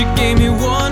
you gave me one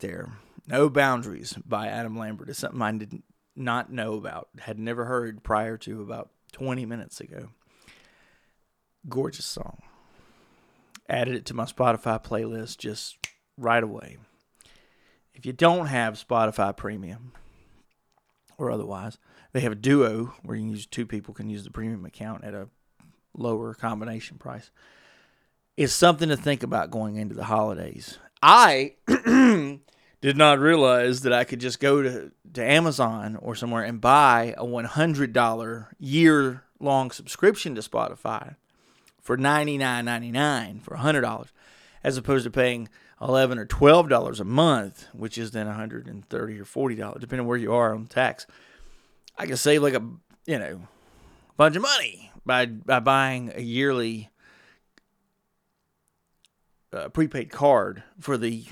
there, "No Boundaries" by Adam Lambert, is something I did not know about, had never heard prior to about 20 minutes ago. Gorgeous song. Added it to my Spotify playlist just right away. If you don't have Spotify Premium or otherwise, they have a duo where you can use two people can use the premium account at a lower combination price is something to think about going into the holidays. I did not realize that I could just go to, to Amazon or somewhere and buy a $100 year long subscription to Spotify for $99.99 for $100 as opposed to paying 11 or $12 a month, which is then 130 or $40 depending where you are on tax. I can save like a, you know, bunch of money by by buying a yearly uh, prepaid card for the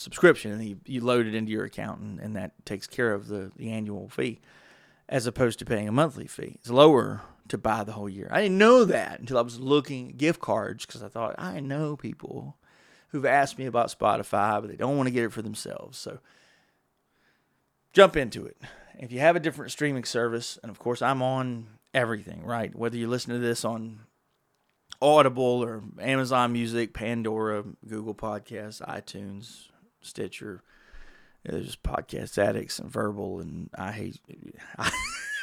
subscription and you, you load it into your account and, and that takes care of the, the annual fee as opposed to paying a monthly fee. It's lower to buy the whole year. I didn't know that until I was looking at gift cards because I thought I know people who've asked me about Spotify, but they don't want to get it for themselves. So jump into it. If you have a different streaming service, and of course I'm on everything, right? Whether you listen to this on Audible or Amazon Music, Pandora, Google Podcasts, iTunes, Stitcher. There's podcast addicts and verbal, and I hate.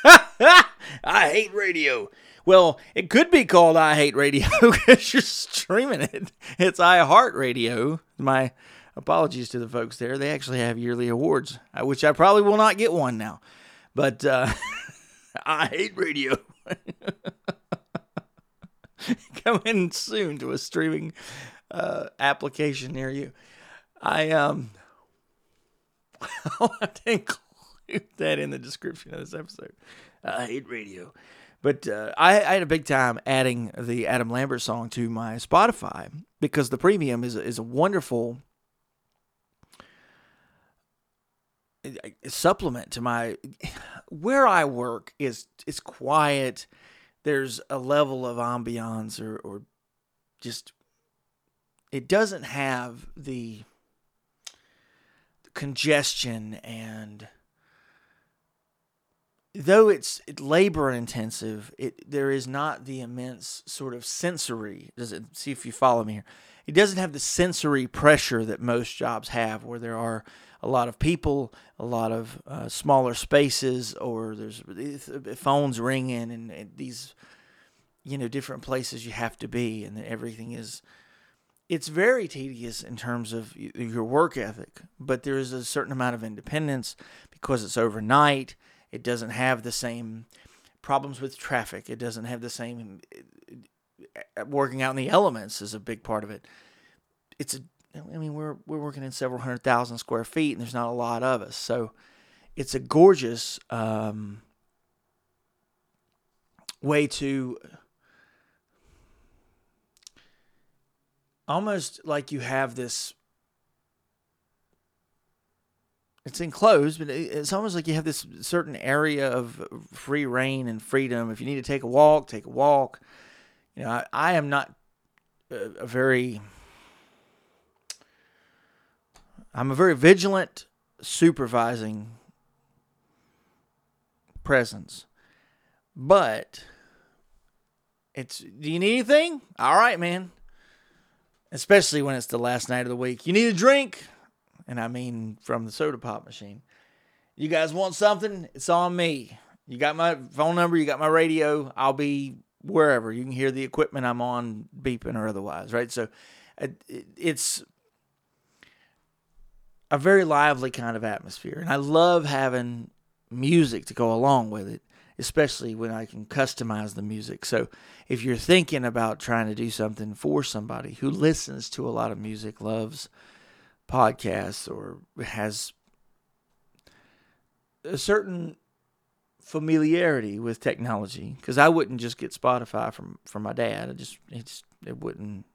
I hate radio. Well, it could be called I Hate Radio because you're streaming it. It's iHeartRadio. My apologies to the folks there. They actually have yearly awards, uh, which I probably will not get one now. But uh, I hate radio. Coming soon to a streaming uh, application near you. I um, I'll have to include that in the description of this episode. I hate radio. But uh, I, I had a big time adding the Adam Lambert song to my Spotify because the premium is, is a wonderful supplement to my where I work is it's quiet. There's a level of ambiance or, or just it doesn't have the congestion and though it's labor intensive it there is not the immense sort of sensory does it see if you follow me here. It doesn't have the sensory pressure that most jobs have where there are a lot of people a lot of uh, smaller spaces or there's phones ringing and, and these you know different places you have to be and everything is it's very tedious in terms of your work ethic, but there is a certain amount of independence because it's overnight. It doesn't have the same problems with traffic. It doesn't have the same uh, working out in the elements is a big part of it. It's a I mean we're we're working in several hundred thousand square feet and there's not a lot of us. So it's a gorgeous um, way to almost like you have this it's enclosed but it's almost like you have this certain area of free reign and freedom if you need to take a walk take a walk you know i, I am not a, a very I'm a very vigilant supervising presence. But it's do you need anything? All right, man. Especially when it's the last night of the week. You need a drink? And I mean from the soda pop machine. You guys want something? It's on me. You got my phone number, you got my radio. I'll be wherever. You can hear the equipment I'm on beeping or otherwise, right? So it's a very lively kind of atmosphere. And I love having music to go along with it, especially when I can customize the music. So if you're thinking about trying to do something for somebody who listens to a lot of music, loves podcasts, or has a certain familiarity with technology, because I wouldn't just get Spotify from from my dad. I just it just it wouldn't.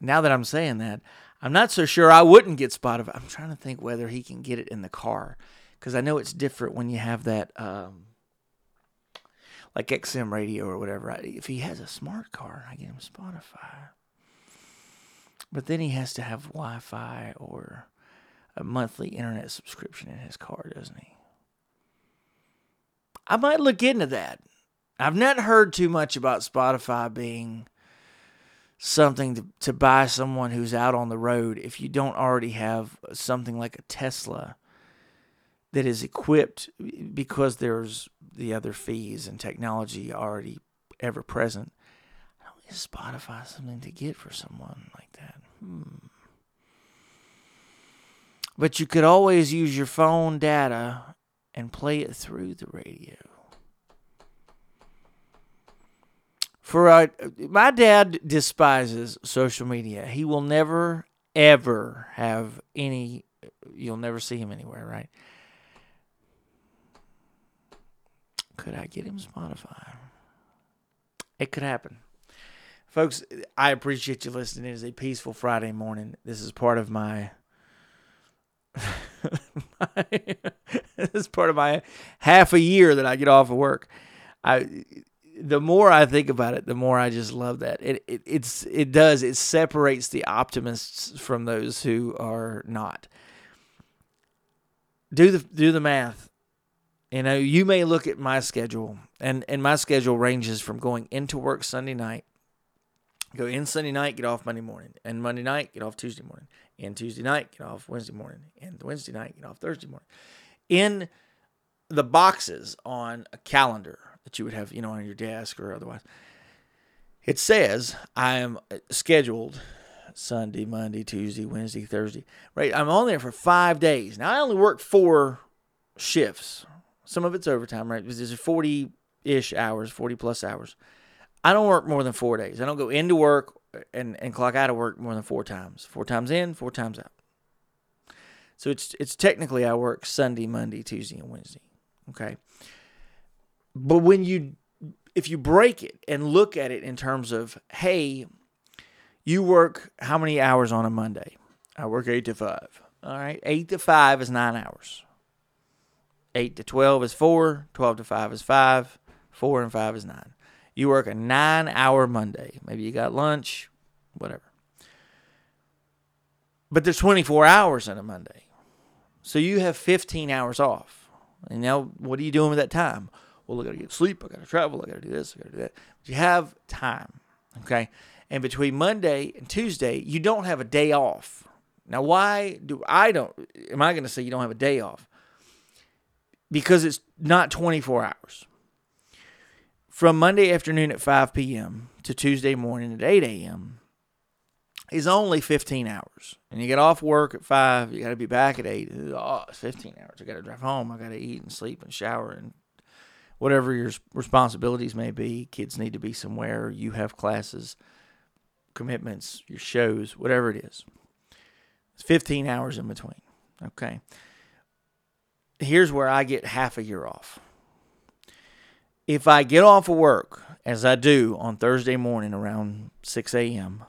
Now that I'm saying that, I'm not so sure I wouldn't get Spotify. I'm trying to think whether he can get it in the car because I know it's different when you have that, um, like XM radio or whatever. If he has a smart car, I get him Spotify. But then he has to have Wi Fi or a monthly internet subscription in his car, doesn't he? I might look into that. I've not heard too much about Spotify being something to, to buy someone who's out on the road if you don't already have something like a Tesla that is equipped because there's the other fees and technology already ever present. Is Spotify something to get for someone like that? Hmm. But you could always use your phone data and play it through the radio. For uh, my dad despises social media. He will never ever have any. You'll never see him anywhere, right? Could I get him Spotify? It could happen. Folks, I appreciate you listening. It is a peaceful Friday morning. This is part of my my this is part of my half a year that I get off of work. I the more I think about it, the more I just love that. It, it it's it does it separates the optimists from those who are not. Do the do the math. You know, you may look at my schedule, and and my schedule ranges from going into work Sunday night, go in Sunday night, get off Monday morning, and Monday night, get off Tuesday morning, and Tuesday night, get off Wednesday morning, and Wednesday night, get off Thursday morning. In the boxes on a calendar that you would have, you know, on your desk or otherwise. It says I am uh, scheduled Sunday, Monday, Tuesday, Wednesday, Thursday. Right? I'm on there for five days. Now I only work four shifts. Some of it's overtime, right? Because there's 40 ish hours, 40 plus hours. I don't work more than four days. I don't go into work and, and clock out of work more than four times. Four times in, four times out. So it's it's technically I work Sunday, Monday, Tuesday, and Wednesday. Okay. But when you if you break it and look at it in terms of, hey, you work how many hours on a Monday? I work eight to five. All right. Eight to five is nine hours. Eight to 12 is four. 12 to five is five. Four and five is nine. You work a nine hour Monday. Maybe you got lunch, whatever. But there's 24 hours in a Monday. So you have 15 hours off. And now, what are you doing with that time? well, I got to get sleep. I got to travel. I got to do this. I got to do that. But you have time. Okay. And between Monday and Tuesday, you don't have a day off. Now, why do I don't? Am I going to say you don't have a day off? Because it's not 24 hours. From Monday afternoon at 5 p.m. to Tuesday morning at 8 a.m. is only 15 hours. And you get off work at 5, you got to be back at 8. Oh, it's 15 hours. I got to drive home. I got to eat and sleep and shower and whatever your responsibilities may be. Kids need to be somewhere. You have classes, commitments, your shows, whatever it is. It's 15 hours in between. Okay. Here's where I get half a year off. If I get off of work, as I do on Thursday morning around 6 a.m.,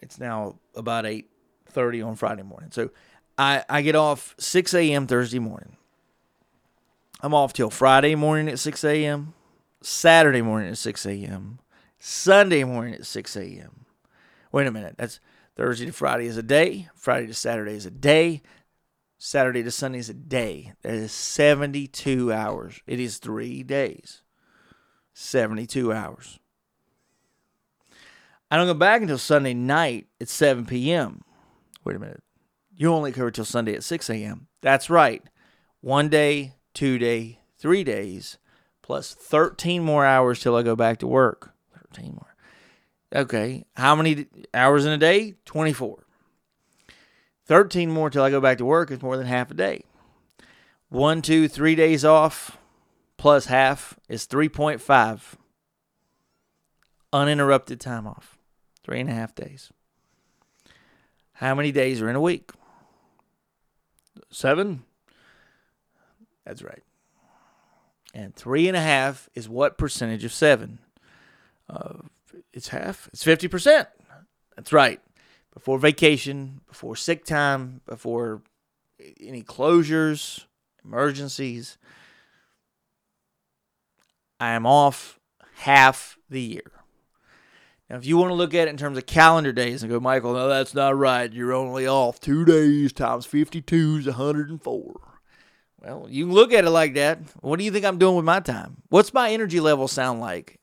it's now about 8.30 on Friday morning. So I, I get off 6 a.m. Thursday morning. I'm off till Friday morning at 6 a.m. Saturday morning at 6 a.m., Sunday morning at 6 a.m. Wait a minute. That's Thursday to Friday is a day, Friday to Saturday is a day, Saturday to Sunday is a day. That is 72 hours. It is three days. 72 hours. I don't go back until Sunday night at 7 p.m. Wait a minute. You only cover till Sunday at 6 a.m. That's right. One day, two day, three days, plus 13 more hours till I go back to work. 13 more. Okay. How many hours in a day? 24. 13 more till I go back to work is more than half a day. One, two, three days off plus half is 3.5 uninterrupted time off. Three and a half days. How many days are in a week? Seven? That's right. And three and a half is what percentage of seven? Uh, it's half. It's 50%. That's right. Before vacation, before sick time, before any closures, emergencies, I am off half the year. Now, if you want to look at it in terms of calendar days and go, Michael, no, that's not right. You're only off two days times 52 is 104. Well, you can look at it like that. What do you think I'm doing with my time? What's my energy level sound like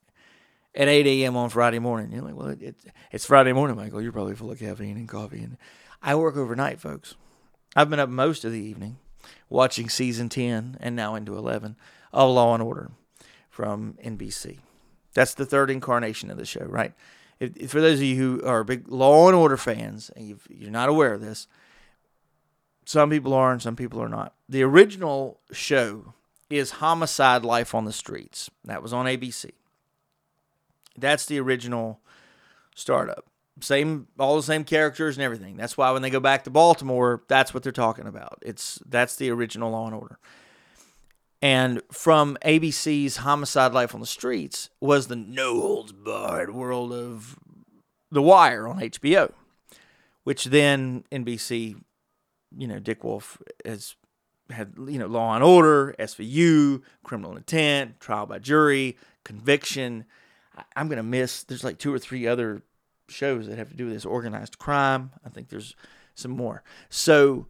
at 8 a.m. on Friday morning? You're like, well, it, it's Friday morning, Michael. You're probably full of caffeine and coffee. And I work overnight, folks. I've been up most of the evening watching season 10 and now into 11 of Law and Order from NBC. That's the third incarnation of the show, right? If, if for those of you who are big Law and Order fans and you are not aware of this, some people are and some people are not. The original show is Homicide Life on the Streets. That was on ABC. That's the original startup. Same, all the same characters and everything. That's why when they go back to Baltimore, that's what they're talking about. It's that's the original Law and Order. And from ABC's Homicide Life on the Streets was the no holds barred world of The Wire on HBO, which then NBC, you know, Dick Wolf has had, you know, Law and Order, SVU, Criminal Intent, Trial by Jury, Conviction. I'm to miss, there's like two or three other shows that have to do with this organized crime. I think there's some more. So,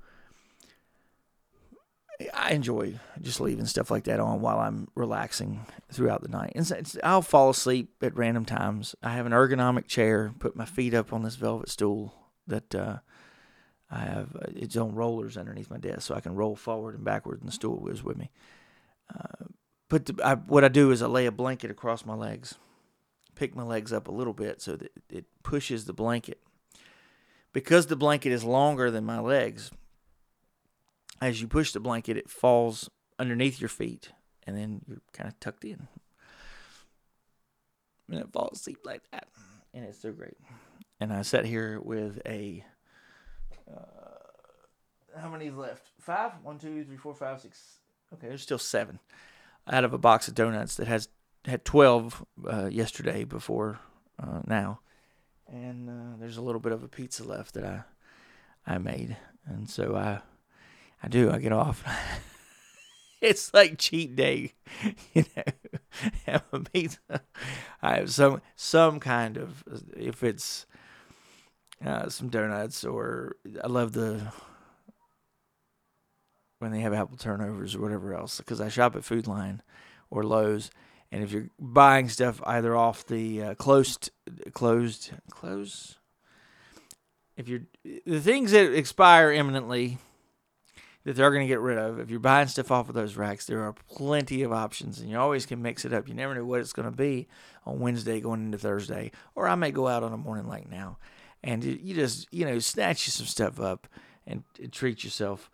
I enjoy just leaving stuff like that on while I'm relaxing throughout the night. And I'll fall asleep at random times. I have an ergonomic chair, put my feet up on this velvet stool that uh, I have uh, its own rollers underneath my desk, so I can roll forward and backward, and the stool goes with me. Uh, but the, I, what I do is I lay a blanket across my legs, pick my legs up a little bit so that it pushes the blanket. Because the blanket is longer than my legs, as you push the blanket, it falls underneath your feet, and then you're kind of tucked in. And it falls asleep like that, and it's so great. And I sat here with a. Uh, how many left? Five? One, two, three, four, five, six. Okay, there's still seven out of a box of donuts that has had 12 uh, yesterday before uh, now. And uh, there's a little bit of a pizza left that I I made. And so I I do. I get off. it's like cheat day, you know. have a pizza. I have some some kind of if it's uh, some donuts or I love the when they have apple turnovers or whatever else because I shop at Food Lion or Lowe's. And if you're buying stuff either off the uh, closed, closed, close, if you're the things that expire imminently, that they're going to get rid of. If you're buying stuff off of those racks, there are plenty of options, and you always can mix it up. You never know what it's going to be on Wednesday going into Thursday, or I may go out on a morning like now, and you just you know snatch you some stuff up and, treat yourself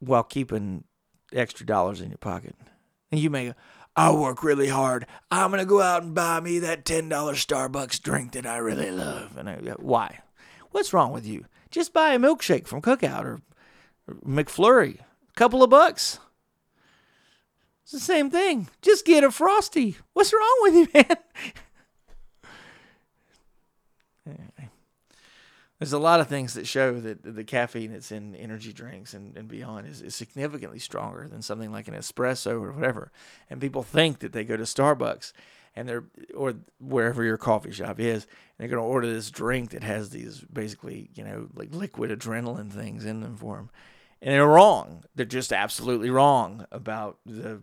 while keeping extra dollars in your pocket. And you may go, I work really hard. I'm gonna go out and buy me that ten dollar Starbucks drink that I really love. And I why? What's wrong with you? Just buy a milkshake from Cookout or McFlurry, a couple of bucks. It's the same thing. Just get a frosty. What's wrong with you, man? There's a lot of things that show that the caffeine that's in energy drinks and, and beyond is, is significantly stronger than something like an espresso or whatever. And people think that they go to Starbucks and they're or wherever your coffee shop is, and they're going to order this drink that has these basically you know like liquid adrenaline things in them for them, and they're wrong. They're just absolutely wrong about the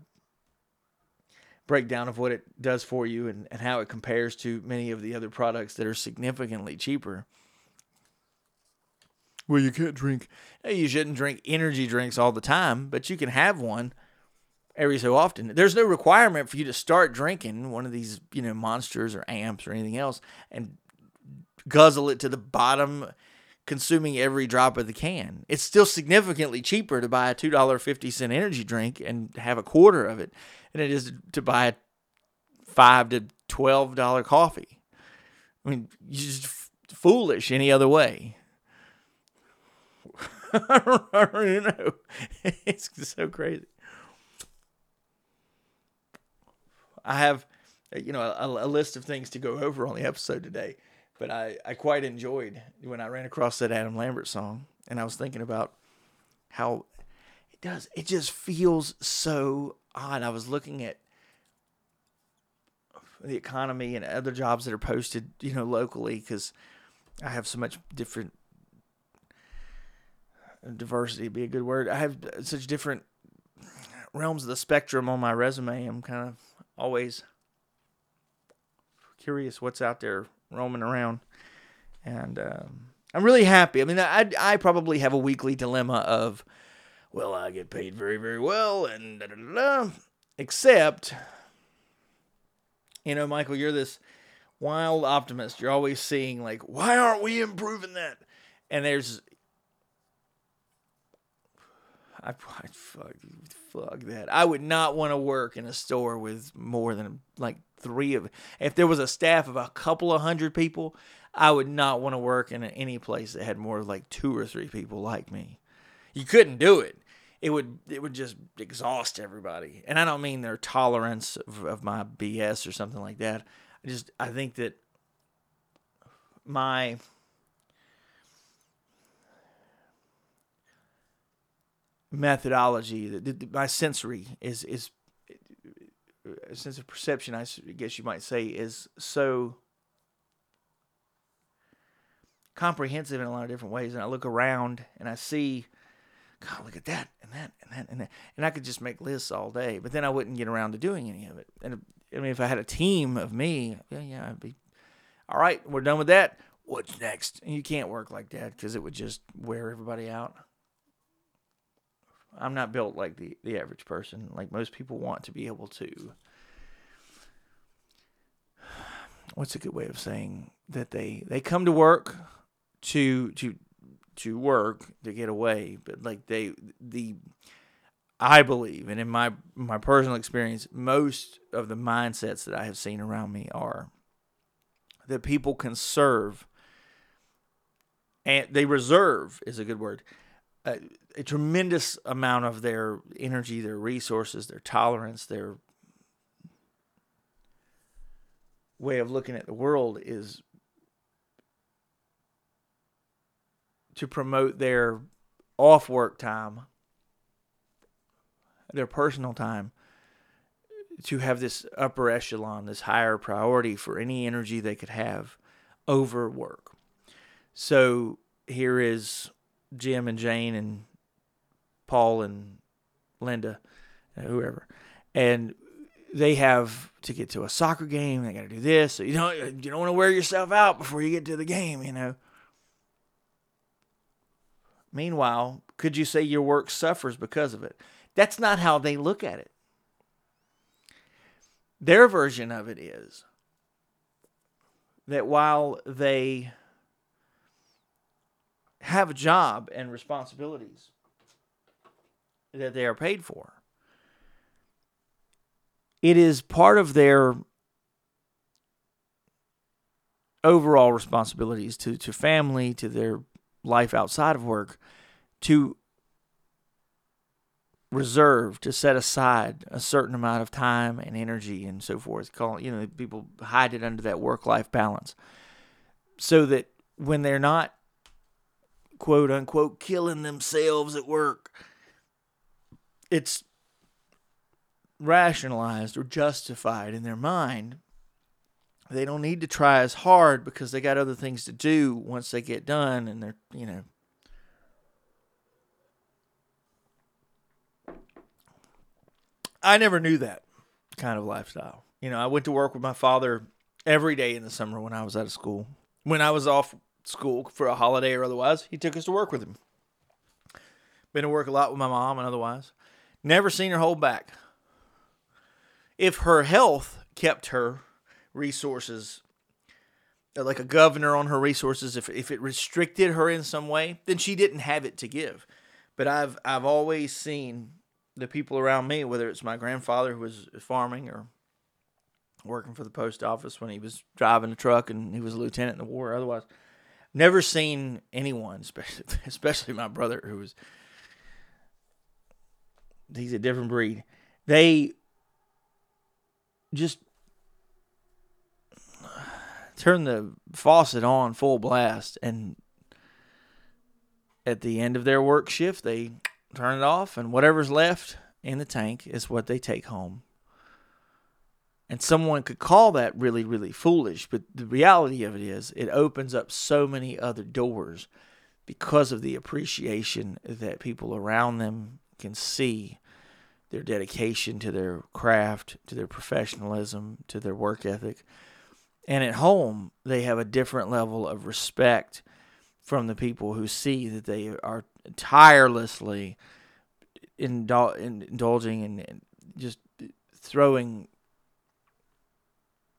breakdown of what it does for you and, and how it compares to many of the other products that are significantly cheaper. Well, you can't drink. You shouldn't drink energy drinks all the time, but you can have one every so often. There's no requirement for you to start drinking one of these, you know, monsters or amps or anything else and guzzle it to the bottom, consuming every drop of the can. It's still significantly cheaper to buy a $2.50 energy drink and have a quarter of it than it is to buy a 5 to $12 coffee. I mean, you're just foolish any other way. I don't, know. It's so crazy. I have, you know, a, a, list of things to go over on the episode today, but I, I quite enjoyed when I ran across that Adam Lambert song, and I was thinking about how it does. It just feels so odd. I was looking at the economy and other jobs that are posted, you know, locally because I have so much different diversity be a good word. I have such different realms of the spectrum on my resume. I'm kind of always curious what's out there roaming around, and um, I'm really happy. I mean, I I probably have a weekly dilemma of, well, I get paid very very well, and da da da. da. Except, you know, Michael, you're this wild optimist. You're always seeing like, why aren't we improving that? And there's I, fuck, fuck that. I would not want to work in a store with more than like three of. If there was a staff of a couple of hundred people, I would not want to work in any place that had more like two or three people like me. You couldn't do it. It would it would just exhaust everybody. And I don't mean their tolerance of, of my BS or something like that. I just I think that my methodology, my sensory is is a sense of perception. I guess you might say is so comprehensive in a lot of different ways. And I look around and I see, God, look at that and that and that and that, and I could just make lists all day. But then I wouldn't get around to doing any of it. And I mean, if I had a team of me, yeah, yeah, I'd be all right. We're done with that. What's next? And you can't work like that because it would just wear everybody out. I'm not built like the, the average person. Like most people want to be able to. What's a good way of saying that they they come to work to to to work to get away, but like they the I believe, and in my my personal experience, most of the mindsets that I have seen around me are that people can serve and they reserve is a good word a, a tremendous amount of their energy, their resources, their tolerance, their way of looking at the world is to promote their off work time, their personal time, to have this upper echelon, this higher priority for any energy they could have over work. So here is Jim and Jane and Paul and Linda, uh, whoever, and they have to get to a soccer game. They got to do this. So you don't you don't want to wear yourself out before you get to the game. You know. Meanwhile, could you say your work suffers because of it? That's not how they look at it. Their version of it is that while they have a job and responsibilities that they are paid for. It is part of their overall responsibilities to, to family, to their life outside of work, to reserve, to set aside a certain amount of time and energy and so forth. Call you know, people hide it under that work life balance. So that when they're not quote unquote killing themselves at work. It's rationalized or justified in their mind. They don't need to try as hard because they got other things to do once they get done and they're, you know. I never knew that kind of lifestyle. You know, I went to work with my father every day in the summer when I was out of school. When I was off school for a holiday or otherwise, he took us to work with him. Been to work a lot with my mom and otherwise. Never seen her hold back. If her health kept her resources uh, like a governor on her resources, if, if it restricted her in some way, then she didn't have it to give. But I've I've always seen the people around me, whether it's my grandfather who was farming or working for the post office when he was driving a truck and he was a lieutenant in the war, otherwise, never seen anyone, especially especially my brother who was he's a different breed. They just turn the faucet on full blast and at the end of their work shift they turn it off and whatever's left in the tank is what they take home and someone could call that really really foolish but the reality of it is it opens up so many other doors because of the appreciation that people around them can see their dedication to their craft, to their professionalism, to their work ethic. And at home, they have a different level of respect from the people who see that they are tirelessly indul- indulging and just throwing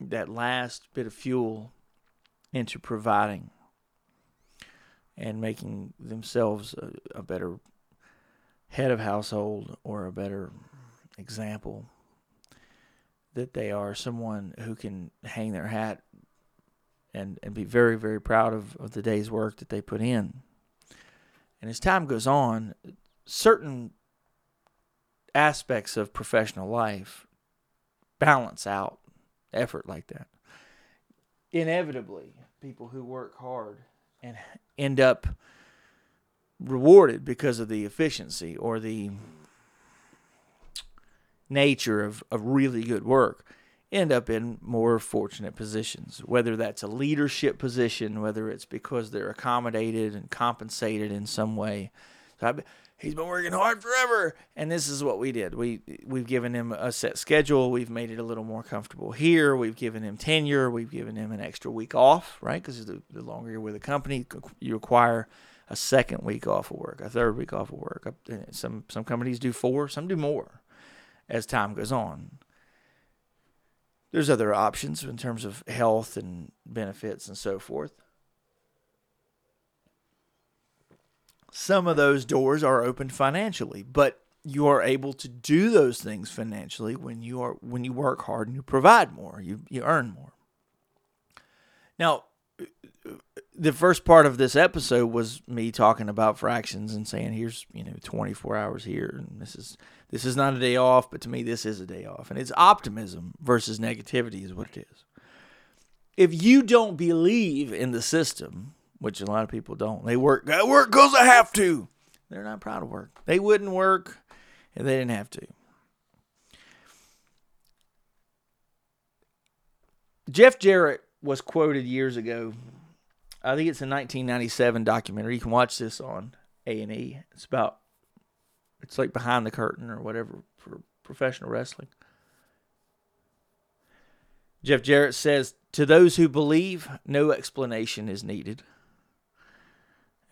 that last bit of fuel into providing and making themselves a, a better head of household or a better example that they are someone who can hang their hat and, and be very, very proud of, of the day's work that they put in. And as time goes on, certain aspects of professional life balance out effort like that. Inevitably, people who work hard and end up rewarded because of the efficiency or the nature of, of really good work end up in more fortunate positions, whether that's a leadership position, whether it's because they're accommodated and compensated in some way. So I, he's been working hard forever, and this is what we did. We we've given him a set schedule. We've made it a little more comfortable here. We've given him tenure. We've given him an extra week off, right? Because the, the longer you're with a company, you acquire a second week off of work, a third week off of work. Some some companies do four, some do more as time goes on. There's other options in terms of health and benefits and so forth. Some of those doors are open financially, but you are able to do those things financially when you are when you work hard and you provide more, you you earn more. Now, the first part of this episode was me talking about fractions and saying here's you know 24 hours here and this is this is not a day off but to me this is a day off and it's optimism versus negativity is what it is if you don't believe in the system which a lot of people don't they work I work because i have to they're not proud of work they wouldn't work if they didn't have to jeff jarrett was quoted years ago I think it's a 1997 documentary. You can watch this on A and E. It's about it's like behind the curtain or whatever for professional wrestling. Jeff Jarrett says, "To those who believe, no explanation is needed,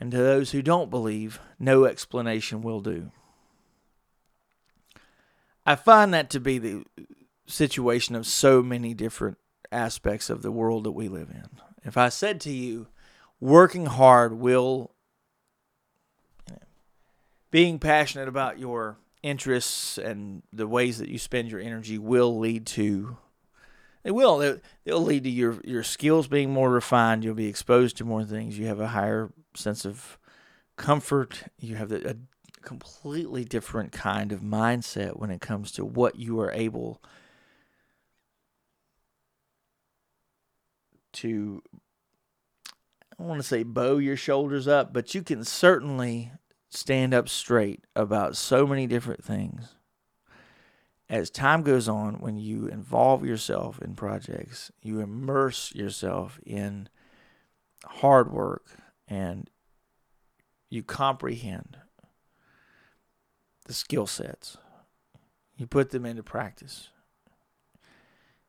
and to those who don't believe, no explanation will do." I find that to be the situation of so many different aspects of the world that we live in. If I said to you, working hard will you know, being passionate about your interests and the ways that you spend your energy will lead to it will. They'll lead to your your skills being more refined. You'll be exposed to more things. You have a higher sense of comfort. You have a completely different kind of mindset when it comes to what you are able to I want to say bow your shoulders up, but you can certainly stand up straight about so many different things. As time goes on, when you involve yourself in projects, you immerse yourself in hard work and you comprehend the skill sets. You put them into practice.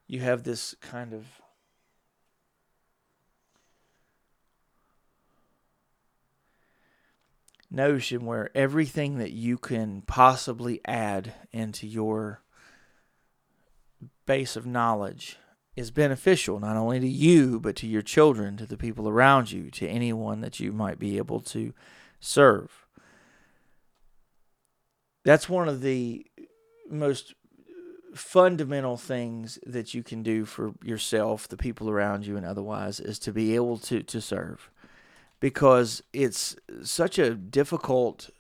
You have this kind of notion where everything that you can possibly add into your base of knowledge is beneficial not only to you but to your children to the people around you to anyone that you might be able to serve. That's one of the most fundamental things that you can do for yourself the people around you and otherwise is to be able to to serve. Because it's such a difficult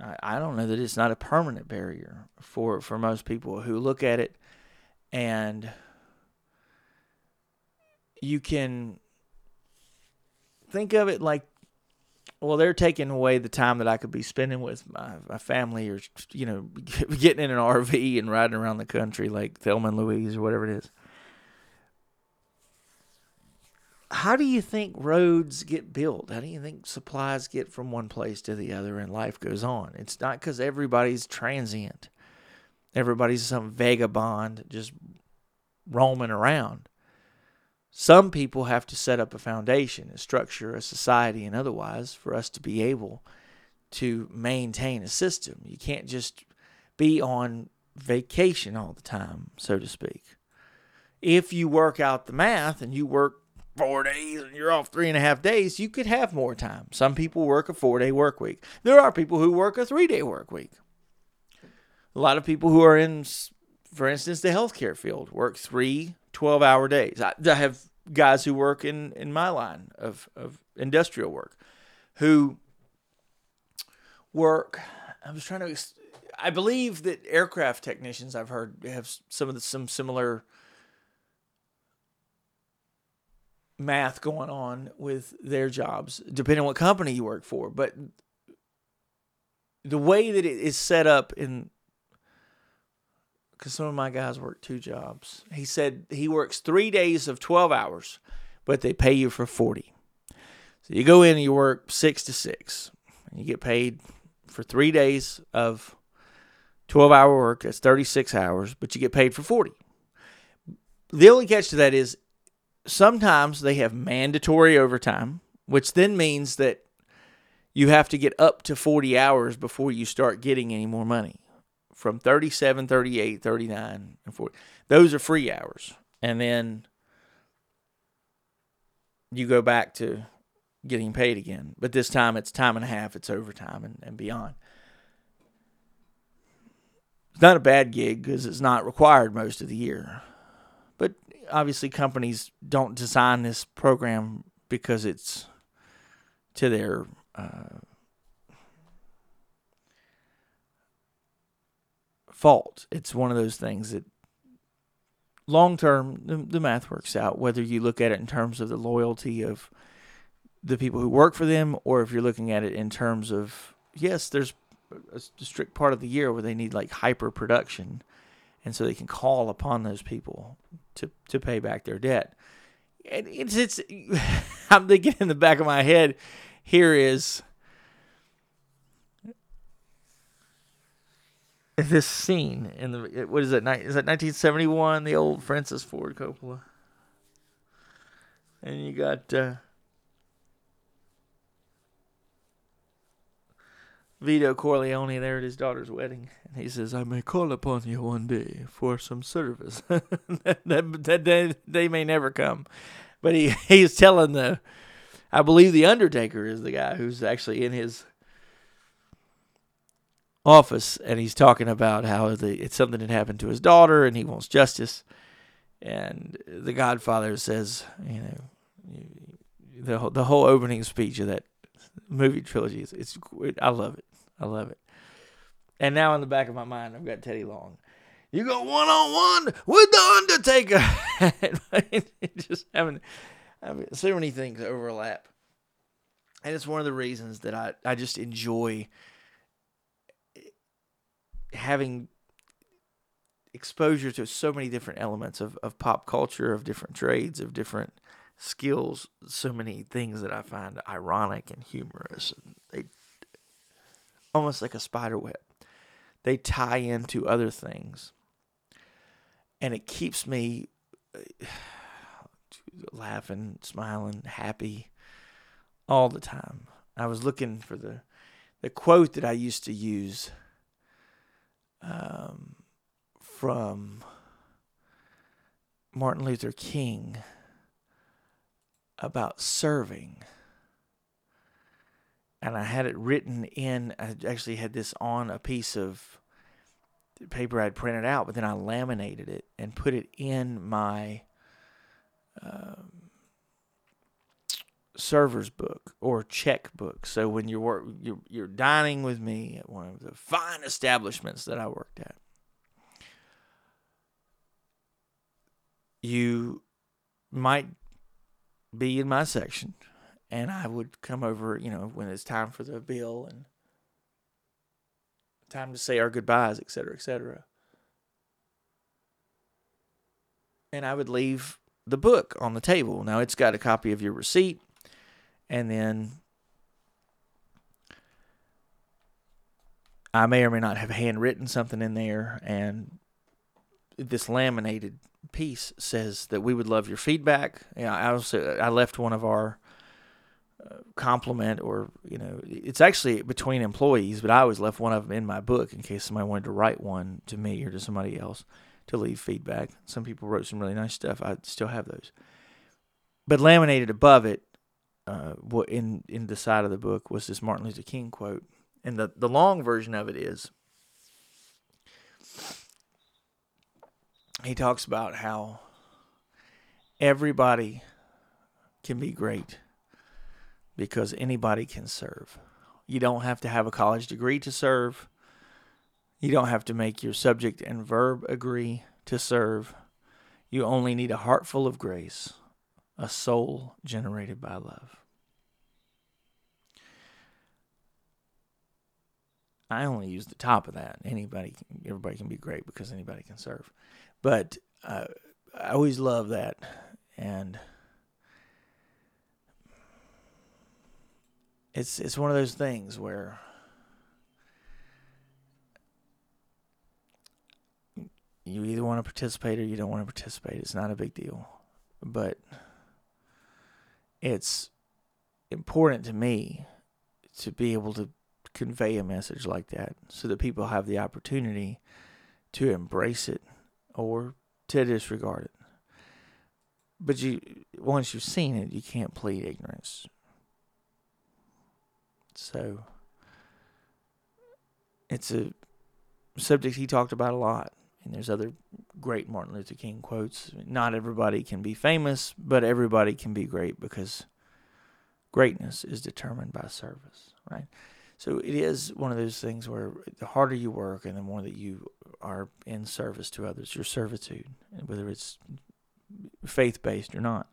I, don't know that it's not a permanent barrier for for most people who look at it and you can think of it like well they're taking away the time that i could be spending with my, my family or you know getting in an rv and riding around the country like thelma and louise or whatever it is how do you think roads get built? How do you think supplies get from one place to the other and life goes on? It's not because everybody's transient. Everybody's some vagabond just roaming around. Some people have to set up a foundation, a structure, a society, and otherwise for us to be able to maintain a system. You can't just be on vacation all the time, so to speak. If you work out the math and you work four days and you're off three and a half days, you could have more time. Some people work a four day work week. There are people who work a three day work week. A lot of people who are in, for instance, the healthcare field work three 12 hour days. I, I have guys who work in, in my line of, of industrial work who work. I was trying to, I believe that aircraft technicians I've heard have some of the, some similar math going on with their jobs, depending on what company you work for. But the way that it is set up in because some of my guys work two jobs. He said he works three days of 12 hours, but they pay you for 40. So you go in and you work six to six, and you get paid for three days of 12 hour work. That's 36 hours, but you get paid for 40. The only catch to that is sometimes they have mandatory overtime, which then means that you have to get up to 40 hours before you start getting any more money. From 37, 38, 39, and 40. Those are free hours. And then you go back to getting paid again. But this time it's time and a half, it's overtime and, and beyond. It's not a bad gig because it's not required most of the year obviously companies don't design this program because it's to their uh, fault. It's one of those things that long term the, the math works out whether you look at it in terms of the loyalty of the people who work for them or if you're looking at it in terms of yes there's a strict part of the year where they need like hyper production and so they can call upon those people to to pay back their debt. And it's it's I'm thinking in the back of my head here is this scene in the what is it is that 1971 the old Francis Ford Coppola and you got uh, Vito Corleone there at his daughter's wedding. And he says, I may call upon you one day for some service. that, that, that day, they may never come. But he, he's telling the, I believe the Undertaker is the guy who's actually in his office and he's talking about how the, it's something that happened to his daughter and he wants justice. And the Godfather says, you know, the, the whole opening speech of that movie trilogy. It's, I love it. I love it. And now in the back of my mind, I've got Teddy Long. You go one on one with the Undertaker. just having, having so many things overlap, and it's one of the reasons that I I just enjoy eh, having exposure to so many different elements of, of pop culture, of different trades, of different skills, so many things that I find ironic and humorous. They almost like a spider web. They tie into other things. And it keeps me uh, laughing, smiling, happy all the time. I was looking for the the quote that I used to use um, from Martin Luther King about serving. And I had it written in, I actually had this on a piece of paper I'd printed out, but then I laminated it and put it in my um, server's book or checkbook. So when you're, you're you're dining with me at one of the fine establishments that I worked at, you might be in my section, and I would come over, you know, when it's time for the bill and time to say our goodbyes, et cetera, et cetera. And I would leave the book on the table. Now it's got a copy of your receipt, and then I may or may not have handwritten something in there, and this laminated piece says that we would love your feedback. Yeah, I also I left one of our uh, compliment or you know it's actually between employees, but I always left one of them in my book in case somebody wanted to write one to me or to somebody else to leave feedback. Some people wrote some really nice stuff. I still have those, but laminated above it, uh, in in the side of the book was this Martin Luther King quote, and the the long version of it is he talks about how everybody can be great because anybody can serve. You don't have to have a college degree to serve. You don't have to make your subject and verb agree to serve. You only need a heart full of grace, a soul generated by love. I only use the top of that. Anybody, everybody can be great because anybody can serve. But uh, I always love that, and it's it's one of those things where you either want to participate or you don't want to participate. It's not a big deal, but it's important to me to be able to convey a message like that so that people have the opportunity to embrace it or to disregard it. But you once you've seen it, you can't plead ignorance. So it's a subject he talked about a lot. And there's other great Martin Luther King quotes. Not everybody can be famous, but everybody can be great because greatness is determined by service, right? So it is one of those things where the harder you work and the more that you are in service to others, your servitude, whether it's faith based or not,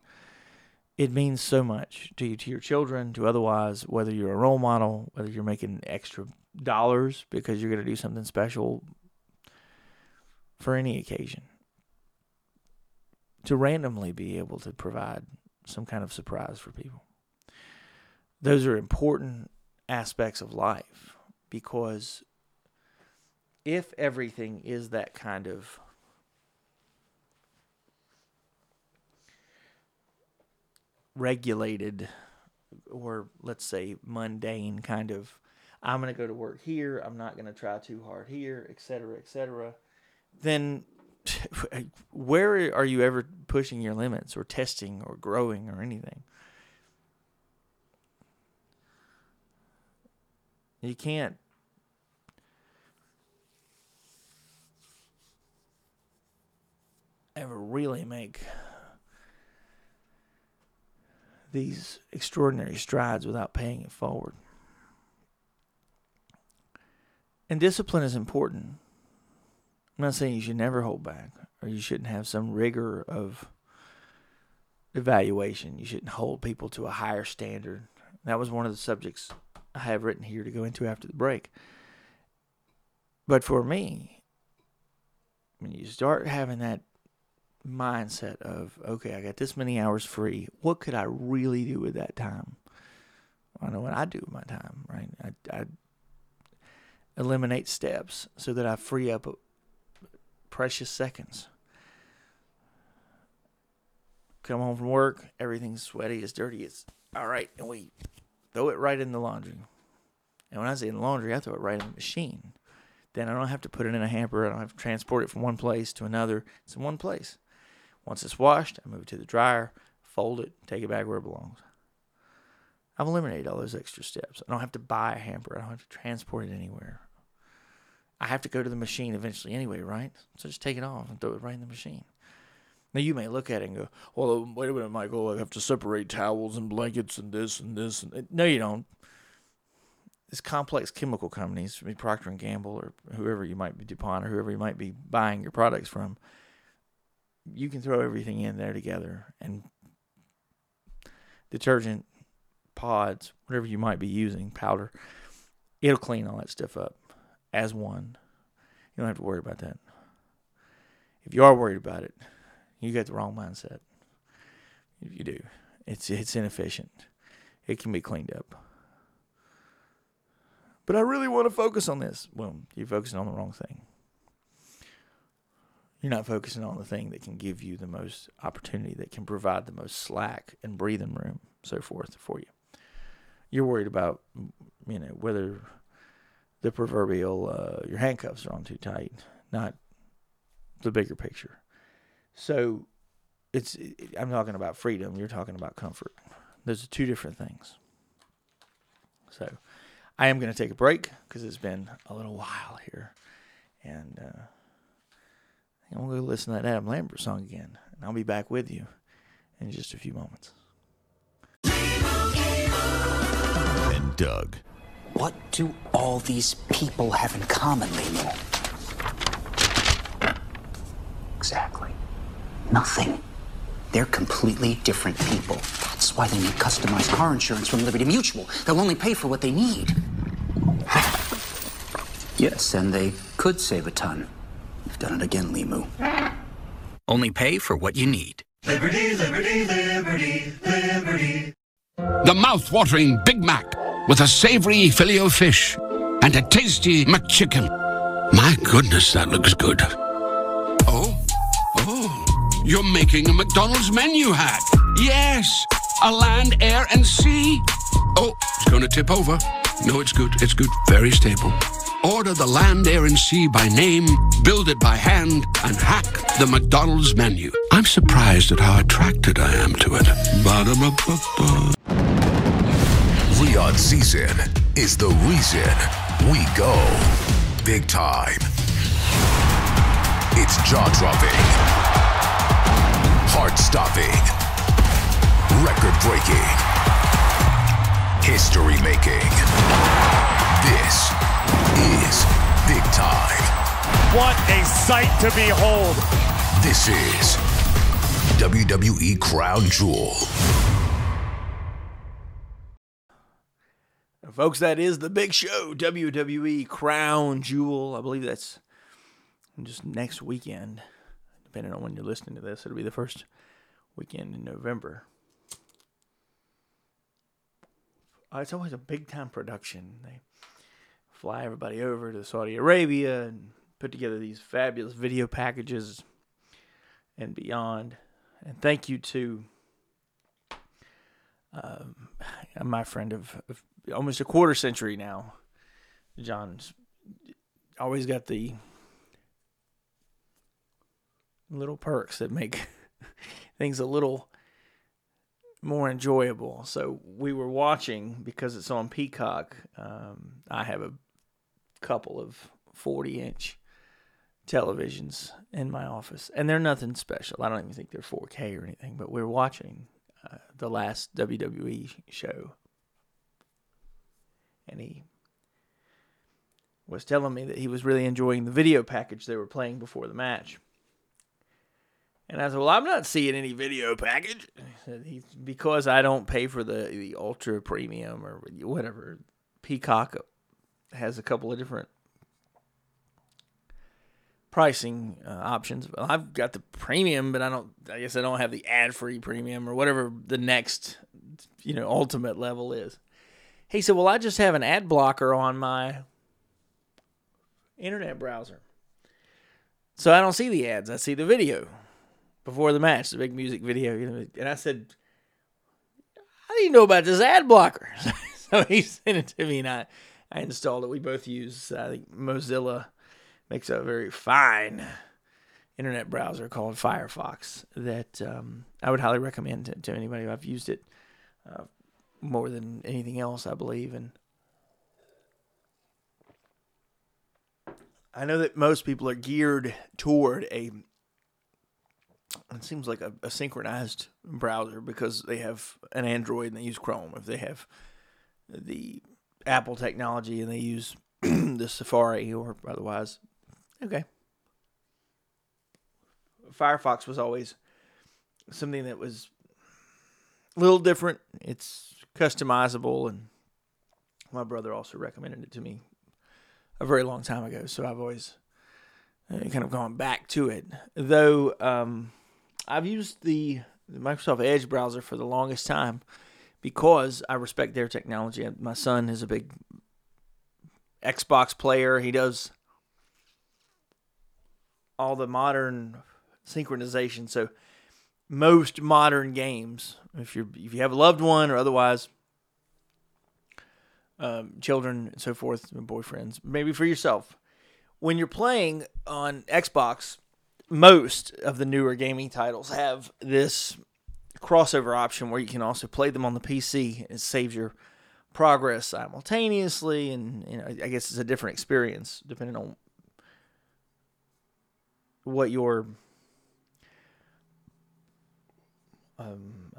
it means so much to you, to your children, to otherwise, whether you're a role model, whether you're making extra dollars because you're going to do something special for any occasion. To randomly be able to provide some kind of surprise for people. Those are important aspects of life because if everything is that kind of regulated or let's say mundane kind of I'm going to go to work here, I'm not going to try too hard here, etc., etc., then where are you ever pushing your limits or testing or growing or anything? You can't ever really make these extraordinary strides without paying it forward. And discipline is important. I'm not saying you should never hold back or you shouldn't have some rigor of evaluation. You shouldn't hold people to a higher standard. That was one of the subjects I have written here to go into after the break. But for me, when you start having that mindset of, okay, I got this many hours free, what could I really do with that time? I know what I do with my time, right? I, I eliminate steps so that I free up precious seconds. Come home from work, everything's sweaty, it's dirty, it's all right, and we throw it right in the laundry. And when I say in the laundry, I throw it right in the machine. Then I don't have to put it in a hamper. I don't have to transport it from one place to another. It's in one place. Once it's washed, I move it to the dryer, fold it, take it back where it belongs. I've eliminated all those extra steps. I don't have to buy a hamper. I don't have to transport it anywhere. I have to go to the machine eventually anyway, right? So just take it off and throw it right in the machine. Now you may look at it and go, "Well, uh, wait a minute, Michael. I have to separate towels and blankets and this and this." And no, you don't. It's complex chemical companies, Procter and Gamble or whoever you might be Dupont or whoever you might be buying your products from. You can throw everything in there together and detergent, pods, whatever you might be using, powder, it'll clean all that stuff up as one. You don't have to worry about that. If you are worried about it, you got the wrong mindset. If you do, it's it's inefficient. It can be cleaned up. But I really want to focus on this. Well, you're focusing on the wrong thing. You're not focusing on the thing that can give you the most opportunity, that can provide the most slack and breathing room, so forth for you. You're worried about, you know, whether the proverbial uh, your handcuffs are on too tight, not the bigger picture. So it's I'm talking about freedom. You're talking about comfort. Those are two different things. So I am going to take a break because it's been a little while here, and uh, I'm going to go listen to that Adam Lambert song again, and I'll be back with you in just a few moments. And Doug. What do all these people have in common, Limu? Exactly. Nothing. They're completely different people. That's why they need customized car insurance from Liberty Mutual. They'll only pay for what they need. yes, and they could save a ton. You've done it again, Limu. Only pay for what you need. Liberty, liberty, liberty, liberty. The mouth-watering Big Mac with a savory filet of fish and a tasty McChicken. My goodness, that looks good. You're making a McDonald's menu hack. Yes, a land, air, and sea. Oh, it's going to tip over. No, it's good. It's good. Very stable. Order the land, air, and sea by name, build it by hand, and hack the McDonald's menu. I'm surprised at how attracted I am to it. Ba-da-ba-ba-ba. Leon season is the reason we go big time. It's jaw dropping, heart stopping, record breaking, history making. This is big time. What a sight to behold. This is WWE Crown Jewel. Folks, that is the big show, WWE Crown Jewel. I believe that's just next weekend, depending on when you're listening to this. It'll be the first weekend in November. Uh, it's always a big time production. They fly everybody over to Saudi Arabia and put together these fabulous video packages and beyond. And thank you to um, my friend of, of almost a quarter century now. John's always got the little perks that make things a little more enjoyable. So we were watching because it's on Peacock. Um, I have a couple of 40 inch televisions in my office, and they're nothing special. I don't even think they're 4K or anything, but we're watching uh, the last WWE show and he was telling me that he was really enjoying the video package they were playing before the match. And I said, "Well, I'm not seeing any video package." He said, because I don't pay for the the ultra premium or whatever. Peacock has a couple of different pricing uh, options. Well, I've got the premium, but I don't. I guess I don't have the ad free premium or whatever the next, you know, ultimate level is. He said, "Well, I just have an ad blocker on my internet browser, so I don't see the ads. I see the video before the match, the big music video." You know, and I said, "How do you know about this ad blocker?" so he sent it to me, and I, I installed it. We both use, I think, Mozilla makes a very fine internet browser called Firefox that um, I would highly recommend to, to anybody. I've used it uh, more than anything else, I believe, and I know that most people are geared toward a. It seems like a, a synchronized browser because they have an Android and they use Chrome. If they have the Apple technology and they use the Safari or otherwise Okay. Firefox was always something that was a little different. It's customizable, and my brother also recommended it to me a very long time ago. So I've always uh, kind of gone back to it. Though um, I've used the, the Microsoft Edge browser for the longest time because I respect their technology. My son is a big Xbox player. He does all the modern synchronization. So most modern games, if you if you have a loved one or otherwise, um, children and so forth, boyfriends, maybe for yourself, when you're playing on Xbox, most of the newer gaming titles have this crossover option where you can also play them on the PC. It saves your progress simultaneously, and you know I guess it's a different experience depending on what your um,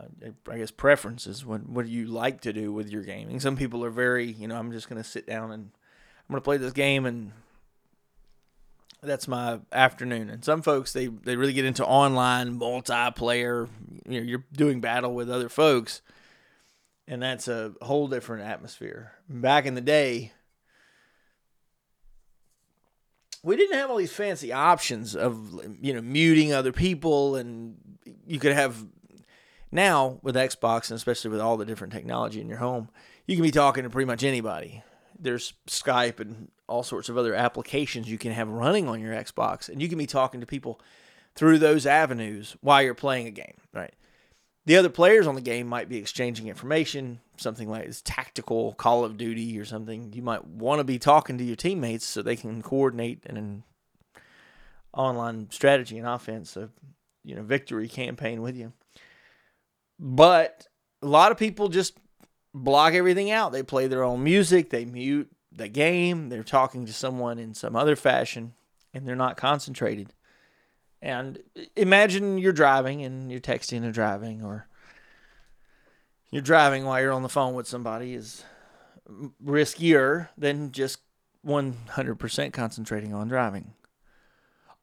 I, guess preferences. What what do you like to do with your gaming? Some people are very, you know, I'm just going to sit down and I'm going to play this game and that's my afternoon. And some folks they they really get into online multiplayer. You know, you're doing battle with other folks, and that's a whole different atmosphere. Back in the day, we didn't have all these fancy options of you know muting other people and you could have now with Xbox and especially with all the different technology in your home, you can be talking to pretty much anybody. There's Skype and all sorts of other applications you can have running on your Xbox and you can be talking to people through those avenues while you're playing a game, right? The other players on the game might be exchanging information, something like this tactical Call of Duty or something. You might want to be talking to your teammates so they can coordinate an online strategy and offense, a you know victory campaign with you. But a lot of people just block everything out. They play their own music, they mute the game, they're talking to someone in some other fashion, and they're not concentrated. And imagine you're driving and you're texting and driving, or you're driving while you're on the phone with somebody is riskier than just 100% concentrating on driving.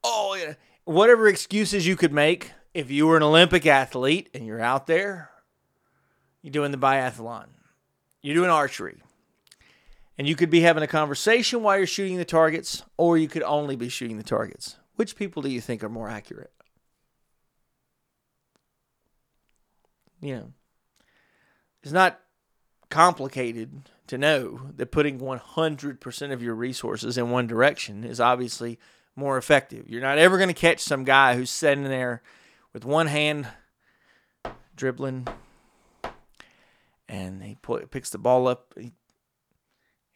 Oh, yeah. Whatever excuses you could make if you were an Olympic athlete and you're out there, you're doing the biathlon, you're doing archery, and you could be having a conversation while you're shooting the targets, or you could only be shooting the targets. Which people do you think are more accurate? You know, it's not complicated to know that putting 100% of your resources in one direction is obviously more effective. You're not ever going to catch some guy who's sitting there with one hand dribbling and he picks the ball up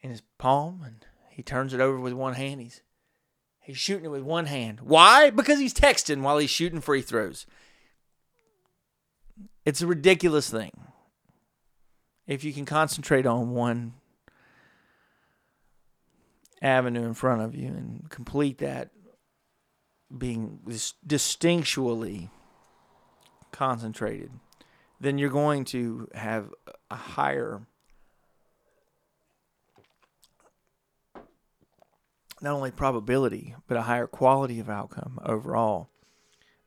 in his palm and he turns it over with one hand. He's He's shooting it with one hand. Why? Because he's texting while he's shooting free throws. It's a ridiculous thing. If you can concentrate on one avenue in front of you and complete that being distinctually concentrated, then you're going to have a higher not only probability, but a higher quality of outcome overall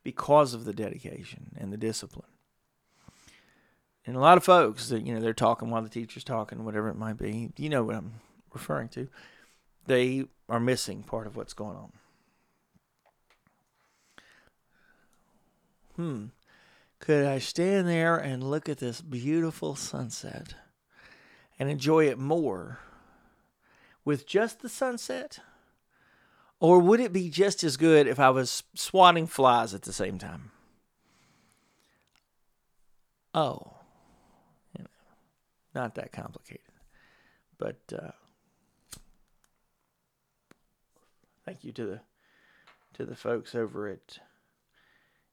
because of the dedication and the discipline. And a lot of folks that you know they're talking while the teacher's talking, whatever it might be. You know what I'm referring to. They are missing part of what's going on. Hmm. Could I stand there and look at this beautiful sunset and enjoy it more with just the sunset? Or would it be just as good if I was swatting flies at the same time? Oh, not that complicated. But uh, thank you to the to the folks over at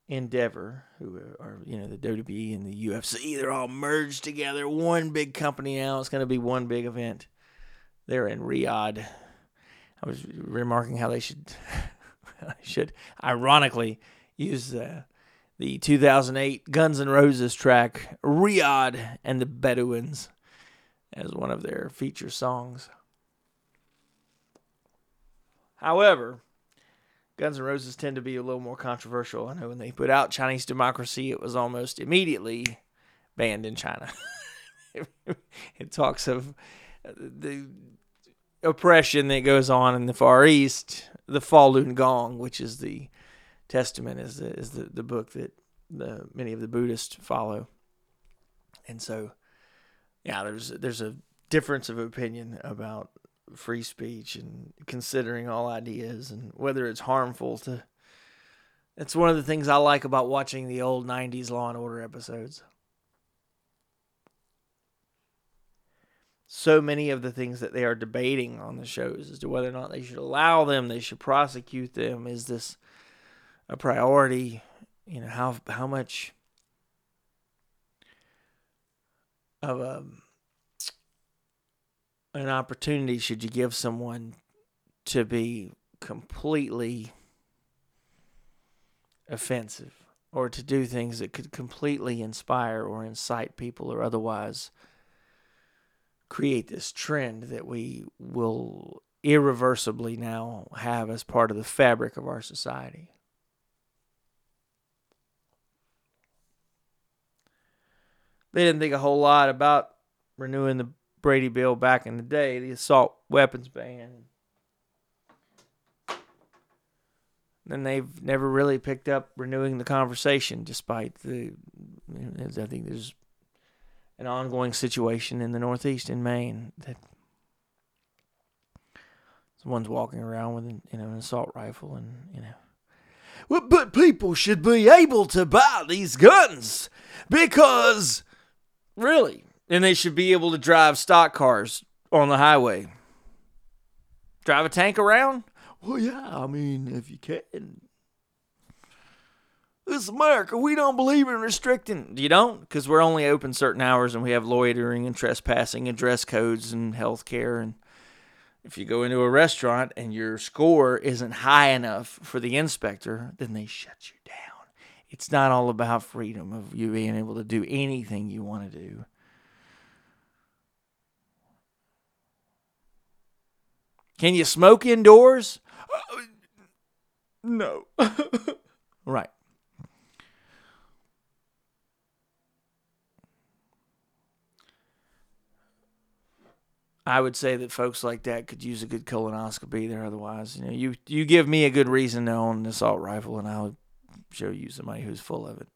Endeavor, who are you know the WWE and the UFC. They're all merged together, one big company now. It's going to be one big event. They're in Riyadh. I was remarking how they should should ironically use uh, the 2008 Guns N' Roses track "Riad and the Bedouins" as one of their feature songs. However, Guns N' Roses tend to be a little more controversial. I know when they put out Chinese Democracy, it was almost immediately banned in China. it talks of the oppression that goes on in the Far East, the Falun Gong, which is the Testament, is the, is the, the book that the many of the Buddhists follow. And so, yeah, there's there's a difference of opinion about free speech and considering all ideas and whether it's harmful to it's one of the things I like about watching the old 90s Law and Order episodes. So many of the things that they are debating on the shows as to whether or not they should allow them, they should prosecute them. Is this a priority? You know, how how much of a an opportunity should you give someone to be completely offensive or to do things that could completely inspire or incite people or otherwise create this trend that we will irreversibly now have as part of the fabric of our society. They didn't think a whole lot about renewing the Brady bill back in the day, the assault weapons ban. Then they've never really picked up renewing the conversation, despite the. I think there's an ongoing situation in the Northeast in Maine that someone's walking around with you know an assault rifle and you know. Well, but people should be able to buy these guns because, really, and they should be able to drive stock cars on the highway. Drive a tank around? Well, yeah, I mean, if you can. This is America. We don't believe in restricting. You don't? Because we're only open certain hours and we have loitering and trespassing and dress codes and health care. And if you go into a restaurant and your score isn't high enough for the inspector, then they shut you down. It's not all about freedom of you being able to do anything you want to do. Can you smoke indoors? Uh, no. right. I would say that folks like that could use a good colonoscopy there. Otherwise, you know, you you give me a good reason to own an assault rifle, and I'll show you somebody who's full of it.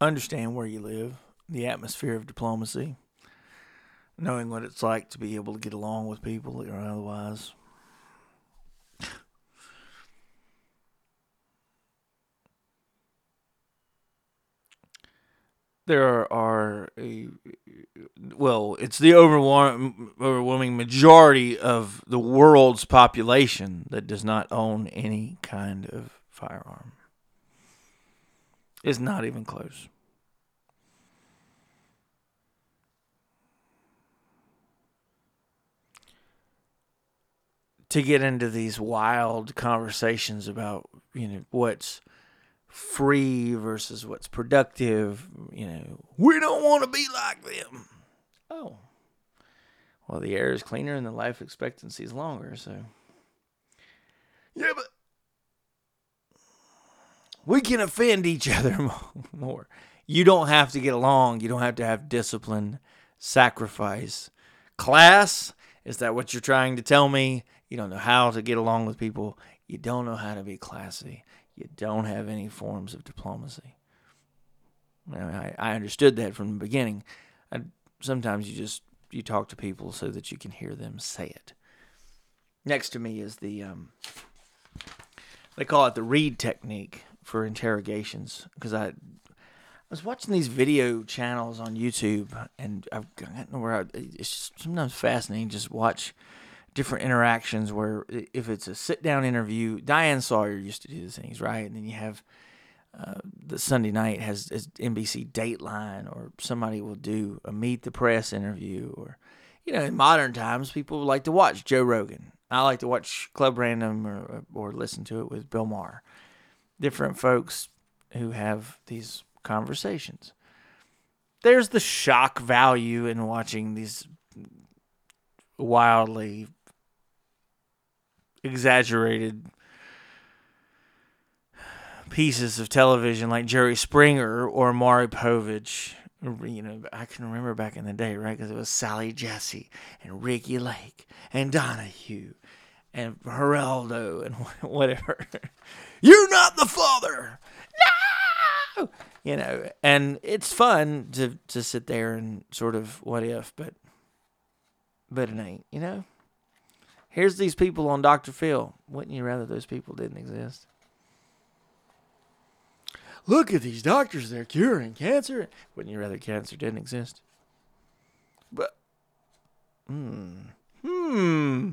understand where you live, the atmosphere of diplomacy, knowing what it's like to be able to get along with people or otherwise. There are a well, it's the overwhelming majority of the world's population that does not own any kind of firearm is not even close. To get into these wild conversations about, you know, what's free versus what's productive. You know, we don't want to be like them. Oh, well, the air is cleaner and the life expectancy is longer. So, yeah, but we can offend each other more. You don't have to get along. You don't have to have discipline, sacrifice. Class, is that what you're trying to tell me? You don't know how to get along with people. You don't know how to be classy. You don't have any forms of diplomacy. I, I understood that from the beginning. I, sometimes you just you talk to people so that you can hear them say it. Next to me is the um, they call it the Reid technique for interrogations because I I was watching these video channels on YouTube, and I've gotten where I, it's sometimes fascinating just watch different interactions where if it's a sit down interview, Diane Sawyer used to do these things, right? And then you have uh, the Sunday night has, has NBC Dateline, or somebody will do a meet the press interview, or you know, in modern times, people like to watch Joe Rogan. I like to watch Club Random or or listen to it with Bill Maher. Different folks who have these conversations. There's the shock value in watching these wildly exaggerated pieces of television like Jerry Springer or Maury Povich. You know, I can remember back in the day, right? Because it was Sally Jessy and Ricki Lake and Donahue and Geraldo and whatever. You're not the father. No! You know, and it's fun to to sit there and sort of what if, but but it ain't, you know? Here's these people on Dr. Phil. Wouldn't you rather those people didn't exist? Look at these doctors, they're curing cancer. Wouldn't you rather cancer didn't exist? But, hmm, hmm.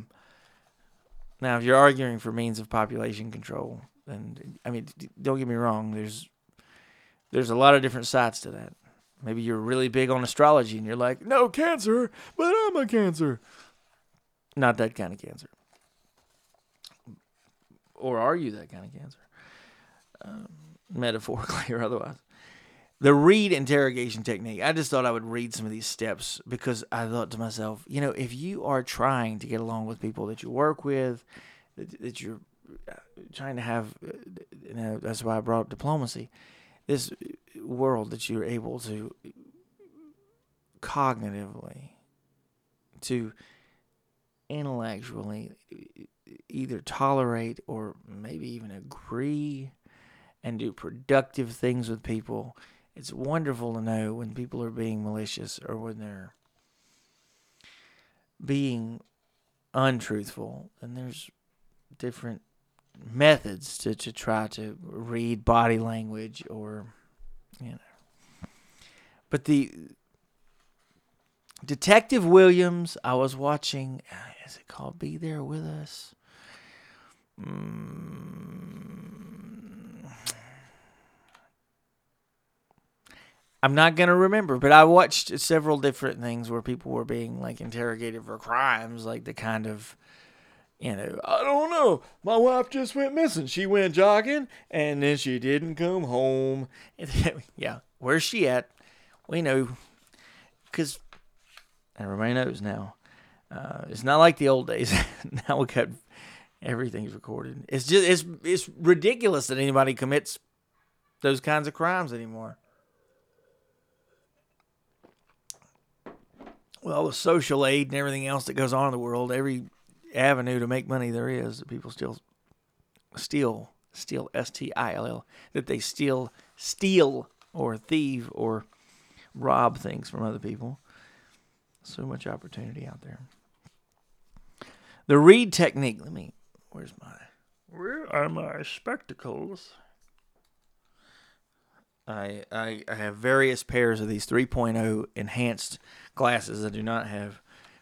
Now, if you're arguing for means of population control, and I mean, don't get me wrong, there's there's a lot of different sides to that. Maybe you're really big on astrology and you're like, no cancer, but I'm a cancer. Not that kind of cancer. Or are you that kind of cancer? Um, metaphorically or otherwise. The Reid interrogation technique. I just thought I would read some of these steps because I thought to myself, you know, if you are trying to get along with people that you work with, that, you're uh, trying to have, uh, you know, that's why I brought up diplomacy. This world that you're able to cognitively, to intellectually either tolerate or maybe even agree and do productive things with people. It's wonderful to know when people are being malicious or when they're being untruthful. And there's different methods to, to try to read body language or, you know. But the Detective Williams, I was watching, is it called Be There With Us? Mm. I'm not going to remember, but I watched several different things where people were being like interrogated for crimes, like the kind of, you know, I don't know. My wife just went missing. She went jogging and then she didn't come home. yeah, where's she at? We know. Because everybody knows now. Uh, it's not like the old days. now we got everything's recorded. It's just it's it's ridiculous that anybody commits those kinds of crimes anymore. Well, with social aid and everything else that goes on in the world, every avenue to make money there is, people still steal, steal, S T I L L, that they steal, steal or thieve or rob things from other people. So much opportunity out there. The Reid technique. Let me. Where's my. Where are my spectacles? I, I I have various pairs of these 3.0 enhanced glasses. I do not have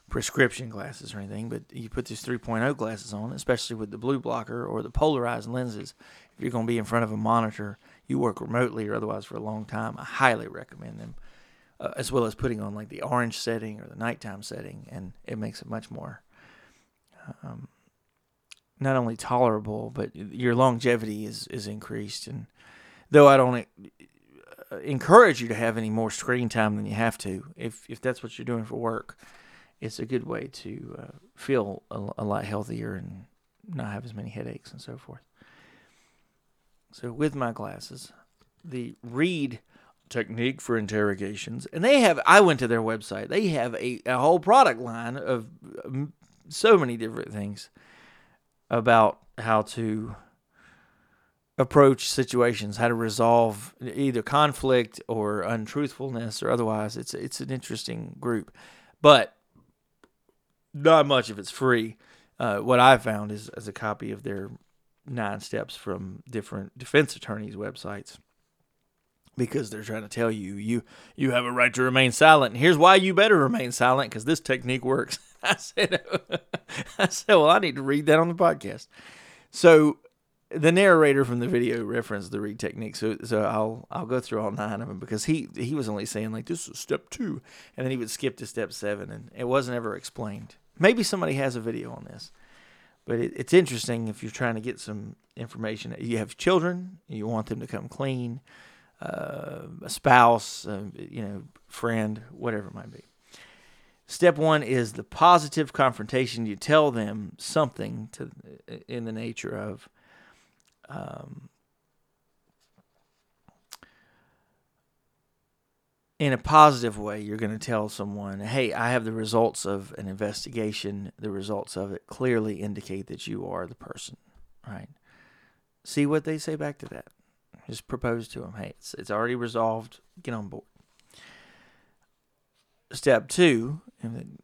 prescription glasses or anything, but you put these 3.0 glasses on, especially with the blue blocker or the polarized lenses. If you're going to be in front of a monitor, you work remotely or otherwise for a long time, I highly recommend them uh, as well as putting on like the orange setting or the nighttime setting, and it makes it much more um, not only tolerable, but your longevity is is increased. And Though I don't uh, encourage you to have any more screen time than you have to. If if that's what you're doing for work, it's a good way to uh, feel a, a lot healthier and not have as many headaches and so forth. So with my glasses, the Reid technique for interrogations, and they have. I went to their website. They have a, a whole product line of um, so many different things about how to approach situations, how to resolve either conflict or untruthfulness or otherwise. It's it's an interesting group, but not much of it's free. Uh, what I found is as a copy of their nine steps from different defense attorneys' websites because they're trying to tell you you you have a right to remain silent. And here's why you better remain silent because this technique works. I said, I said, well, I need to read that on the podcast. So the narrator from the video referenced the Reid technique, so so I'll I'll go through all nine of them because he he was only saying like this is step two, and then he would skip to step seven, and it wasn't ever explained. Maybe somebody has a video on this, but it, it's interesting if you're trying to get some information. You have children, you want them to come clean, uh, a spouse, uh, you know, friend, whatever it might be. Step one is the positive confrontation. You tell them something to in the nature of um, in a positive way, you're going to tell someone, hey, I have the results of an investigation. The results of it clearly indicate that you are the person, right? See what they say back to that. Just propose to them, hey, it's, it's already resolved. Get on board. Step two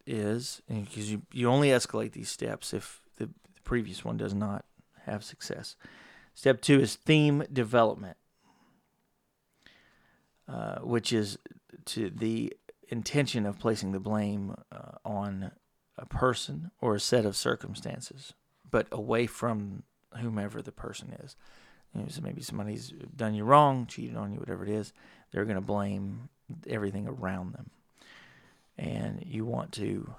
is because you, you only escalate these steps if the, the previous one does not have success. Step two is theme development, uh, which is to the intention of placing the blame uh, on a person or a set of circumstances, but away from whomever the person is. You know, so maybe somebody's done you wrong, cheated on you, whatever it is. They're going to blame everything around them and you want to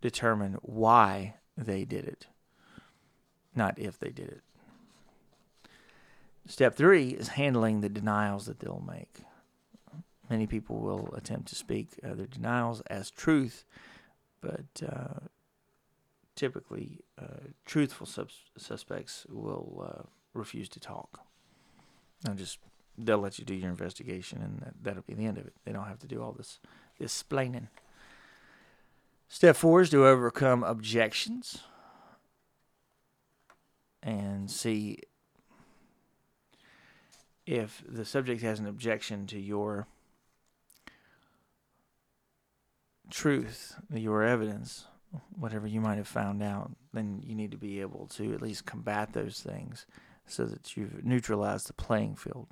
determine why they did it, not if they did it. Step three is handling the denials that they'll make. Many people will attempt to speak uh, their denials as truth, but uh, typically, uh, truthful sus- suspects will uh, refuse to talk. And just they'll let you do your investigation, and that, that'll be the end of it. They don't have to do all this explaining. Step four is to overcome objections and see if the subject has an objection to your truth, your evidence, whatever you might have found out, then you need to be able to at least combat those things so that you've neutralized the playing field.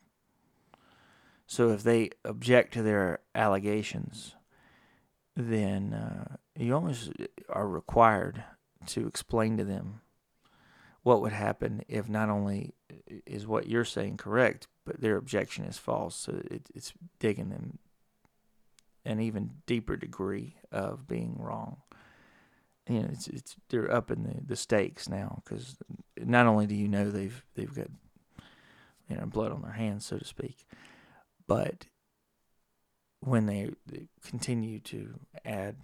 So if they object to their allegations, then uh, you almost are required to explain to them what would happen if not only is what you're saying correct, but their objection is false. So it, it's digging them an even deeper degree of being wrong. You know, it's it's they're up in the, the stakes now because not only do you know they've they've got you know blood on their hands, so to speak, but when they, they continue to add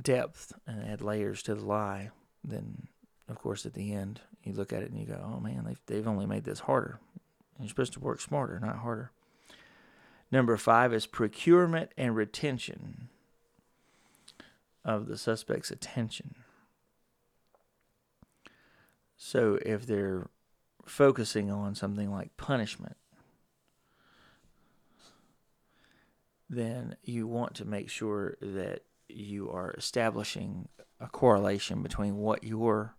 depth and add layers to the lie, then of course at the end you look at it and you go, "Oh man, they've they've only made this harder." And you're supposed to work smarter, not harder. Number five is procurement and retention of the suspect's attention. So if they're focusing on something like punishment, then you want to make sure that you are establishing a correlation between what you're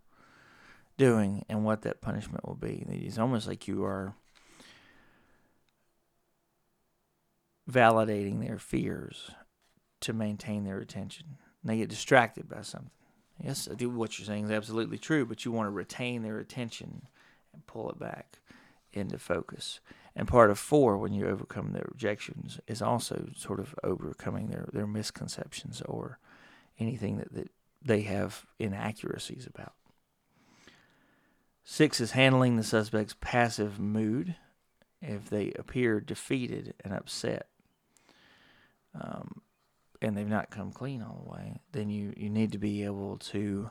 doing and what that punishment will be. It's almost like you are validating their fears to maintain their attention. They get distracted by something. Yes, what you're saying is absolutely true, but you want to retain their attention and pull it back into focus. And part of four, when you overcome their objections, is also sort of overcoming their, their misconceptions or anything that, that they have inaccuracies about. Six is handling the suspect's passive mood if they appear defeated and upset. Um, and they've not come clean all the way, then you, you need to be able to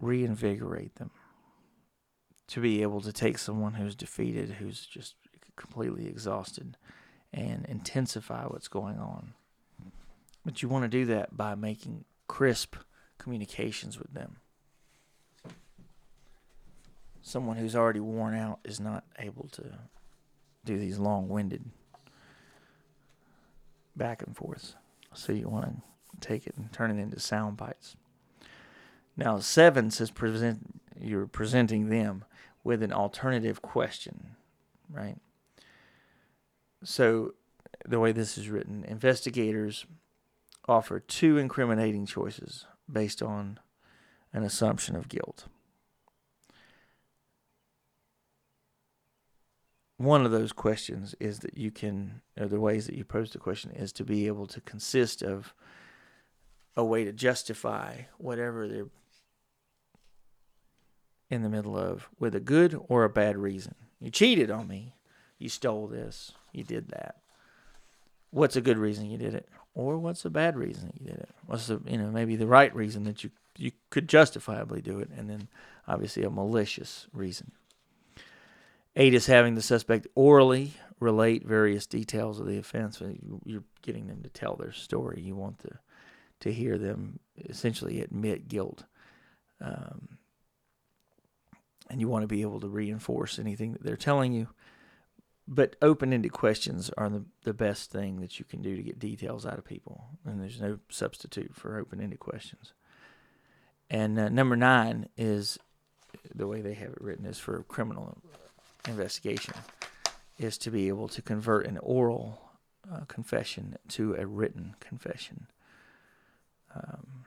reinvigorate them. To be able to take someone who's defeated, who's just completely exhausted, and intensify what's going on. But you want to do that by making crisp communications with them. Someone who's already worn out is not able to do these long winded back and forths. So you want to take it and turn it into sound bites. Now, seven says present, you're presenting them with an alternative question, right? So, the way this is written, investigators offer two incriminating choices based on an assumption of guilt. One of those questions is that you can, or the ways that you pose the question is to be able to consist of a way to justify whatever they're in the middle of with a good or a bad reason. You cheated on me. You stole this. You did that. What's a good reason you did it? Or what's a bad reason you did it? What's the you know, maybe the right reason that you you could justifiably do it and then obviously a malicious reason. Eight is having the suspect orally relate various details of the offense. You're getting them to tell their story. You want to to hear them essentially admit guilt. Um, and you want to be able to reinforce anything that they're telling you. But open ended questions are the, the best thing that you can do to get details out of people. And there's no substitute for open ended questions. And uh, number nine is the way they have it written is for criminal investigation, is to be able to convert an oral uh, confession to a written confession. Um,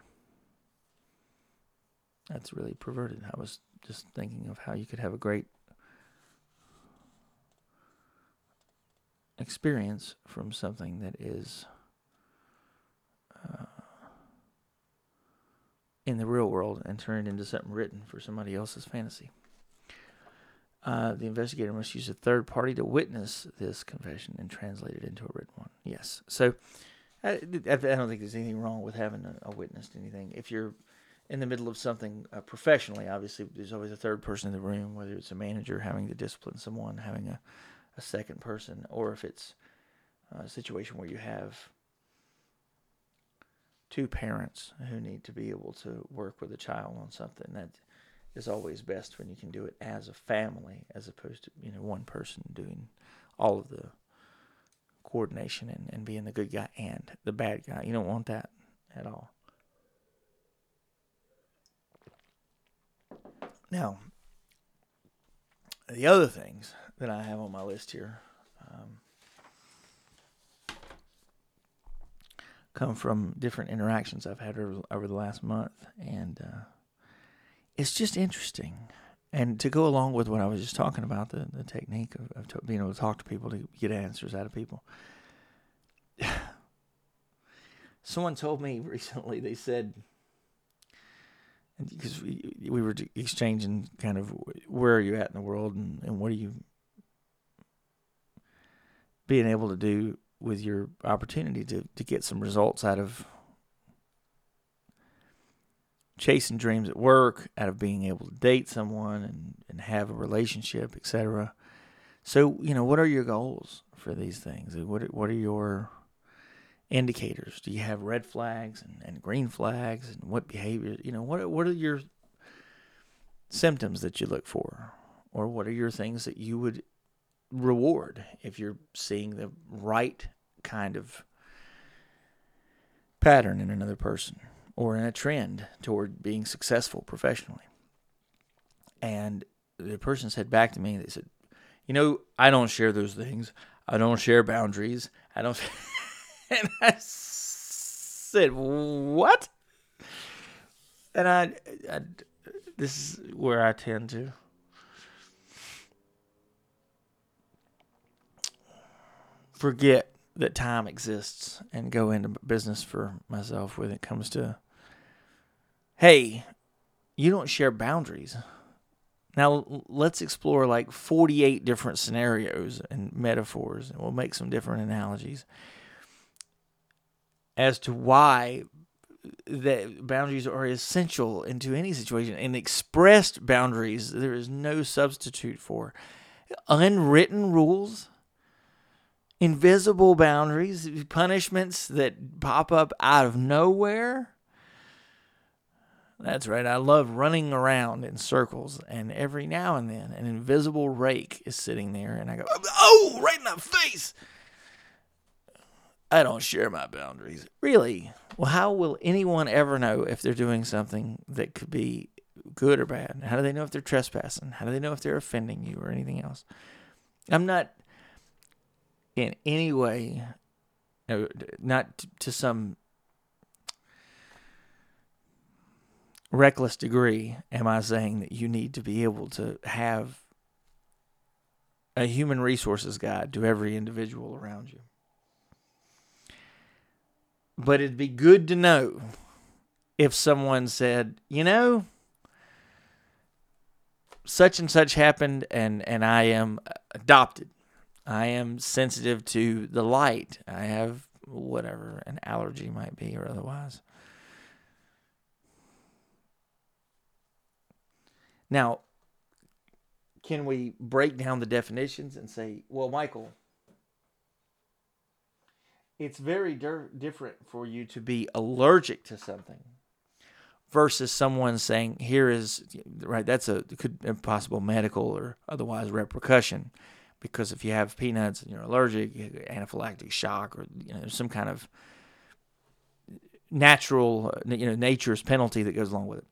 that's really perverted. I was just thinking of how you could have a great experience from something that is uh, in the real world and turn it into something written for somebody else's fantasy. Uh, the investigator must use a third party to witness this confession and translate it into a written one. Yes. So I, I don't think there's anything wrong with having a, a witness to anything. If you're in the middle of something uh, professionally, obviously there's always a third person in the room, whether it's a manager having to discipline someone, having a, a second person, or if it's a situation where you have two parents who need to be able to work with a child on something. That is always best when you can do it as a family, as opposed to you know one person doing all of the coordination and, and being the good guy and the bad guy. You don't want that at all. Now, the other things that I have on my list here um, come from different interactions I've had over, over the last month, and uh, it's just interesting. And to go along with what I was just talking about, the, the technique of, of t- being able to talk to people to get answers out of people. Someone told me recently, they said, because we, we were exchanging kind of where are you at in the world and, and what are you being able to do with your opportunity to, to get some results out of chasing dreams at work, out of being able to date someone and, and have a relationship, etc. So, you know, what are your goals for these things? What what are your indicators? Do you have red flags and, and green flags and what behavior, you know, what what are your symptoms that you look for? Or what are your things that you would reward if you're seeing the right kind of pattern in another person or in a trend toward being successful professionally. And the person said back to me, they said, You know, I don't share those things. I don't share boundaries. I don't. and I said, What? And I, I, this is where I tend to forget that time exists and go into business for myself when it comes to hey, you don't share boundaries. Now let's explore like 48 different scenarios and metaphors, and we'll make some different analogies as to why that boundaries are essential into any situation. And expressed boundaries there is no substitute for unwritten rules invisible boundaries punishments that pop up out of nowhere. That's right. I love running around in circles and every now and then an invisible rake is sitting there and i go oh right in the face I don't share my boundaries. Really? Well, how will anyone ever know if they're doing something that could be good or bad? How do they know if they're trespassing? How do they know if they're offending you or anything else? I'm not in any way, not to some reckless degree, am I saying that you need to be able to have a human resources guide to every individual around you but it'd be good to know if someone said, you know, such and such happened and and I am adopted. I am sensitive to the light. I have whatever an allergy might be or otherwise. Now, can we break down the definitions and say, well, Michael, it's very dir- different for you to be allergic to something versus someone saying here is right that's a could a possible medical or otherwise repercussion because if you have peanuts and you're allergic you anaphylactic shock or you know some kind of natural you know nature's penalty that goes along with it.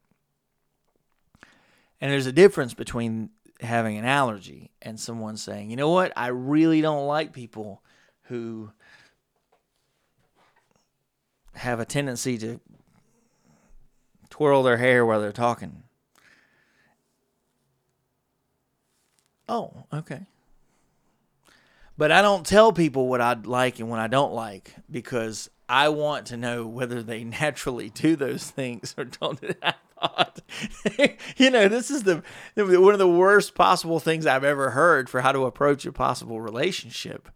And there's a difference between having an allergy and someone saying you know what? I really don't like people who have a tendency to twirl their hair while they're talking. Oh, okay. But I don't tell people what I like and what I don't like because I want to know whether they naturally do those things or don't. I thought, you know, this is the one of the worst possible things I've ever heard for how to approach a possible relationship,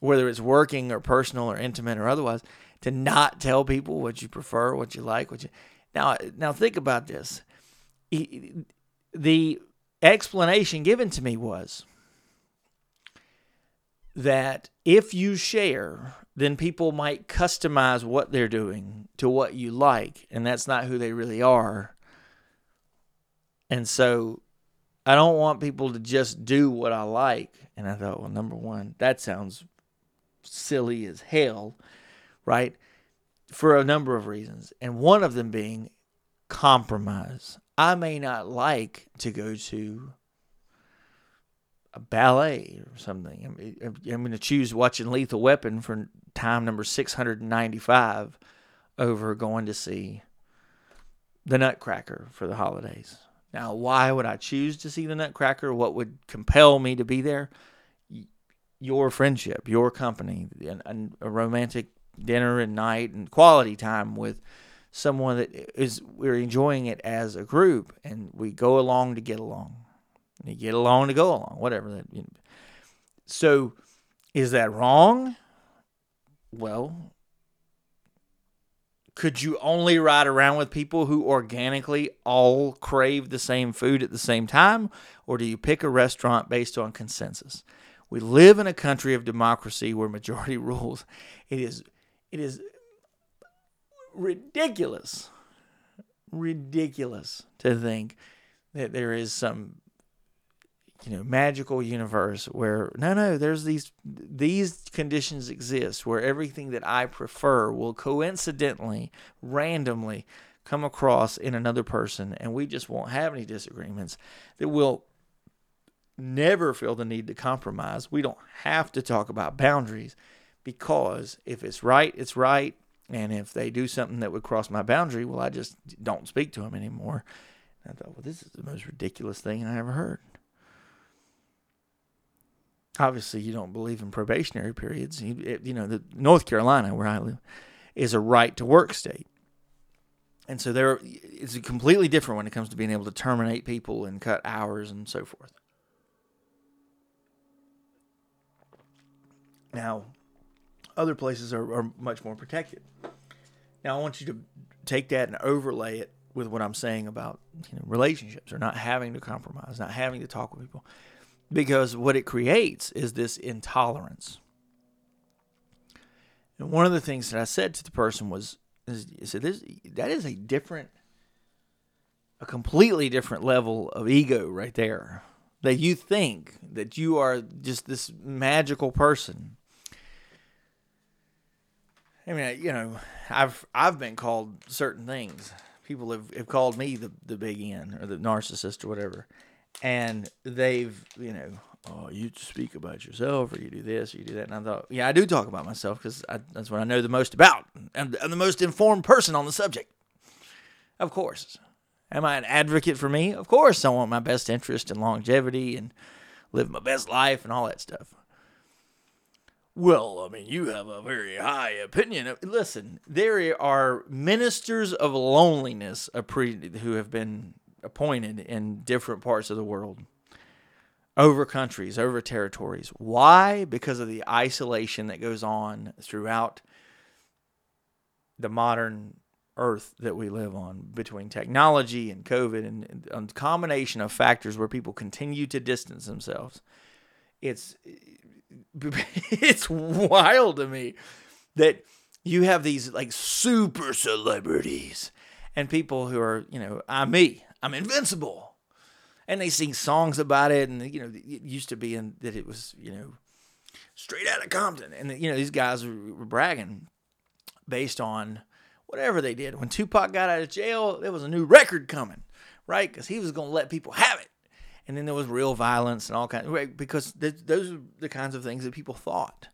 whether it's working or personal or intimate or otherwise to not tell people what you prefer, what you like, what you now now think about this. The explanation given to me was that if you share, then people might customize what they're doing to what you like, and that's not who they really are. And so I don't want people to just do what I like. And I thought, well, number one, that sounds silly as hell right? For a number of reasons. And one of them being compromise. I may not like to go to a ballet or something. I'm, going to choose watching Lethal Weapon for time number 695 over going to see the Nutcracker for the holidays. Now, why would I choose to see the Nutcracker? What would compel me to be there? Your friendship, your company, and a romantic dinner and night and quality time with someone that is we're enjoying it as a group and we go along to get along. You get along to go along, whatever that. You know. So, is that wrong? Well, could you only ride around with people who organically all crave the same food at the same time, or do you pick a restaurant based on consensus? We live in a country of democracy where majority rules. It is it is ridiculous, ridiculous to think that there is some you know magical universe where no no there's these these conditions exist where everything that i prefer will coincidentally randomly come across in another person and we just won't have any disagreements that we'll never feel the need to compromise. We don't have to talk about boundaries because if it's right, it's right. And if they do something that would cross my boundary, well, I just don't speak to them anymore. And I thought, well, this is the most ridiculous thing I ever heard. Obviously, you don't believe in probationary periods. You, you know, the North Carolina, where I live, is a right to work state. and so there it's completely different when it comes to being able to terminate people and cut hours and so forth. Now, other places are, are much more protected. Now, I want you to take that and overlay it with what I'm saying about you know, relationships or not having to compromise, not having to talk with people, because what it creates is this intolerance. And one of the things that I said to the person was, is, I said, this, that is a different, a completely different level of ego right there. That you think that you are just this magical person. I mean, you know, I've I've been called certain things. People have, have called me the the big N or the narcissist or whatever, and they've you know oh, you speak about yourself or you do this or you do that. And I thought, yeah, I do talk about myself because that's what I know the most about. I'm, I'm the most informed person on the subject. Of course. Am I an advocate for me? Of course, I want my best interest and longevity and live my best life and all that stuff. Well, I mean, you have a very high opinion. Listen, there are ministers of loneliness who have been appointed in different parts of the world over countries, over territories. Why? Because of the isolation that goes on throughout the modern earth that we live on between technology and COVID and, a combination of factors where people continue to distance themselves. It's it's wild to me that you have these like super celebrities and people who are, you know, I'm me. I'm invincible and they sing songs about it. And you know, it used to be in that it was you know straight out of Compton, and you know these guys were, were bragging based on whatever they did. When Tupac got out of jail, there was a new record coming, right? Because he was going to let people have it. And then there was real violence and all kinds, right? because th- those are the kinds of things that people thought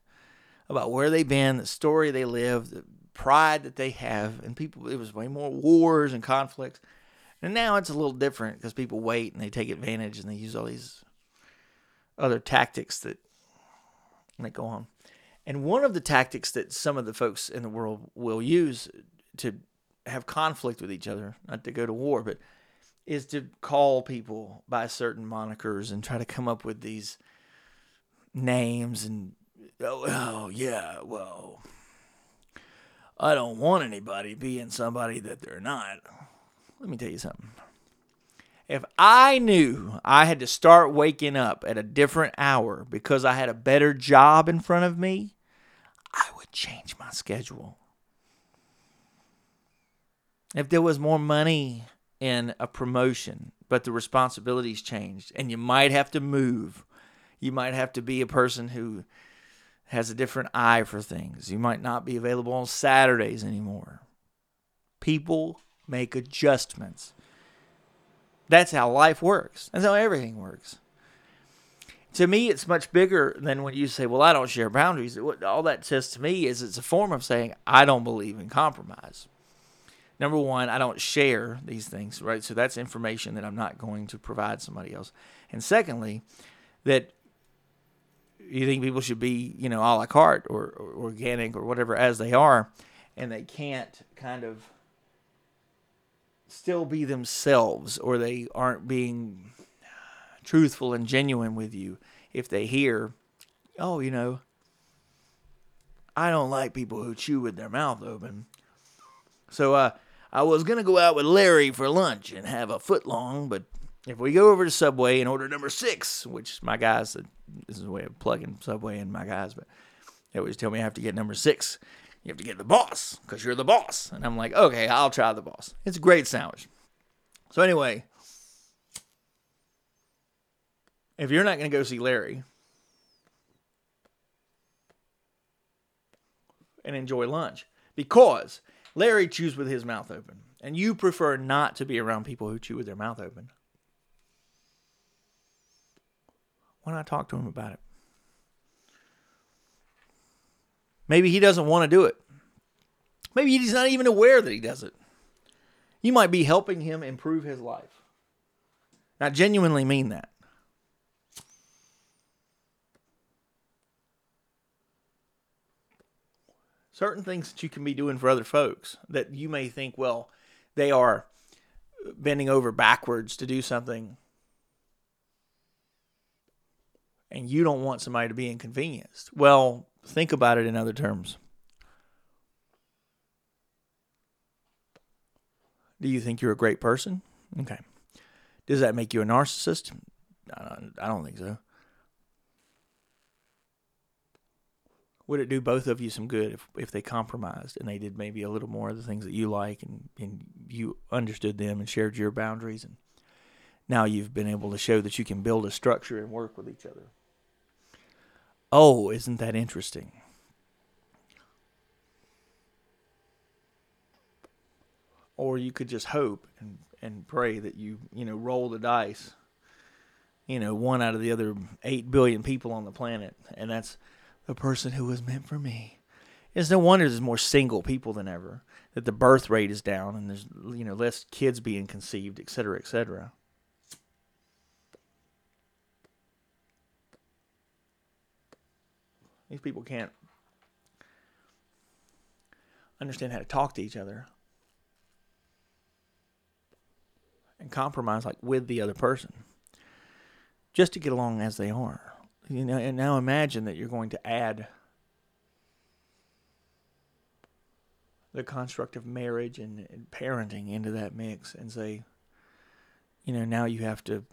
about where they've been, the story they lived, the pride that they have, and people. It was way more wars and conflicts. And now it's a little different because people wait and they take advantage and they use all these other tactics that that go on. And one of the tactics that some of the folks in the world will use to have conflict with each other, not to go to war, but is to call people by certain monikers and try to come up with these names and oh, oh yeah, well, I don't want anybody being somebody that they're not. Let me tell you something. If I knew I had to start waking up at a different hour because I had a better job in front of me, I would change my schedule. If there was more money in a promotion, but the responsibilities changed, and you might have to move, you might have to be a person who has a different eye for things. You might not be available on Saturdays anymore. People make adjustments. That's how life works. That's how everything works. To me, it's much bigger than when you say, Well, I don't share boundaries. All that says to me is it's a form of saying, I don't believe in compromise. Number one, I don't share these things, right? So that's information that I'm not going to provide somebody else. And secondly, that you think people should be, you know, a la carte or, or organic or whatever as they are, and they can't kind of still be themselves or they aren't being truthful and genuine with you if they hear, oh, you know, I don't like people who chew with their mouth open. So uh, I was going to go out with Larry for lunch and have a foot long, but if we go over to Subway and order number six, which my guys, this is a way of plugging Subway in my guys, but they always tell me I have to get number six you have to get the boss because you're the boss. And I'm like, okay, I'll try the boss. It's a great sandwich. So, anyway, if you're not going to go see Larry and enjoy lunch because Larry chews with his mouth open and you prefer not to be around people who chew with their mouth open, why not talk to him about it? Maybe he doesn't want to do it. Maybe he's not even aware that he does it. You might be helping him improve his life. I genuinely mean that. Certain things that you can be doing for other folks that you may think, well, they are bending over backwards to do something and you don't want somebody to be inconvenienced. Well, think about it in other terms. Do you think you're a great person? Okay. Does that make you a narcissist? I don't, think so. Would it do both of you some good if, if they compromised and they did maybe a little more of the things that you like and, and you understood them and shared your boundaries and now you've been able to show that you can build a structure and work with each other. Oh, isn't that interesting? Or you could just hope and, and pray that you, you know, roll the dice. You know, one out of the other 8 billion people on the planet. And that's the person who was meant for me. It's no wonder there's more single people than ever, that the birth rate is down and there's, you know, less kids being conceived, et cetera, et cetera. These people can't understand how to talk to each other and compromise like with the other person just to get along as they are. You know, and now imagine that you're going to add the construct of marriage and, parenting into that mix and say, you know, now you have to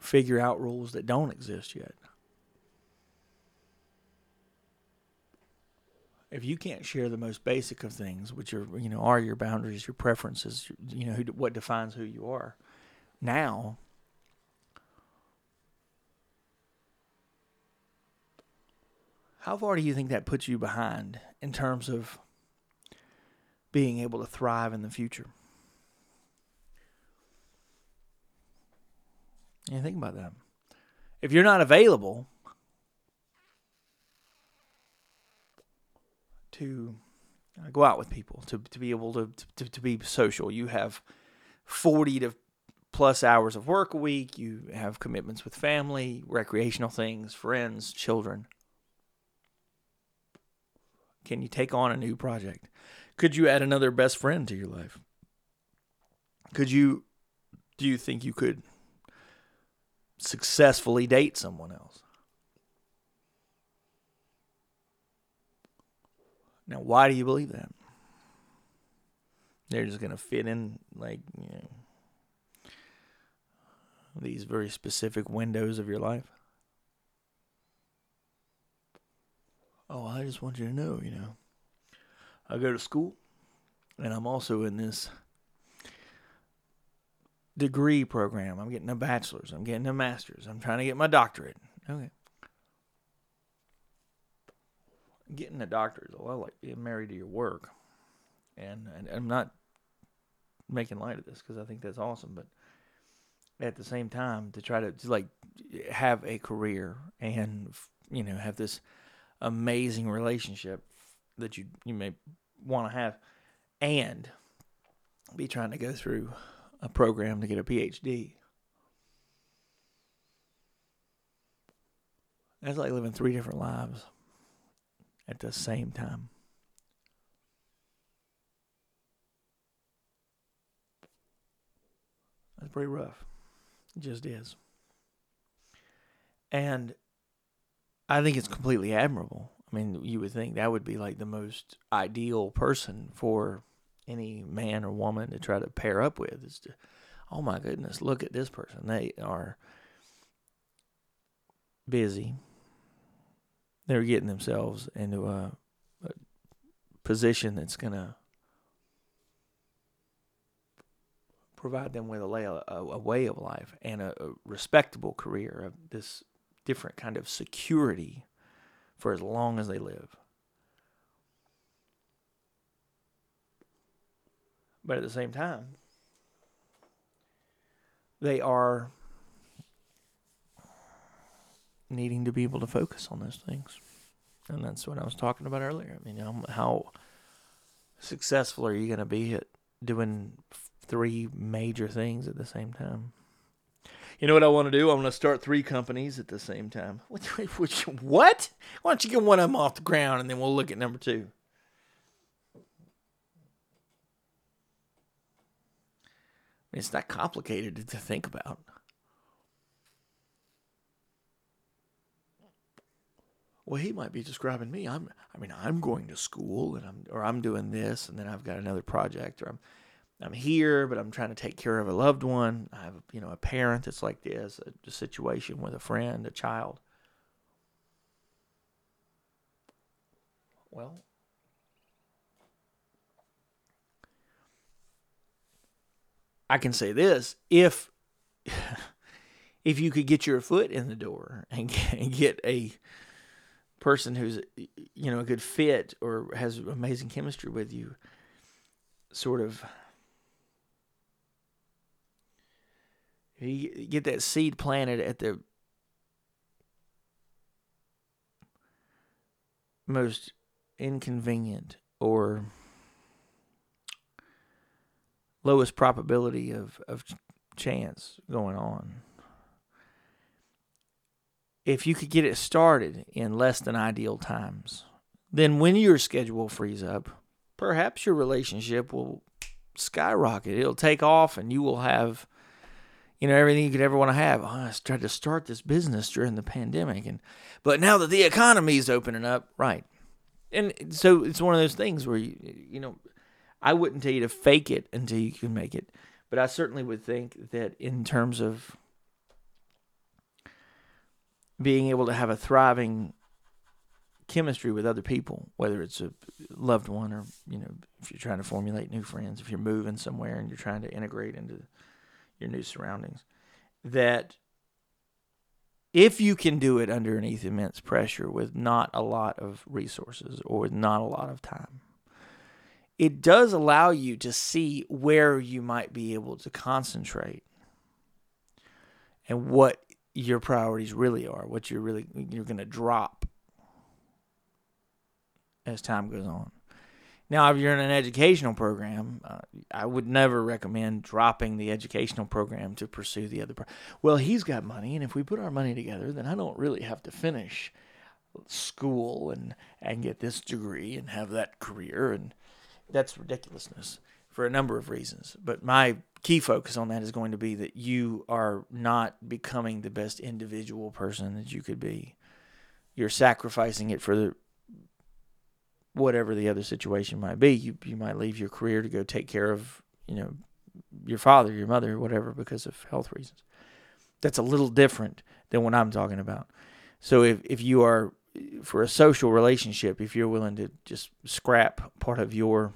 figure out rules that don't exist yet. if you can't share the most basic of things, which are you know are your boundaries, your preferences, you know who, what defines who you are, now. How far do you think that puts you behind in terms of being able to thrive in the future? And think about that. If you're not available, to uh, go out with people, to, to be able to, to, to be social. You have 40 to plus hours of work a week. You have commitments with family, recreational things, friends, children. Can you take on a new project? Could you add another best friend to your life? Could you, do you think you could successfully date someone else? Now, why do you believe that? They're just going to fit in, like, you know, these very specific windows of your life. Oh, I just want you to know, you know, I go to school and I'm also in this degree program. I'm getting a bachelor's, I'm getting a master's, I'm trying to get my doctorate. Okay getting a doctorate is a lot like being married to your work. And, and I'm not making light of this because I think that's awesome, but at the same time, to try to, to like have a career and you know have this amazing relationship that you you may want to have, and be trying to go through a program to get a PhD. That's like living three different lives at the same time. That's pretty rough. It just is. And I think it's completely admirable. I mean, you would think that would be like the most ideal person for any man or woman to try to pair up with is to, oh my goodness, look at this person. They are busy, they're getting themselves into a, a position that's going to provide them with a, lay, a, a way of life and a, a respectable career, of this different kind of security for as long as they live. But at the same time, they are needing to be able to focus on those things. And that's what I was talking about earlier. I mean, how, how successful are you going to be at doing three major things at the same time? You know what I want to do? I want to start three companies at the same time. Which, what? Why don't you get one of them off the ground and then we'll look at number two? it's not complicated to think about. Well, he might be describing me. I'm, I mean, I'm going to school, and I'm, or I'm doing this, and then I've got another project, or I'm, I'm here, but I'm trying to take care of a loved one. I have, you know, a parent that's like this, a, a situation with a friend, a child. Well, I can say this: if if you could get your foot in the door and get, a person who's you know a good fit or has amazing chemistry with you, sort of. You get that seed planted at the most inconvenient or lowest probability of, of chance going on. If you could get it started in less than ideal times, then when your schedule frees up, perhaps your relationship will skyrocket. It'll take off and you will have you know everything you could ever want to have. Oh, I tried to start this business during the pandemic and but now that the economy is opening up, right. And so it's one of those things where you you know I wouldn't tell you to fake it until you can make it, but I certainly would think that in terms of being able to have a thriving chemistry with other people, whether it's a loved one or you know if you're trying to formulate new friends, if you're moving somewhere and you're trying to integrate into your new surroundings, that if you can do it underneath immense pressure with not a lot of resources or with not a lot of time, it does allow you to see where you might be able to concentrate and what your priorities really are, what you're really you're going to drop as time goes on. Now, if you're in an educational program, uh, I would never recommend dropping the educational program to pursue the other. Pro- well, he's got money, and if we put our money together, then I don't really have to finish school and and get this degree and have that career, and that's ridiculousness for a number of reasons. But my key focus on that is going to be that you are not becoming the best individual person that you could be. You're sacrificing it for the whatever the other situation might be. You you might leave your career to go take care of, you know, your father, your mother, whatever because of health reasons. That's a little different than what I'm talking about. So if if you are for a social relationship, if you're willing to just scrap part of your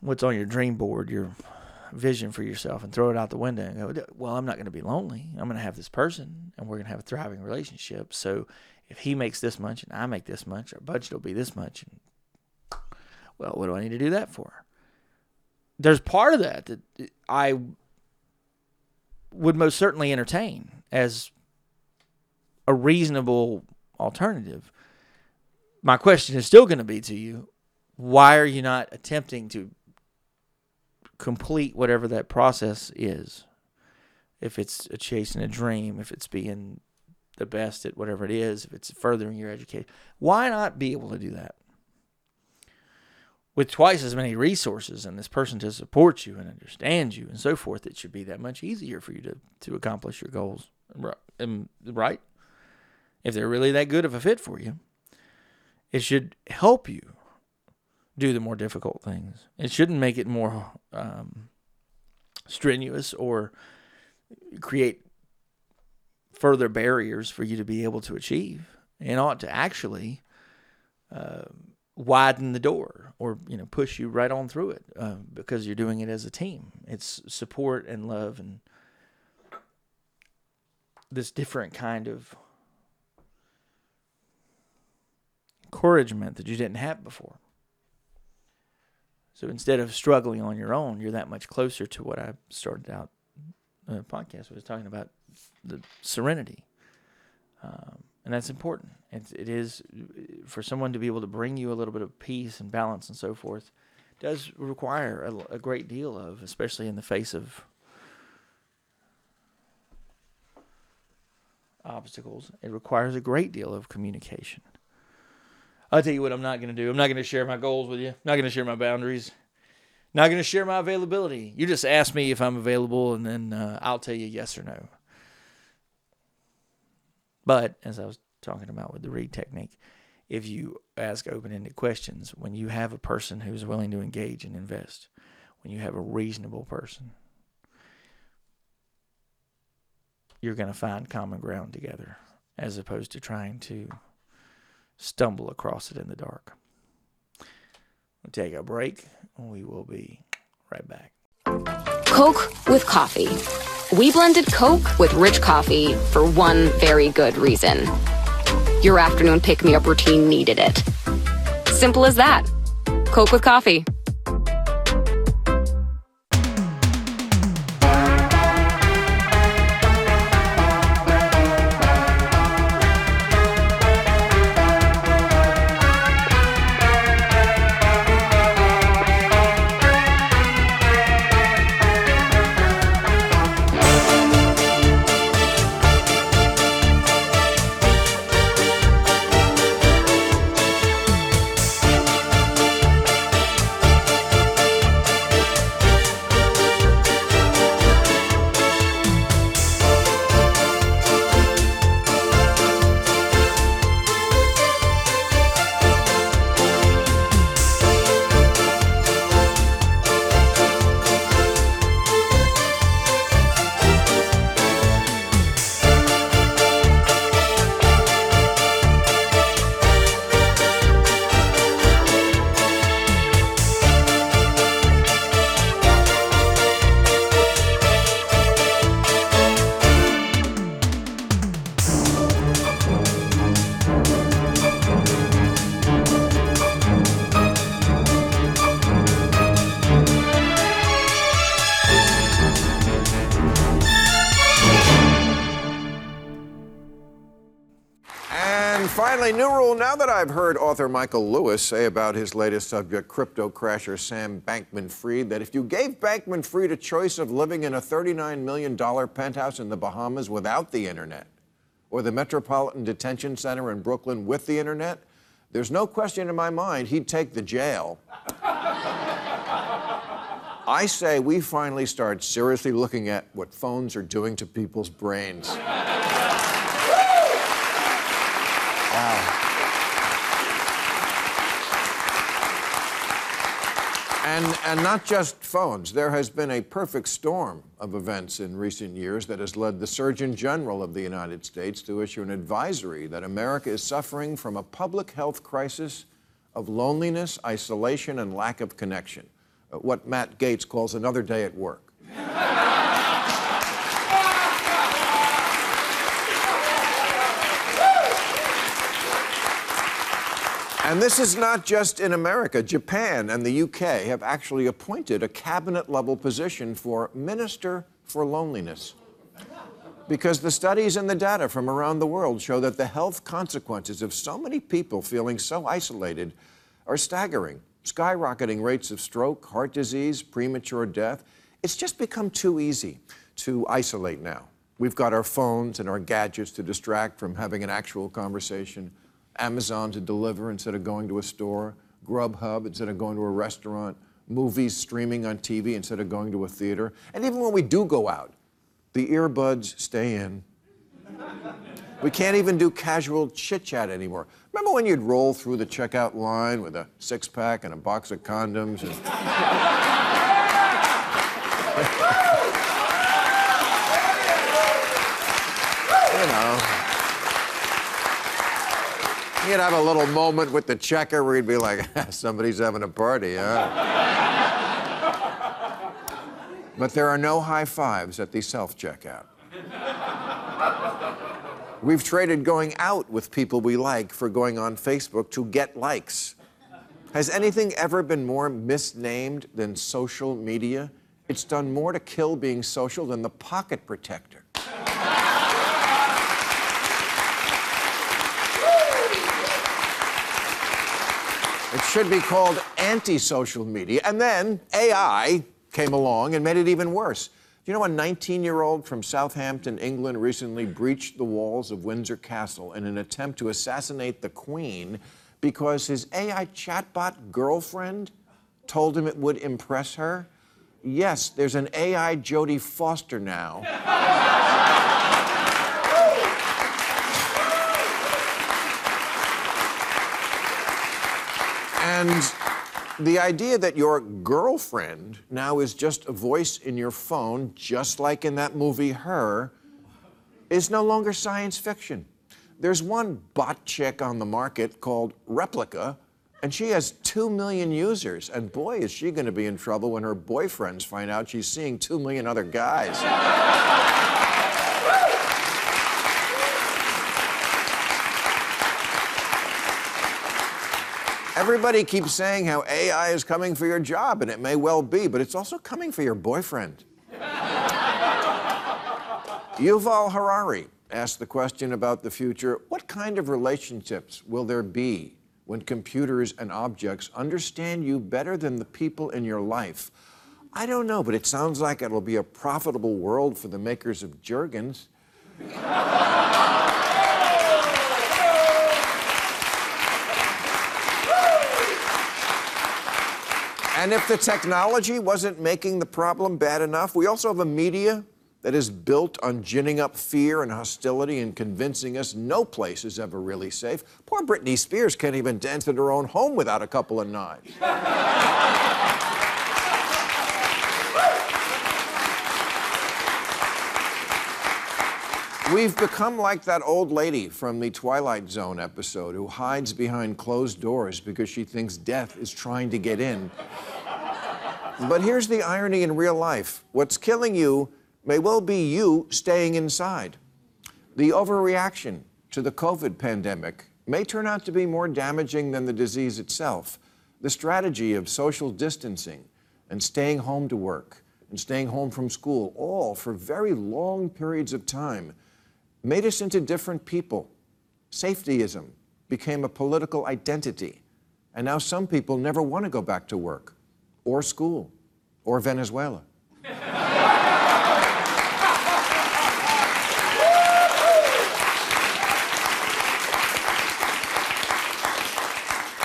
what's on your dream board, your vision for yourself, and throw it out the window and go, well, I'm not going to be lonely. I'm going to have this person, and we're going to have a thriving relationship. So if he makes this much and I make this much, our budget will be this much. And, well, what do I need to do that for? There's part of that that I would most certainly entertain as a reasonable alternative. My question is still going to be to you why are you not attempting to complete whatever that process is? If it's a chasing a dream, if it's being the best at whatever it is, if it's furthering your education, why not be able to do that? With twice as many resources and this person to support you and understand you and so forth, it should be that much easier for you to, to accomplish your goals. Right? If they're really that good of a fit for you, it should help you do the more difficult things. It shouldn't make it more um, strenuous or create further barriers for you to be able to achieve. and ought to actually uh, widen the door or you know push you right on through it uh, because you're doing it as a team. It's support and love and this different kind of encouragement that you didn't have before. So instead of struggling on your own, you're that much closer to what I started out the podcast was talking about the serenity, um, and that's important. It's, it is for someone to be able to bring you a little bit of peace and balance and so forth. Does require a, a great deal of, especially in the face of obstacles. It requires a great deal of communication. I'll tell you what I'm not going to do. I'm not going to share my goals with you. I'm not going to share my boundaries. I'm Not going to share my availability. You just ask me if I'm available, and then uh, I'll tell you yes or no. But as I was talking about with the Reid technique, if you ask open ended questions, when you have a person who's willing to engage and invest, when you have a reasonable person, you're going to find common ground together as opposed to trying to stumble across it in the dark. We'll take a break. And we will be right back. Coke with coffee. We blended Coke with rich coffee for one very good reason. Your afternoon pick me up routine needed it. Simple as that. Coke with coffee. Author Michael Lewis say about his latest subject, crypto crasher Sam Bankman Fried, that if you gave Bankman Fried a choice of living in a $39 million penthouse in the Bahamas without the internet, or the Metropolitan Detention Center in Brooklyn with the internet, there's no question in my mind he'd take the jail. I say we finally start seriously looking at what phones are doing to people's brains. And, and not just phones. There has been a perfect storm of events in recent years that has led the Surgeon General of the United States to issue an advisory that America is suffering from a public health crisis of loneliness, isolation, and lack of connection. Uh, What Matt Gaetz calls another day at work. And this is not just in America. Japan and the UK have actually appointed a cabinet level position for Minister for Loneliness. Because the studies and the data from around the world show that the health consequences of so many people feeling so isolated are staggering. Skyrocketing rates of stroke, heart disease, premature death. It's just become too easy to isolate now. We've got our phones and our gadgets to distract from having an actual conversation. Amazon to deliver instead of going to a store, Grubhub instead of going to a restaurant, movies streaming on TV instead of going to a theater. And even when we do go out, the earbuds stay in. We can't even do casual chit chat anymore. Remember when you'd roll through the checkout line with a six pack and a box of condoms? And... you know. You'd have a little moment with the checker where you'd be like, somebody's having a party, huh? but there are no high fives at the self checkout. We've traded going out with people we like for going on Facebook to get likes. Has anything ever been more misnamed than social media? It's done more to kill being social than the pocket protector. It should be called anti social media. And then AI came along and made it even worse. Do you know a 19 year old from Southampton, England, recently breached the walls of Windsor Castle in an attempt to assassinate the Queen because his AI chatbot girlfriend told him it would impress her? Yes, there's an AI Jodie Foster now. and the idea that your girlfriend now is just a voice in your phone, just like in that movie Her, is no longer science fiction. There's one bot chick on the market called Replika, and she has 2 million users. And boy, is she going to be in trouble when her boyfriends find out she's seeing 2 million other guys. Everybody keeps saying how AI is coming for your job, and it may well be, but it's also coming for your boyfriend. Yuval Harari asked the question about the future what kind of relationships will there be when computers and objects understand you better than the people in your life? I don't know, but it sounds like it'll be a profitable world for the makers of Jergens. And if the technology wasn't making the problem bad enough, we also have a media that is built on ginning up fear and hostility and convincing us no place is ever really safe. Poor Britney Spears can't even dance at her own home without a couple of knives. We've become like that old lady from the Twilight Zone episode who hides behind closed doors because she thinks death is trying to get in. But here's the irony in real life what's killing you may well be you staying inside. The overreaction to the COVID pandemic may turn out to be more damaging than the disease itself. The strategy of social distancing and staying home to work and staying home from school, all for very long periods of time, made us into different people. Safetyism became a political identity. And now some people never want to go back to work or school or Venezuela.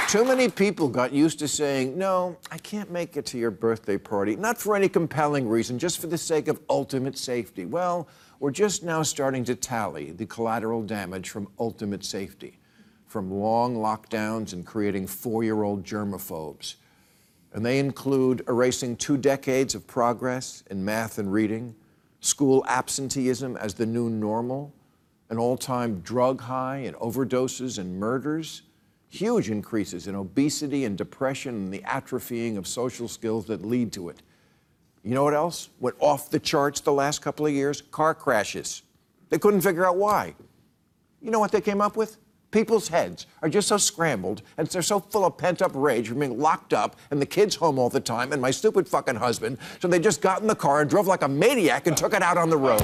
Too many people got used to saying, No, I can't make it to your birthday party, not for any compelling reason, just for the sake of ultimate safety. Well, we're just now starting to tally the collateral damage from ultimate safety, from long lockdowns and creating four year old germaphobes. And they include erasing two decades of progress in math and reading, school absenteeism as the new normal, an all time drug high in overdoses and murders huge increases in obesity and depression and the atrophying of social skills that lead to it. You know what else went off the charts the last couple of years? Car crashes. They couldn't figure out why. You know what they came up with? People's heads are just so scrambled and they're so full of pent up rage from being locked up and the kids home all the time and my stupid fucking husband. So they just got in the car and drove like a maniac and took it out on the road.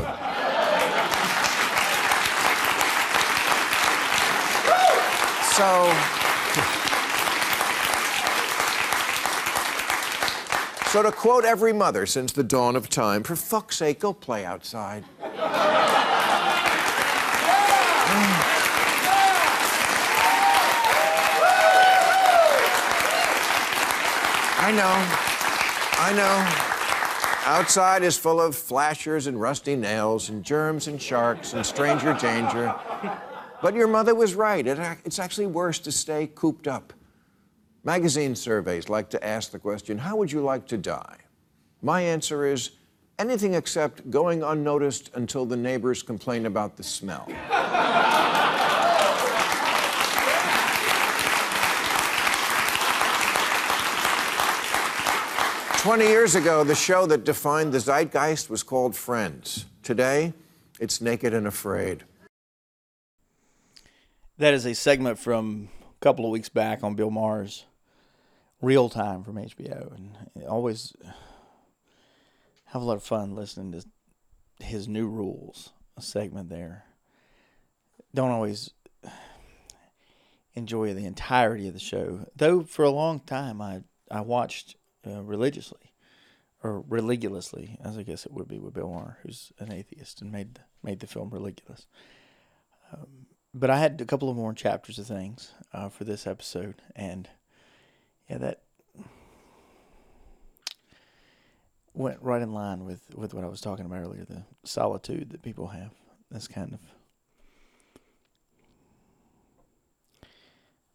So. So, to quote every mother since the dawn of time, for fuck's sake, go play outside. I know. I know. Outside is full of flashers and rusty nails and germs and sharks and stranger danger. But your mother was right. It, it's actually worse to stay cooped up. Magazine surveys like to ask the question, How would you like to die? My answer is anything except going unnoticed until the neighbors complain about the smell. Twenty years ago, the show that defined the zeitgeist was called Friends. Today, it's Naked and Afraid. That is a segment from a couple of weeks back on Bill Maher's Real Time from HBO, and I always have a lot of fun listening to his new rules a segment there. Don't always enjoy the entirety of the show, though. For a long time, I I watched uh, religiously or religiously, as I guess it would be with Bill Maher, who's an atheist and made the, made the film Religulous. Um, but I had a couple of more chapters of things uh, for this episode, and yeah, that went right in line with with what I was talking about earlier, the solitude that people have. This kind of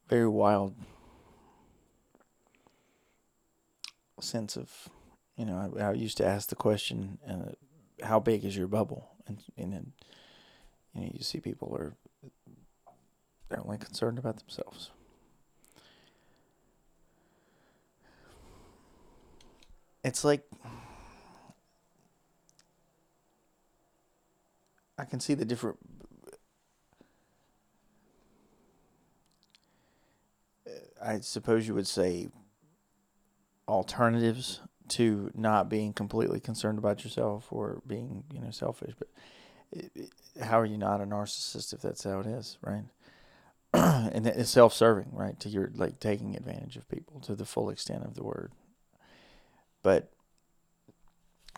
very wild sense of, you know, I, I used to ask the question, uh, "How big is your bubble?" And and then, you know, you see people are they're only concerned about themselves. It's like I can see the different I suppose you would say alternatives to not being completely concerned about yourself or being, you know, selfish. But it, it, how are you not a narcissist if that's how it is, right? and it's self-serving, right? To your like taking advantage of people to the full extent of the word. But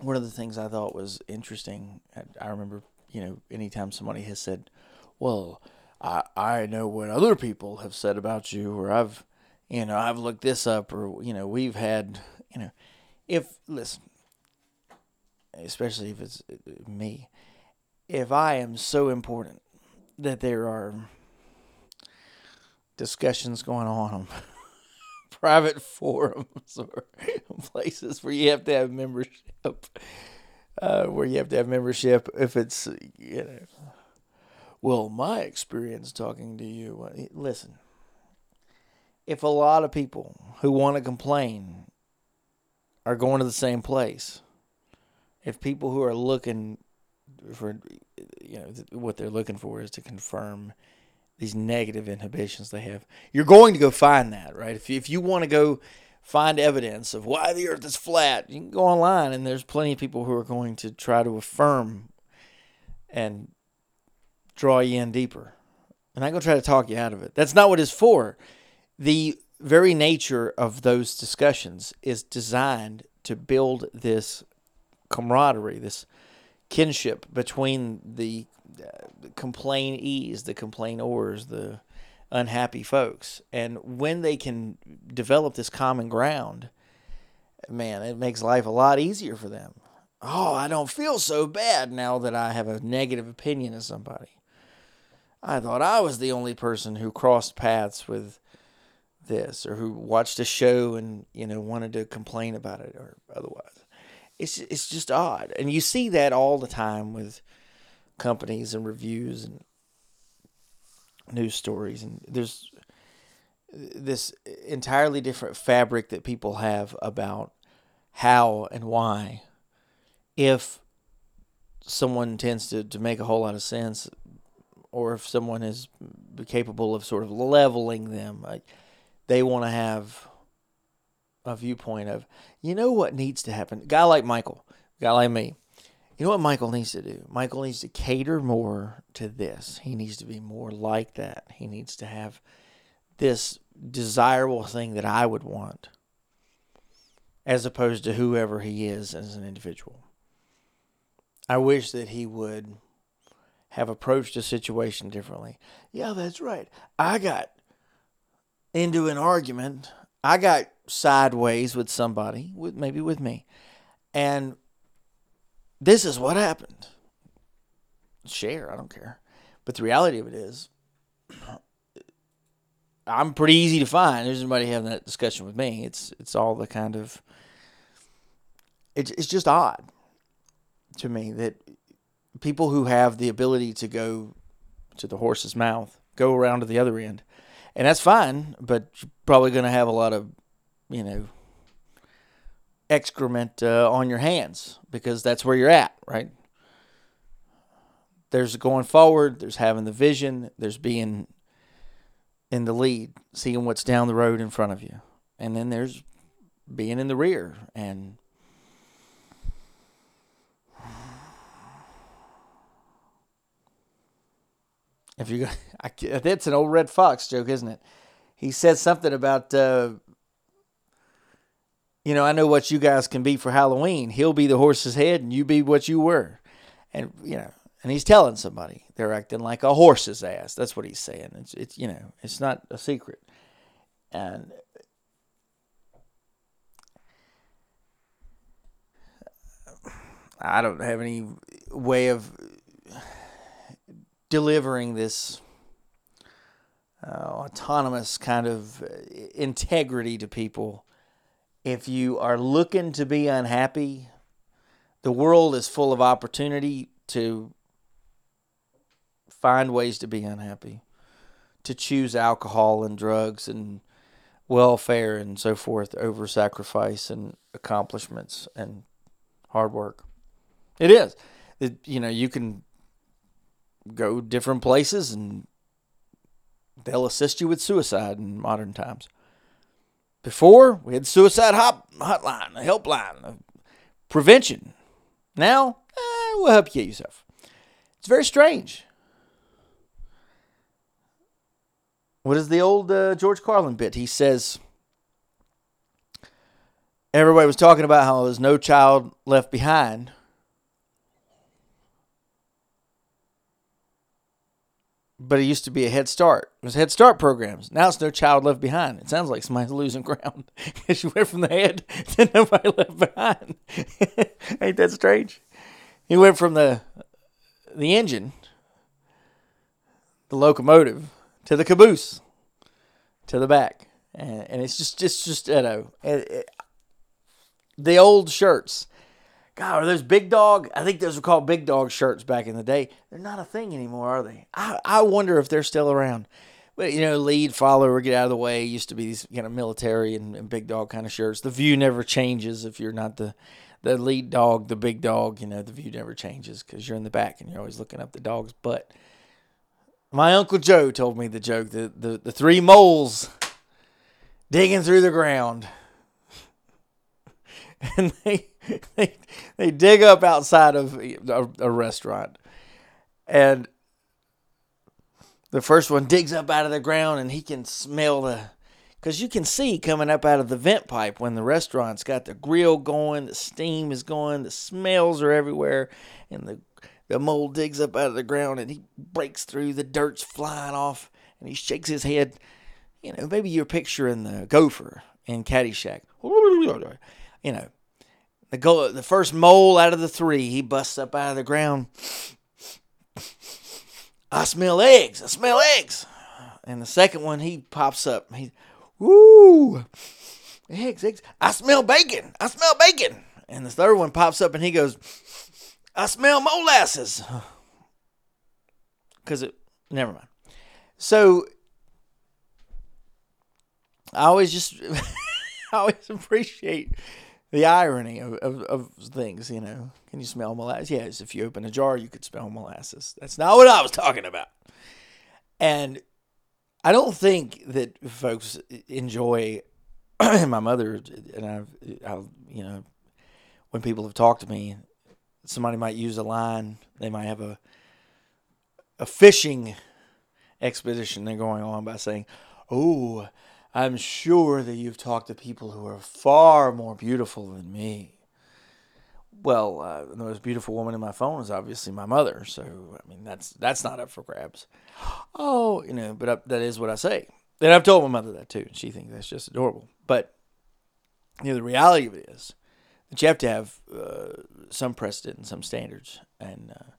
one of the things I thought was interesting, I remember, you know, anytime somebody has said, "Well, I I know what other people have said about you," or I've you know, I've looked this up, or you know, we've had, you know, if listen, especially if it's uh, me, if I am so important that there are discussions going on on private forums or places where you have to have membership, uh, where you have to have membership, if it's you know, well, my experience talking to you, listen if a lot of people who want to complain are going to the same place, if people who are looking for, you know, what they're looking for is to confirm these negative inhibitions they have, you're going to go find that, right? If if you want to go find evidence of why the earth is flat, you can go online and there's plenty of people who are going to try to affirm and draw you in deeper. And I'm going to try to talk you out of it. That's not what it's for the very nature of those discussions is designed to build this camaraderie, this kinship between the complainees, the complainers, the unhappy folks. And when they can develop this common ground, man, it makes life a lot easier for them. Oh, I don't feel so bad now that I have a negative opinion of somebody. I thought I was the only person who crossed paths with this or who watched a show and you know wanted to complain about it or otherwise. It's it's just odd. And you see that all the time with companies and reviews and news stories. And there's this entirely different fabric that people have about how and why. If someone tends to, to make a whole lot of sense or if someone is capable of sort of leveling them like they want to have a viewpoint of, you know what needs to happen? A guy like Michael, guy like me, you know what Michael needs to do? Michael needs to cater more to this. He needs to be more like that. He needs to have this desirable thing that I would want as opposed to whoever he is as an individual. I wish that he would have approached a situation differently. Yeah, that's right. I got into an argument. I got sideways with somebody, with maybe with me, and this is what happened. Share, I don't care. But the reality of it is, I'm pretty easy to find. There's anybody having that discussion with me. It's it's all the kind of it's it's just odd to me that people who have the ability to go to the horse's mouth go around to the other end and that's fine. But you're probably going to have a lot of, you know, excrement uh, on your hands because that's where you're at, right? There's going forward. There's having the vision. There's being in the lead, seeing what's down the road in front of you, and then there's being in the rear and If you, I, that's an old Redd Foxx joke, isn't it? He said something about, uh, you know, I know what you guys can be for Halloween. He'll be the horse's head, and you be what you were, and you know, and he's telling somebody they're acting like a horse's ass. That's what he's saying. It's, it's you know, it's not a secret, and I don't have any way of delivering this uh, autonomous kind of uh, integrity to people. If you are looking to be unhappy, the world is full of opportunity to find ways to be unhappy, to choose alcohol and drugs and welfare and so forth over sacrifice and accomplishments and hard work. It is. It, you know, you can go different places and they'll assist you with suicide in modern times. Before, we had suicide hop, hotline, a helpline, a prevention. Now, eh, we'll help you get yourself. It's very strange. What is the old uh, George Carlin bit? He says, everybody was talking about how there's no child left behind. But it used to be a Head Start. It was Head Start programs. Now it's no child left behind. It sounds like somebody's losing ground because you went from the head to nobody left behind. Ain't that strange? He went from the the engine, the locomotive, to the caboose, to the back, and, and it's just just just you know it, it, the old shirts. God, are those big dog? I think those were called big dog shirts back in the day. They're not a thing anymore, are they? I, I wonder if they're still around. But you know, lead, follower, get out of the way used to be these kind of military and, and big dog kind of shirts. The view never changes if you're not the the lead dog, the big dog. You know, the view never changes because you're in the back and you're always looking up the dog's butt. My uncle Joe told me the joke: the the, the three moles digging through the ground, and they they they dig up outside of a, a restaurant, and the first one digs up out of the ground, and he can smell the because you can see coming up out of the vent pipe when the restaurant's got the grill going, the steam is going, the smells are everywhere, and the the mole digs up out of the ground and he breaks through, the dirt's flying off, and he shakes his head. You know, maybe you're picturing the gopher in Caddyshack. You know, the go the first mole out of the three, he busts up out of the ground. I smell eggs. I smell eggs. And the second one, he pops up. He, woo, eggs, eggs. I smell bacon. I smell bacon. And the third one pops up and he goes, I smell molasses. Because it, never mind. So, I always just, I always appreciate the irony of, of, of, things, you know. Can you smell molasses? Yes, if you open a jar, you could smell molasses. That's not what I was talking about. And I don't think that folks enjoy, my mother, and I've, I've, you know, when people have talked to me, somebody might use a line. They might have a a fishing expedition they're going on by saying, "Oh, I'm sure that you've talked to people who are far more beautiful than me." Well, uh, the most beautiful woman in my phone is obviously my mother. So I mean, that's that's not up for grabs. Oh, you know, but I, that is what I say. And I've told my mother that too. And she thinks that's just adorable. But you know, the reality of it is that you have to have uh, some precedent and some standards. And uh,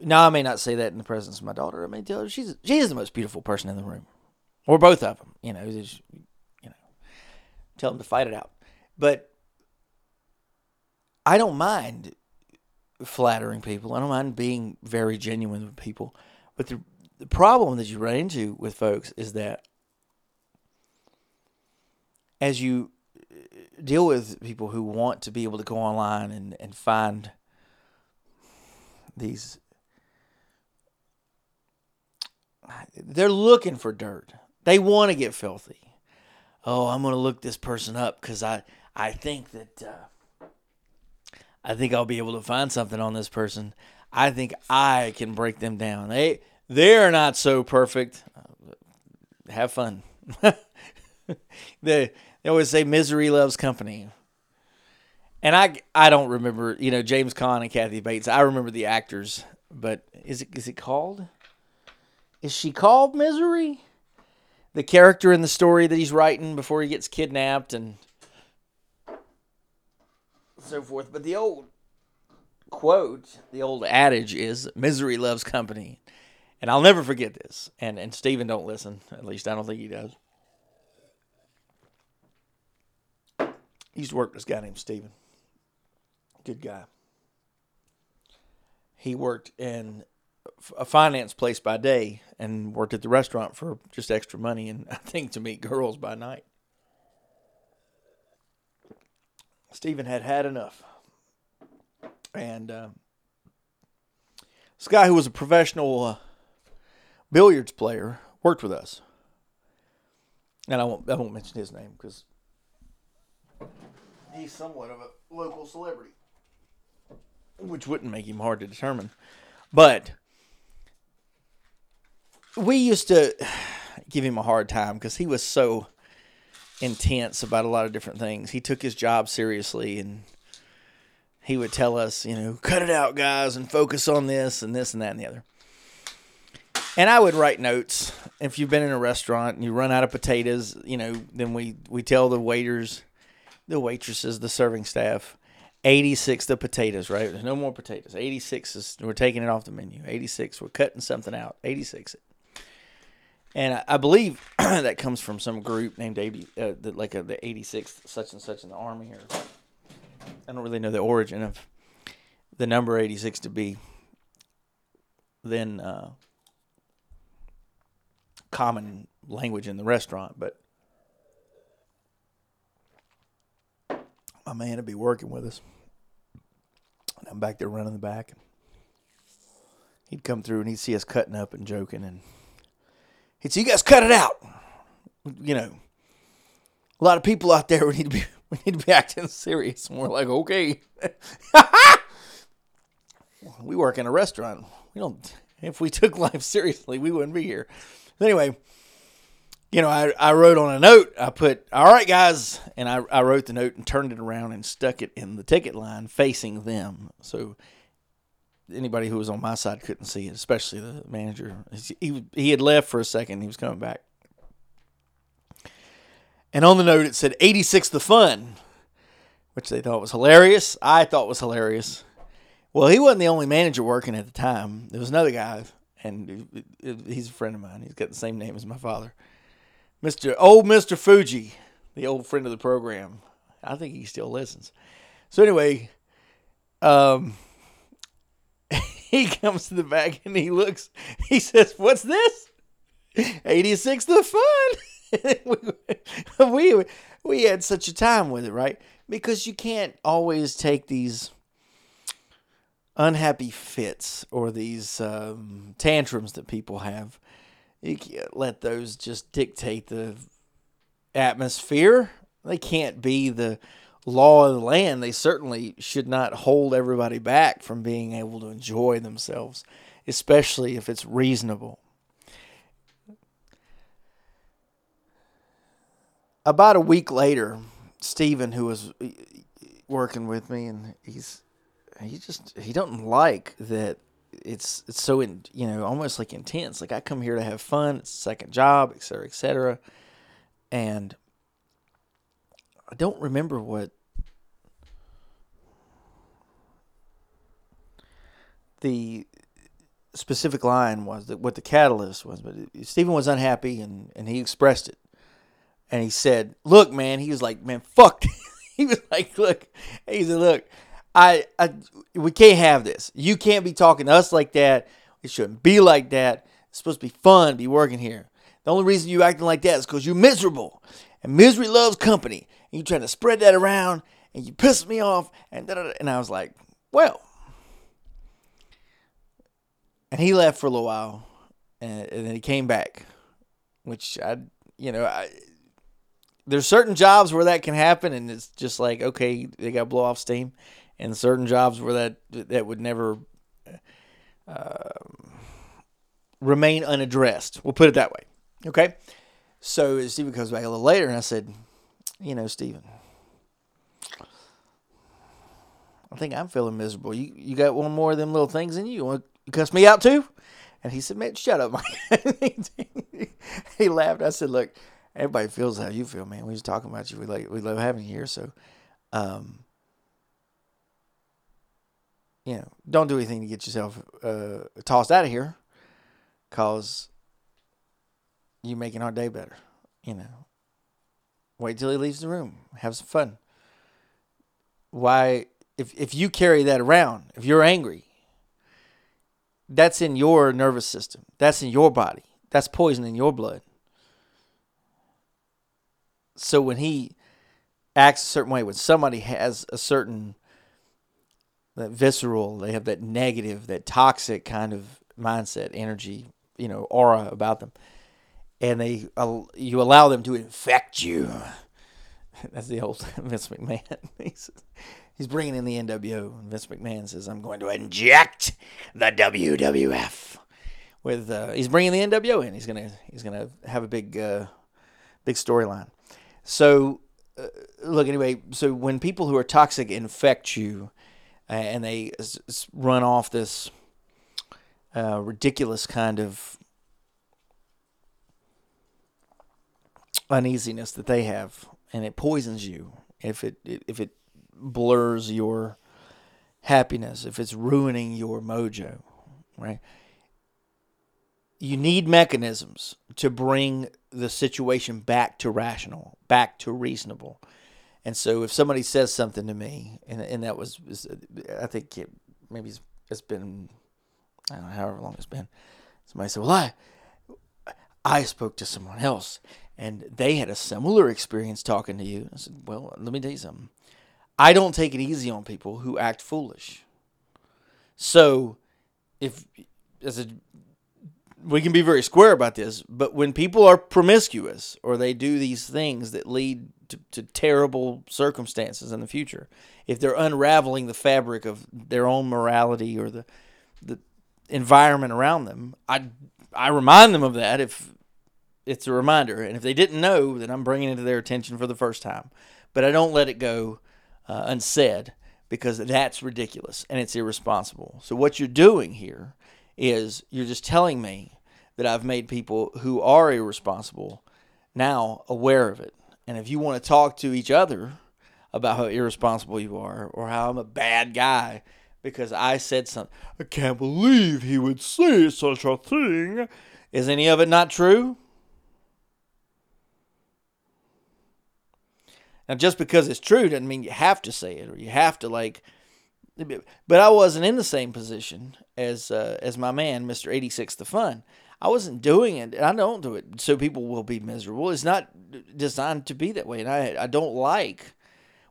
now I may not say that in the presence of my daughter. I may tell her she's she is the most beautiful person in the room, or both of them. You know, just, you know, tell them to fight it out. But I don't mind flattering people. I don't mind being very genuine with people. But the the problem that you run into with folks is that as you uh, deal with people who want to be able to go online and, and find these they're looking for dirt they want to get filthy oh i'm going to look this person up because i i think that uh, i think i'll be able to find something on this person i think i can break them down they they're not so perfect have fun they they always say misery loves company. And I I don't remember, you know, James Caan and Kathy Bates. I remember the actors, but is it is it called? Is she called Misery? The character in the story that he's writing before he gets kidnapped and so forth. But the old quote, the old adage is "misery loves company," and I'll never forget this. And and Stephen don't listen. At least I don't think he does. He used to work with this guy named Stephen. Good guy. He worked in a finance place by day and worked at the restaurant for just extra money and I think to meet girls by night. Stephen had had enough. And uh, this guy who was a professional uh, billiards player worked with us. And I won't, I won't mention his name because he's somewhat of a local celebrity, which wouldn't make him hard to determine. But we used to give him a hard time because he was so intense about a lot of different things. He took his job seriously and he would tell us, you know, cut it out, guys, and focus on this and this and that and the other. And I would write notes. If you've been in a restaurant and you run out of potatoes, you know, then we, we tell the waiters, the waitresses, the serving staff, 86 the potatoes, right? There's no more potatoes. 86 is, we're taking it off the menu. 86, we're cutting something out. 86 it. And I, I believe that comes from some group named 80, uh, the, like a, the 86th such and such in the army. Or I don't really know the origin of the number 86 to be then uh, common language in the restaurant. But my man would be working with us. And I'm back there running the back. He'd come through and he'd see us cutting up and joking and said, "You guys cut it out." You know, a lot of people out there we need to be we need to be acting serious, and we're like, okay. we work in a restaurant. We don't. If we took life seriously, we wouldn't be here. Anyway, you know, I, I wrote on a note. I put, "All right, guys," and I I wrote the note and turned it around and stuck it in the ticket line facing them. So anybody who was on my side couldn't see it, especially the manager. He he had left for a second. He was coming back. And on the note, it said 86 the fun, which they thought was hilarious. I thought was hilarious. Well, he wasn't the only manager working at the time. There was another guy, and he's a friend of mine. He's got the same name as my father. Mr. Old Mr. Fuji, the old friend of the program. I think he still listens. So anyway, um, he comes to the back and he looks. He says, "What's this? 86 the fun." we we had such a time with it, right? Because you can't always take these unhappy fits or these um, tantrums that people have. You can't let those just dictate the atmosphere. They can't be the law of the land, they certainly should not hold everybody back from being able to enjoy themselves, especially if it's reasonable. About a week later, Stephen, who was uh, working with me, and he's he just he don't like that it's it's so in you know almost like intense. Like I come here to have fun. It's second job, et cetera, et cetera, and I don't remember what the specific line was that what the catalyst was, but Stephen was unhappy and, and he expressed it. And he said, Look, man, he was like, Man, fuck. he was like, Look, he said, Look, I, I, we can't have this. You can't be talking to us like that. It shouldn't be like that. It's supposed to be fun to be working here. The only reason you acting like that is because you're miserable. And misery loves company. And you're trying to spread that around and you piss me off. And, and I was like, Well, and he left for a little while, and, and then he came back, which I, you know, I. There's certain jobs where that can happen, and it's just like okay, they got blow off steam, and certain jobs where that that would never uh, remain unaddressed. We'll put it that way. Okay. So Stephen comes back a little later, and I said, you know, Stephen, I think I'm feeling miserable. You you got one more of them little things in you. You cuss me out too? And he said, man, shut up, Mike. he laughed. I said, look, everybody feels how you feel, man. We just talking about you. We like we love having you here. So, um, you know, don't do anything to get yourself uh, tossed out of here, cause you making our day better. You know, wait till he leaves the room, have some fun. Why, if if you carry that around, if you're angry, that's in your nervous system. That's in your body. That's poison in your blood. So when he acts a certain way, when somebody has a certain that visceral, they have that negative, that toxic kind of mindset, energy, you know, aura about them, and they you allow them to infect you. That's the old Vince McMahon. He's, bringing in the NWO, and Vince McMahon says, "I'm going to inject the WWF." With uh, he's bringing the NWO in. He's gonna he's gonna have a big uh, big storyline. So uh, look anyway. So when people who are toxic infect you, uh, and they s- run off this uh, ridiculous kind of uneasiness that they have, and it poisons you if it if it blurs your happiness, if it's ruining your mojo, right? You need mechanisms to bring the situation back to rational, back to reasonable. And so if somebody says something to me, and, and that was, was I think it, maybe it's, it's been, I don't know, however long it's been. Somebody said, well, I, I spoke to someone else and they had a similar experience talking to you. I said, well, let me tell you something. I don't take it easy on people who act foolish. So if, as a we can be very square about this, but when people are promiscuous or they do these things that lead to, to, terrible circumstances in the future, if they're unraveling the fabric of their own morality or the the environment around them, I I remind them of that if it's a reminder, and if they didn't know, then I'm bringing it to their attention for the first time. But I don't let it go uh, unsaid because that's ridiculous and it's irresponsible. So what you're doing here is you're just telling me that I've made people who are irresponsible now aware of it. And if you want to talk to each other about how irresponsible you are or how I'm a bad guy because I said something, I can't believe he would say such a thing. Is any of it not true? Now, just because it's true doesn't mean you have to say it or you have to like but I wasn't in the same position as uh, as my man, Mister Eighty Six, the Fun. I wasn't doing it, and I don't do it so people will be miserable. It's not designed to be that way, and I I don't like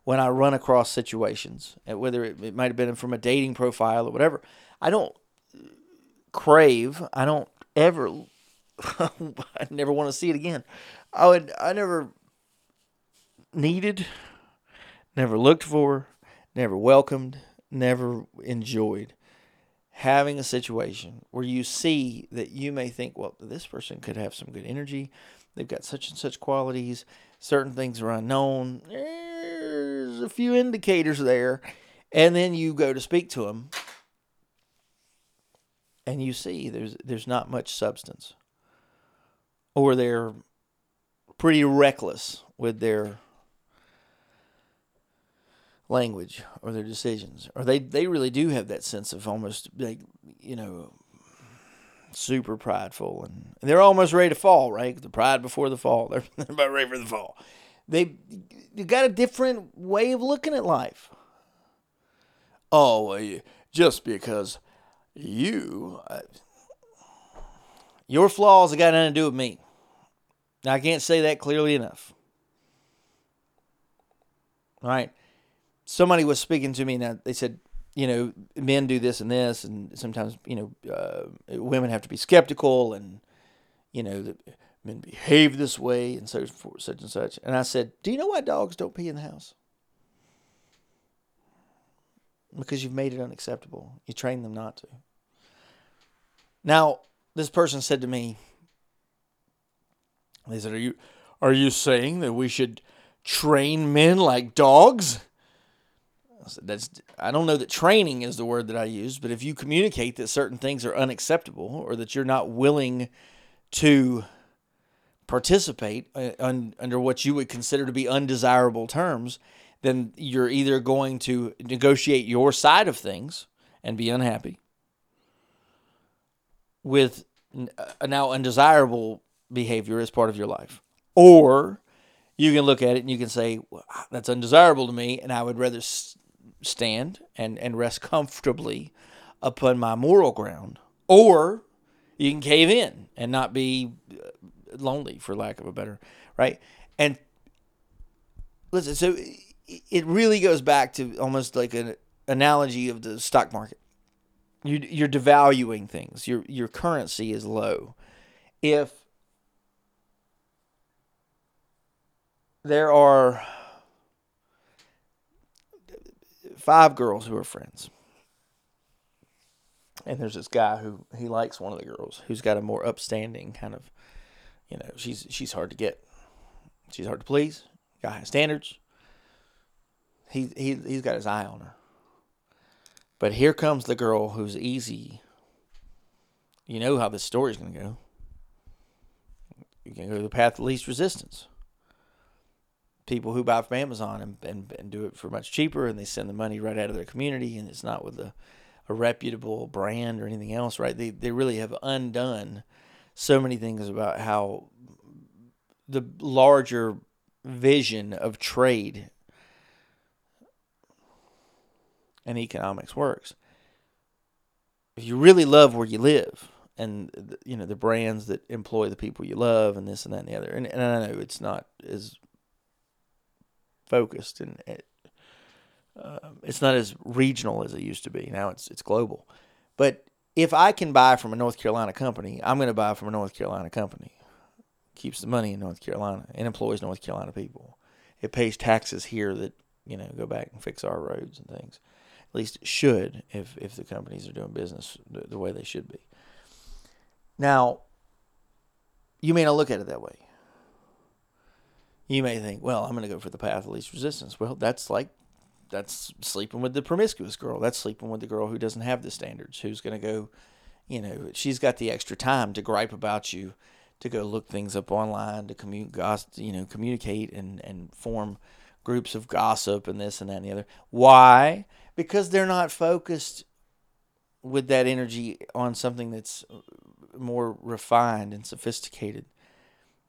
when I run across situations, uh, whether it, it might have been from a dating profile or whatever. I don't crave. I don't ever. I never want to see it again. I would. I never needed, never looked for, never welcomed, never enjoyed having a situation where you see that you may think, well, this person could have some good energy. They've got such and such qualities. Certain things are unknown. There's a few indicators there. And then you go to speak to them and you see there's there's not much substance. Or they're pretty reckless with their language or their decisions or they they really do have that sense of almost like you know super prideful and they're almost ready to fall right? The pride before the fall. They're, they're about ready for the fall. They you got a different way of looking at life. Oh just because you uh, your flaws have got nothing to do with me. Now, i can't say that clearly enough. All right somebody was speaking to me and they said, you know, men do this and this, and sometimes, you know, uh, women have to be skeptical, and you know, men behave this way, and so forth, such and such. And I said, do you know why dogs don't pee in the house? Because you've made it unacceptable. You train them not to. Now, this person said to me, they said, "Are you, are you saying that we should train men like dogs?" That's I don't know that training is the word that I use, but if you communicate that certain things are unacceptable or that you're not willing to participate uh, un, under what you would consider to be undesirable terms, then you're either going to negotiate your side of things and be unhappy with a now undesirable behavior as part of your life. Or you can look at it and you can say, well, that's undesirable to me, and I would rather stand and, and rest comfortably upon my moral ground. Or you can cave in and not be uh, lonely, for lack of a better, right? And listen, so it really goes back to almost like an analogy of the stock market. You, you're devaluing things. Your your currency is low. If there are five girls who are friends, and there's this guy who he likes one of the girls who's got a more upstanding kind of, you know, she's she's hard to get, she's hard to please, got high standards. He he he's got his eye on her. But here comes the girl who's easy. You know how this story's going to go. You can go the path of least resistance. People who buy from Amazon and, and, and do it for much cheaper, and they send the money right out of their community, and it's not with a, a reputable brand or anything else, right? They, they really have undone so many things about how the larger vision of trade and economics works. If you really love where you live and you know the brands that employ the people you love and this and that and the other, and, and I know it's not as focused and it, uh, it's not as regional as it used to be. Now it's it's global. But if I can buy from a North Carolina company, I'm going to buy from a North Carolina company. Keeps the money in North Carolina and employs North Carolina people. It pays taxes here that you know go back and fix our roads and things. At least it should if if the companies are doing business the, the way they should be. Now, you may not look at it that way. You may think, well, I'm going to go for the path of least resistance. Well, that's like that's sleeping with the promiscuous girl. That's sleeping with the girl who doesn't have the standards, who's going to go, you know, she's got the extra time to gripe about you, to go look things up online, to commu- gossip, you know, communicate and, and form groups of gossip and this and that and the other. Why? Because they're not focused with that energy on something that's uh, more refined and sophisticated.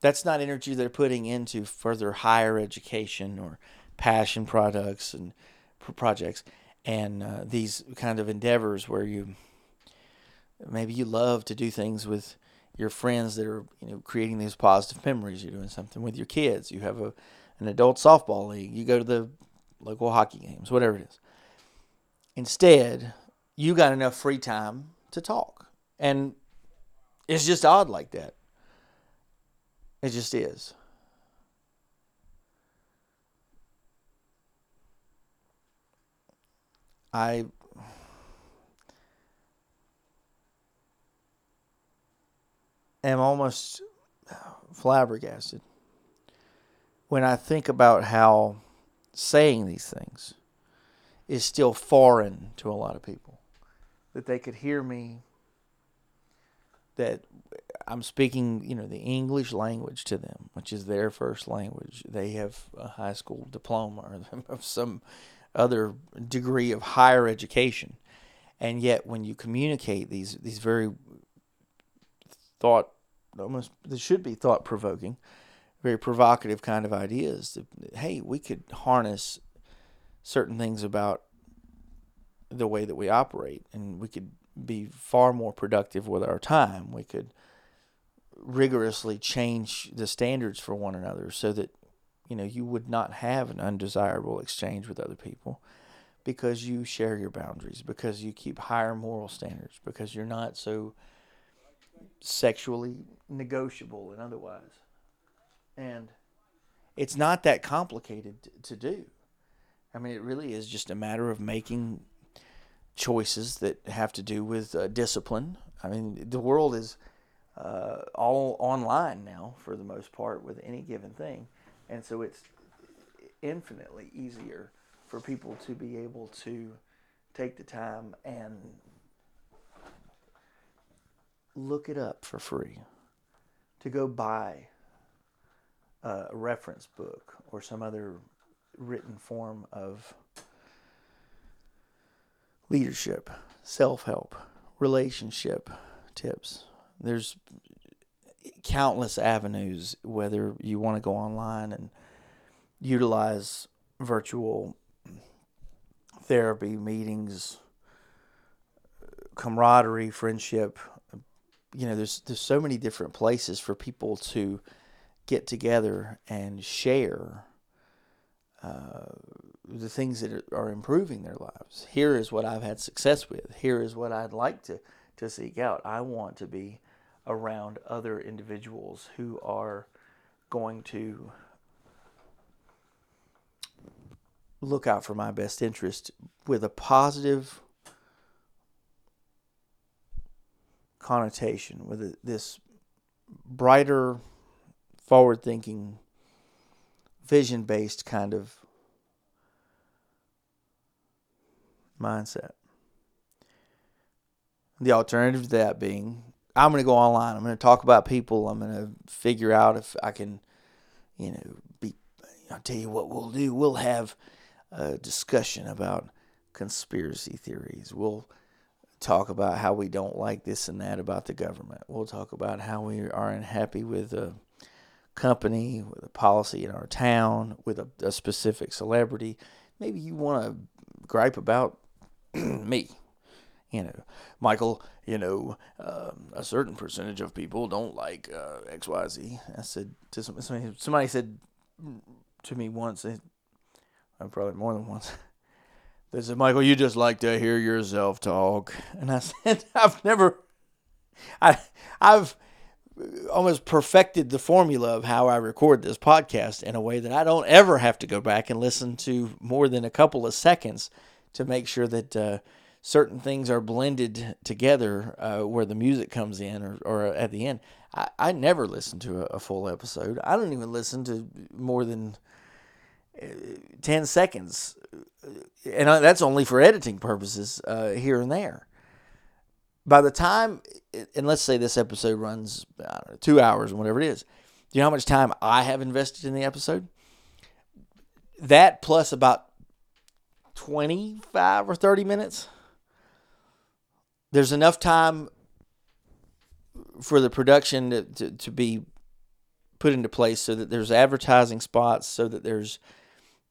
That's not energy they're putting into further higher education or passion products and pro- projects. And uh, these kind of endeavors where you maybe you love to do things with your friends that are you know creating these positive memories. You're doing something with your kids. You have a an adult softball league. You go to the local hockey games whatever it is. Instead you got enough free time to talk. And it's just odd like that it just is I am almost flabbergasted when I think about how saying these things is still foreign to a lot of people. That they could hear me, that I'm speaking, you know, the English language to them, which is their first language. They have a high school diploma or of some other degree of higher education. And yet when you communicate these these very thought almost they should be thought provoking, very provocative kind of ideas hey, we could harness certain things about the way that we operate and we could be far more productive with our time. We could rigorously change the standards for one another so that you know you would not have an undesirable exchange with other people because you share your boundaries because you keep higher moral standards because you're not so sexually negotiable and otherwise. And it's not that complicated to do. I mean it really is just a matter of making choices that have to do with uh, discipline. I mean the world is uh, all online now for the most part with any given thing and so it's infinitely easier for people to be able to take the time and look it up for free, to go buy a reference book or some other written form of leadership, self help, relationship tips. There's countless avenues, whether you want to go online and utilize virtual therapy meetings, camaraderie, friendship. You know, there's there's so many different places for people to get together and share uh, the things that are improving their lives. Here is what I've had success with. Here is what I'd like to to seek out. I want to be around other individuals who are going to look out for my best interest with a positive connotation, with this brighter, forward thinking, vision based kind of mindset. The alternative to that being, I'm going to go online. I'm going to talk about people. I'm going to figure out if I can, you know, be. I'll tell you what we'll do. We'll have a discussion about conspiracy theories. We'll talk about how we don't like this and that about the government. We'll talk about how we are unhappy with a company, with a policy in our town, with a, a specific celebrity. Maybe you want to gripe about me you know, Michael, you know, um, a certain percentage of people don't like uh, X, Y, Z. I said to somebody, somebody said to me once, uh, probably more than once, they said, Michael, you just like to hear yourself talk. And I said, I've never, I, I've almost perfected the formula of how I record this podcast in a way that I don't ever have to go back and listen to more than a couple of seconds to make sure that, uh, certain things are blended together uh, where the music comes in or, or at the end. I, I never listen to a, a, full episode. I don't even listen to more than uh, 10 seconds. And that's only for editing purposes uh, here and there. By the time, and let's say this episode runs know, two hours, or whatever it is, do you know how much time I have invested in the episode? That plus about 25 or 30 minutes there's enough time for the production to, to, to, be put into place so that there's advertising spots, so that there's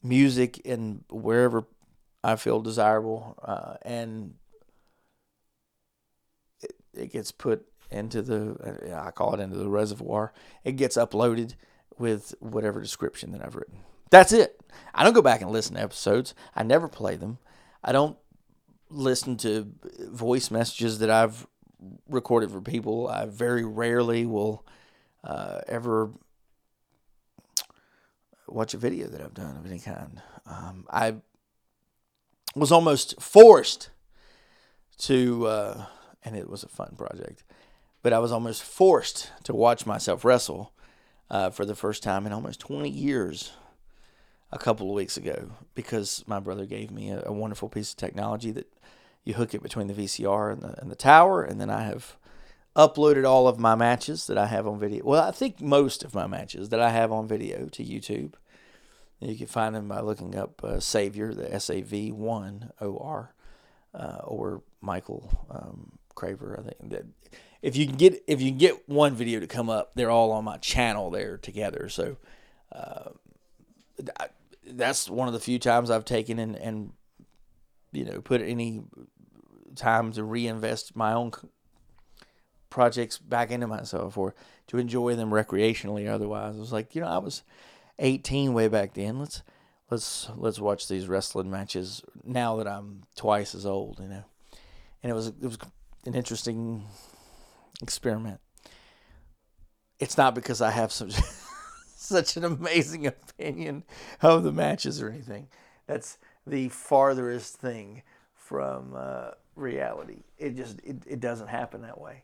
music in wherever I feel desirable, uh, and it, it, gets put into the I call it into the reservoir. It gets uploaded with whatever description that I've written. That's it. I don't go back and listen to episodes. I never play them. I don't listen to voice messages that I've recorded for people. I very rarely will uh, ever watch a video that I've done of any kind. Um, I was almost forced to, uh, and it was a fun project, but I was almost forced to watch myself wrestle uh, for the first time in almost 20 years a couple of weeks ago because my brother gave me a, a wonderful piece of technology that you hook it between the VCR and the, and the tower, and then I have uploaded all of my matches that I have on video. Well, I think most of my matches that I have on video to YouTube. You can find them by looking up uh, Savior, the S A V one O R, uh, or Michael um, Craver. I think that if you can get if you can get one video to come up, they're all on my channel there together. So uh, that's one of the few times I've taken and, and you know put any time to reinvest my own projects back into myself or to enjoy them recreationally otherwise. It was like you know i was 18 way back then. Let's let's let's watch these wrestling matches now that i'm twice as old you know. And it was it was an interesting experiment. It's not because i have such such an amazing opinion of the matches or anything that's the farthest thing from uh, reality. It just it, it doesn't happen that way.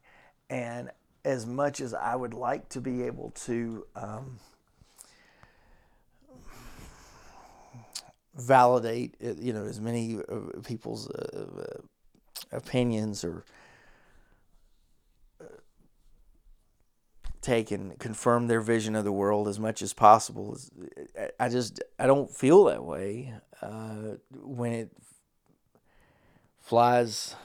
And as much as I would like to be able to um, validate, uh, you know, as many people's uh, uh, opinions or take and confirm their vision of the world as much as possible. I just I don't feel that way uh, when it flies,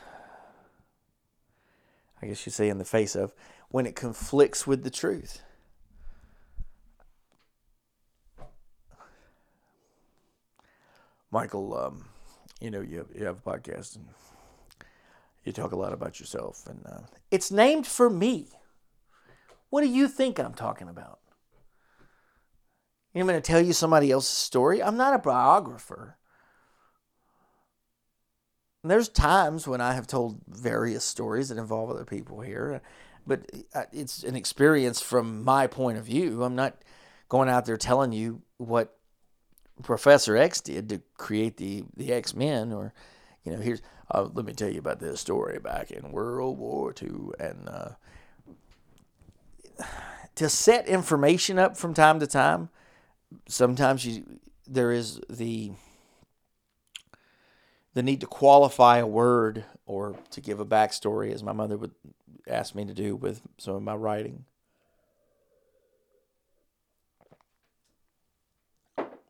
I guess you say, in the face of, when it conflicts with the truth. Michael, um, you know, you have, you have a podcast and you talk a lot about yourself, and uh, it's named for me. What do you think I'm talking about? I'm going to tell you somebody else's story. I'm not a biographer. And there's times when I have told various stories that involve other people here, but uh, it's an experience from my point of view. I'm not going out there telling you what Professor X did to create the the X Men, or you know, here's uh, let me tell you about this story back in World War II, and uh, to set information up from time to time. Sometimes you there is the the need to qualify a word or to give a backstory, as my mother would ask me to do with some of my writing.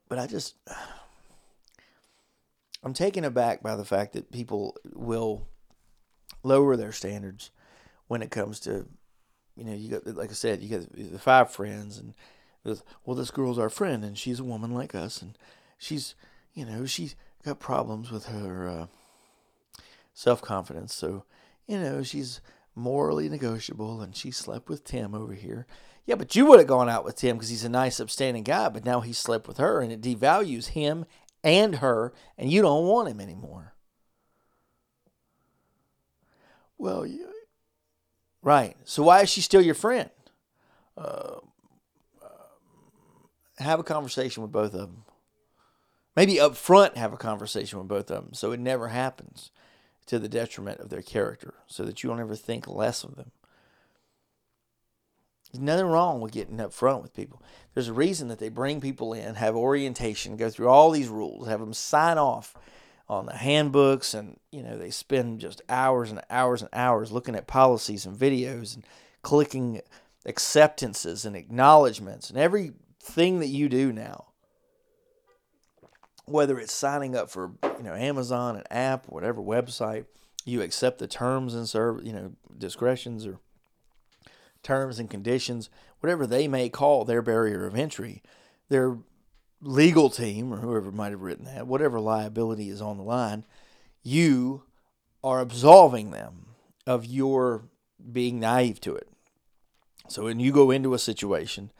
But I just, I'm taken aback by the fact that people will lower their standards when it comes to, you know, you got, like I said, you got the five friends, and well, this girl's our friend, and she's a woman like us, and she's, you know, she's got problems with her uh, self confidence. So, you know, she's morally negotiable and she slept with Tim over here. Yeah, but you would have gone out with Tim because he's a nice, upstanding guy, but now he slept with her and it devalues him and her, and you don't want him anymore. Well, right. So why is she still your friend? Uh, uh, have a conversation with both of them. Maybe up front, have a conversation with both of them so it never happens to the detriment of their character, so that you don't ever think less of them. There's nothing wrong with getting up front with people. There's a reason that they bring people in, have orientation, go through all these rules, have them sign off on the handbooks, and you know they spend just hours and hours and hours looking at policies and videos and clicking acceptances and acknowledgments and everything that you do now. Whether it's signing up for you know Amazon, an app, whatever website, you accept the terms and serve you know discretions or terms and conditions, whatever they may call their barrier of entry, their legal team or whoever might have written that, whatever liability is on the line, you are absolving them of your being naive to it. So when you go into a situation,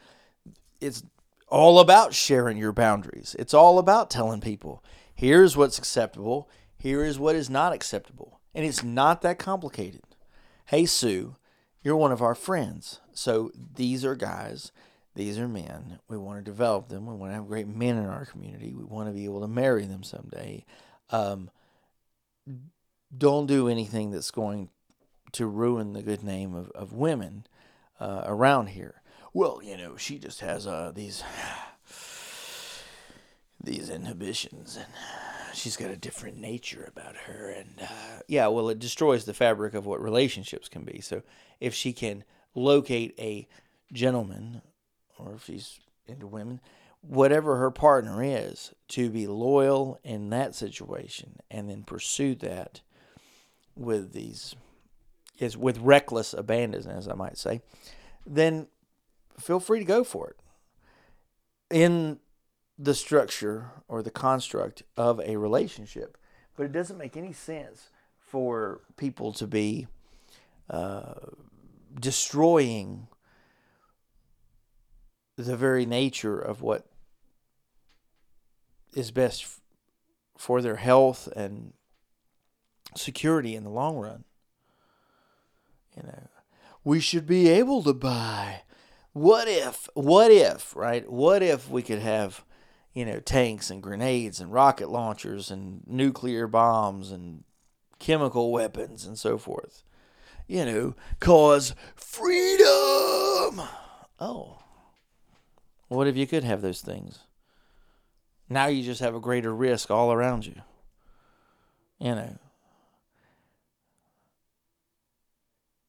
it's all about sharing your boundaries. It's all about telling people, here's what's acceptable, here is what is not acceptable. And it's not that complicated. Hey, Sue, you're one of our friends. So these are guys, these are men. We want to develop them. We want to have great men in our community. We want to be able to marry them someday. Um, don't do anything that's going to ruin the good name of, of women uh, around here well, you know, she just has uh, these these inhibitions and she's got a different nature about her and uh, yeah well it destroys the fabric of what relationships can be so if she can locate a gentleman or if she's into women whatever her partner is to be loyal in that situation and then pursue that with these is with reckless abandon as i might say then feel free to go for it. In the structure or the construct of a relationship, but it doesn't make any sense for people to be uh, destroying the very nature of what is best f- for their health and security in the long run. You know, we should be able to buy what if, what if, right? What if we could have, you know, tanks and grenades and rocket launchers and nuclear bombs and chemical weapons and so forth? You know, cause freedom. Oh. What if you could have those things? Now you just have a greater risk all around you. You know.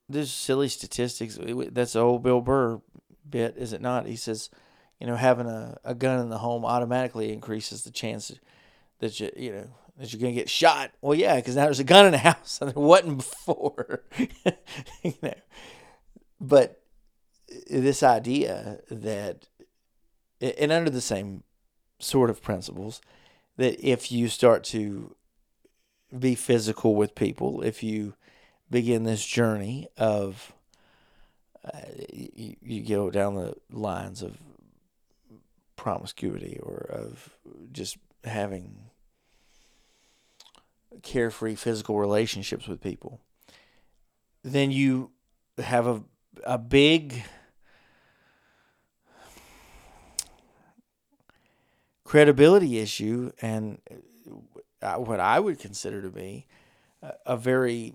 There's silly statistics. That's old Bill Burr bit, is it not? He says, you know, having a, a gun in the home automatically increases the chance that you, you know, that you're going to get shot. Well, yeah, because now there's a gun in the house and there wasn't before. you know, but uh, this idea that, and under the same sort of principles, that if you start to be physical with people, if you begin this journey of uh, you, you go down the lines of promiscuity or of just having carefree physical relationships with people, then you have a a big credibility issue and uh, what I would consider to be a, a very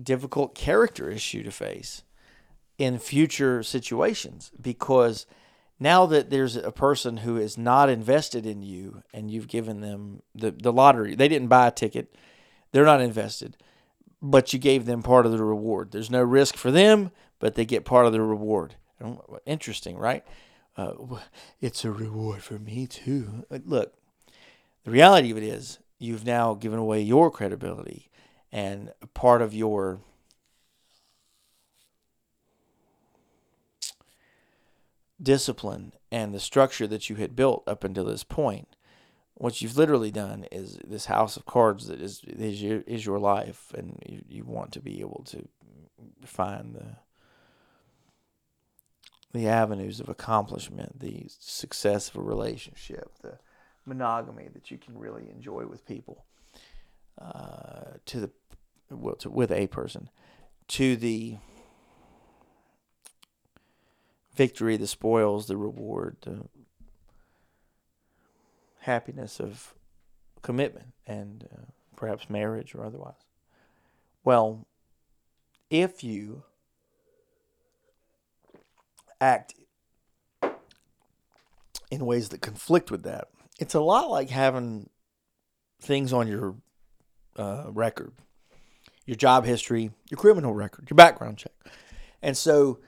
difficult character issue to face in future situations because now that there's a person who is not invested in you and you've given them the, the lottery, they didn't buy a ticket, they're not invested, but you gave them part of the reward. There's no risk for them, but they get part of the reward. Interesting, right? Uh, it's a reward for me too. Look, the reality of it is you've now given away your credibility and part of your discipline and the structure that you had built up until this point what you've literally done is this house of cards that is is your, is your life and you, you want to be able to find the the avenues of accomplishment the success of a relationship the monogamy that you can really enjoy with people uh, to the well to, with a person to the victory, the spoils, the reward, the happiness of commitment and uh, perhaps marriage or otherwise. Well, if you act in ways that conflict with that, it's a lot like having things on your uh, record, your job history, your criminal record, your background check. And so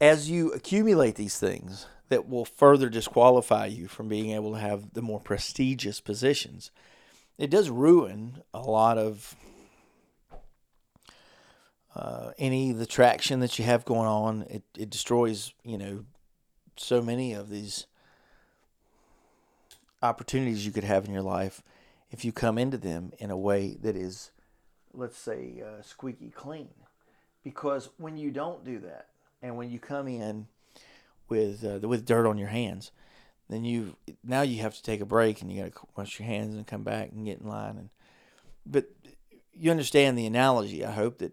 as you accumulate these things that will further disqualify you from being able to have the more prestigious positions, it does ruin a lot of uh, any of the traction that you have going on. It, it destroys, you know, so many of these opportunities you could have in your life if you come into them in a way that is, let's say, uh, squeaky clean. Because when you don't do that, and when you come in with uh, with dirt on your hands, then you now you have to take a break and you got to wash your hands and come back and get in line. And but you understand the analogy. I hope that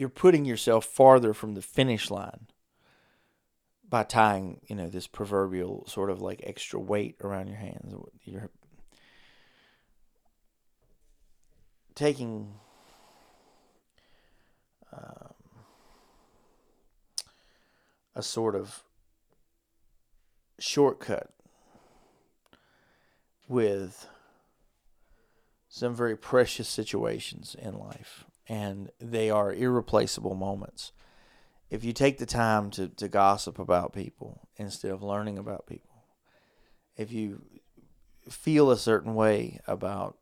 you're putting yourself farther from the finish line by tying, you know, this proverbial sort of like extra weight around your hands. You're taking um, a sort of shortcut with some very precious situations in life, and they are irreplaceable moments. If you take the time to, to gossip about people instead of learning about people, if you feel a certain way about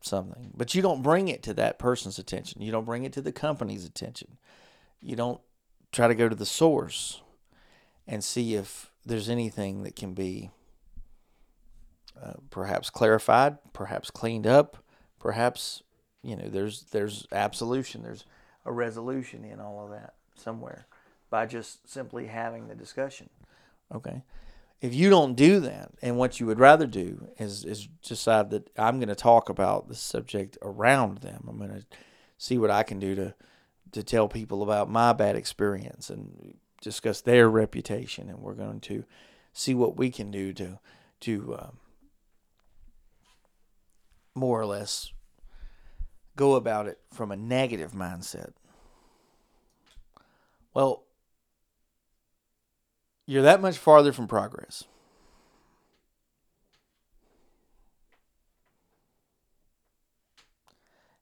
something, but you don't bring it to that person's attention, you don't bring it to the company's attention, you don't try to go to the source and see if there's anything that can be uh, perhaps clarified, perhaps cleaned up, perhaps you know there's there's absolution, there's a resolution in all of that somewhere by just simply having the discussion. Okay. If you don't do that, and what you would rather do is is decide that I'm going to talk about the subject around them. I'm going to see what I can do to to tell people about my bad experience and discuss their reputation, and we're going to see what we can do to to um, more or less go about it from a negative mindset. Well, you're that much farther from progress.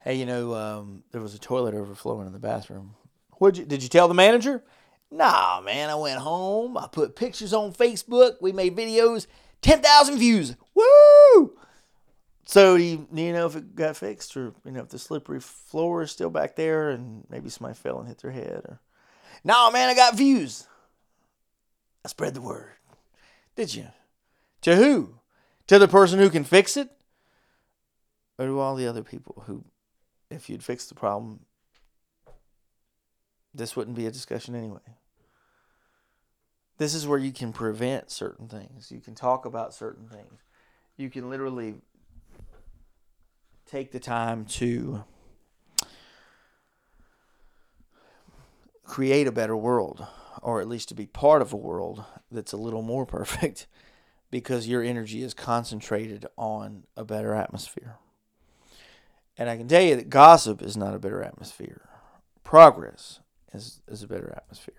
hey, you know, um, there was a toilet overflowing in the bathroom. Would you? Did you tell the manager? Nah, man. I went home. I put pictures on Facebook. We made videos. Ten thousand views. Woo! So do you, do you know if it got fixed or you know if the slippery floor is still back there and maybe somebody fell and hit their head or No man, I got views. I spread the word. Did you? To who? To the person who can fix it? Or to all the other people who if you'd fixed the problem this wouldn't be a discussion anyway. This is where you can prevent certain things. You can talk about certain things. You can literally take the time to create a better world, or at least to be part of a world that's a little more perfect because your energy is concentrated on a better atmosphere. And I can tell you that gossip is not a better atmosphere. Progress is, is a better atmosphere.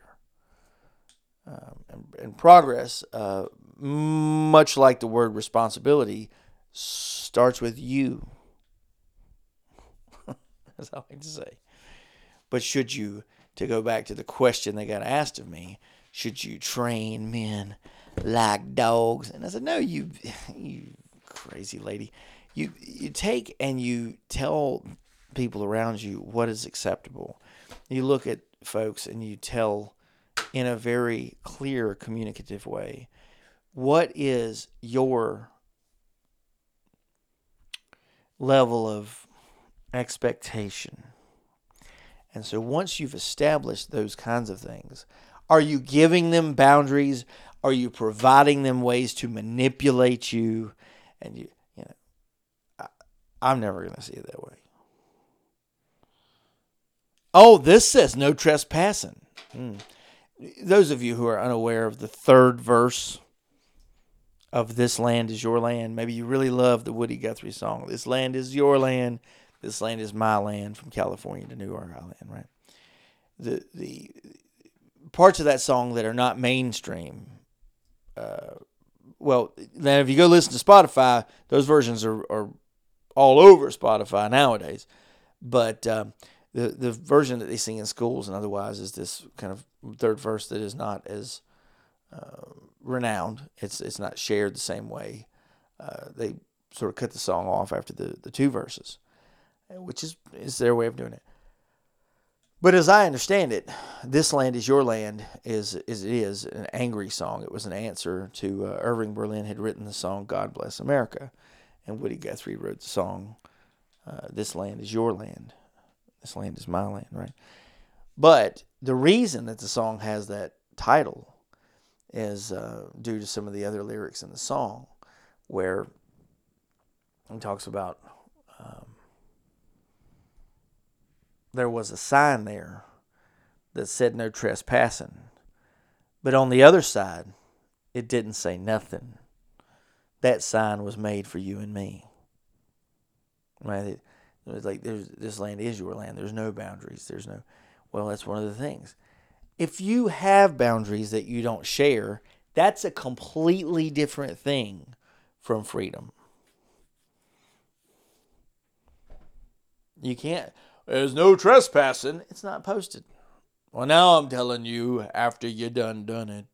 Um, and, and, progress, uh, much like the word responsibility, starts with you. As I like to say. But should you, to go back to the question they got asked of me, should you train men like dogs? And I said, no, you, you crazy lady. You, you take and you tell people around you what is acceptable. You look at folks and you tell in a very clear, communicative way what is your level of expectation. And so once you've established those kinds of things, are you giving them boundaries? Are you providing them ways to manipulate you? And you, you know, I, I'm never going to see it that way. Oh, this says no trespassing. Hmm. Those of you who are unaware of the third verse of This Land is Your Land, maybe you really love the Woody Guthrie song, This Land is Your Land, This Land is My Land from California to New York Island, right? The, the parts of that song that are not mainstream, uh, well, then if you go listen to Spotify, those versions are, are all over Spotify nowadays. But um, the the version that they sing in schools and otherwise is this kind of third verse that is not as uh, renowned. It's it's not shared the same way. Uh, they sort of cut the song off after the, the two verses, which is is their way of doing it. But as I understand it, "This Land Is Your Land" is is it is an angry song. It was an answer to uh, Irving Berlin had written the song "God Bless America," and Woody Guthrie wrote the song uh, "This Land Is Your Land." This land is my land, right? But the reason that the song has that title is uh, due to some of the other lyrics in the song, where he talks about um, there was a sign there that said no trespassing, but on the other side, it didn't say nothing. That sign was made for you and me. Right? It's like there's this land is your land. There's no boundaries. There's no well, that's one of the things. If you have boundaries that you don't share, that's a completely different thing from freedom. You can't there's no trespassing. It's not posted. Well, now I'm telling you after you done done it.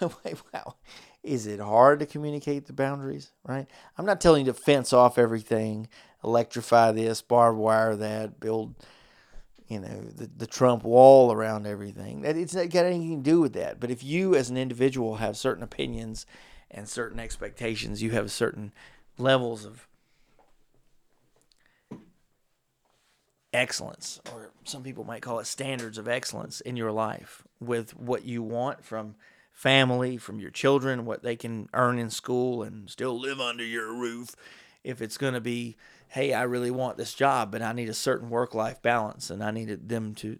wow. Is it hard to communicate the boundaries, right? I'm not telling you to fence off everything electrify this, barbed wire that, build, you know, the, the Trump wall around everything. That it's not got anything to do with that. But if you as an individual have certain opinions and certain expectations, you have certain levels of excellence, or some people might call it standards of excellence in your life with what you want from family, from your children, what they can earn in school and still live under your roof. If it's going to be hey, I really want this job, but I need a certain work life balance and I needed them to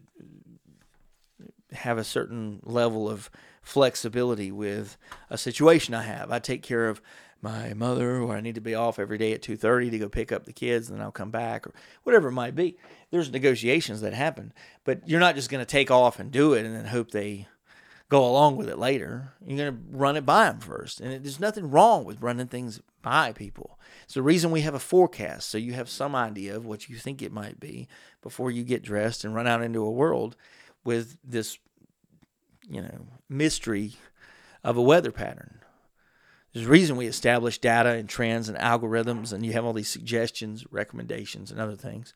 have a certain level of flexibility with a situation I have. I take care of my mother or I need to be off every day at 2:30 to go pick up the kids and then I'll come back or whatever it might be. There's negotiations that happen, but you're not just going to take off and do it and then hope they go along with it later. You're going to run it by them first. And it, there's nothing wrong with running things by people. It's the reason we have a forecast, so you have some idea of what you think it might be before you get dressed and run out into a world with this, you know, mystery of a weather pattern. There's a reason we establish data and trends and algorithms, and you have all these suggestions, recommendations, and other things.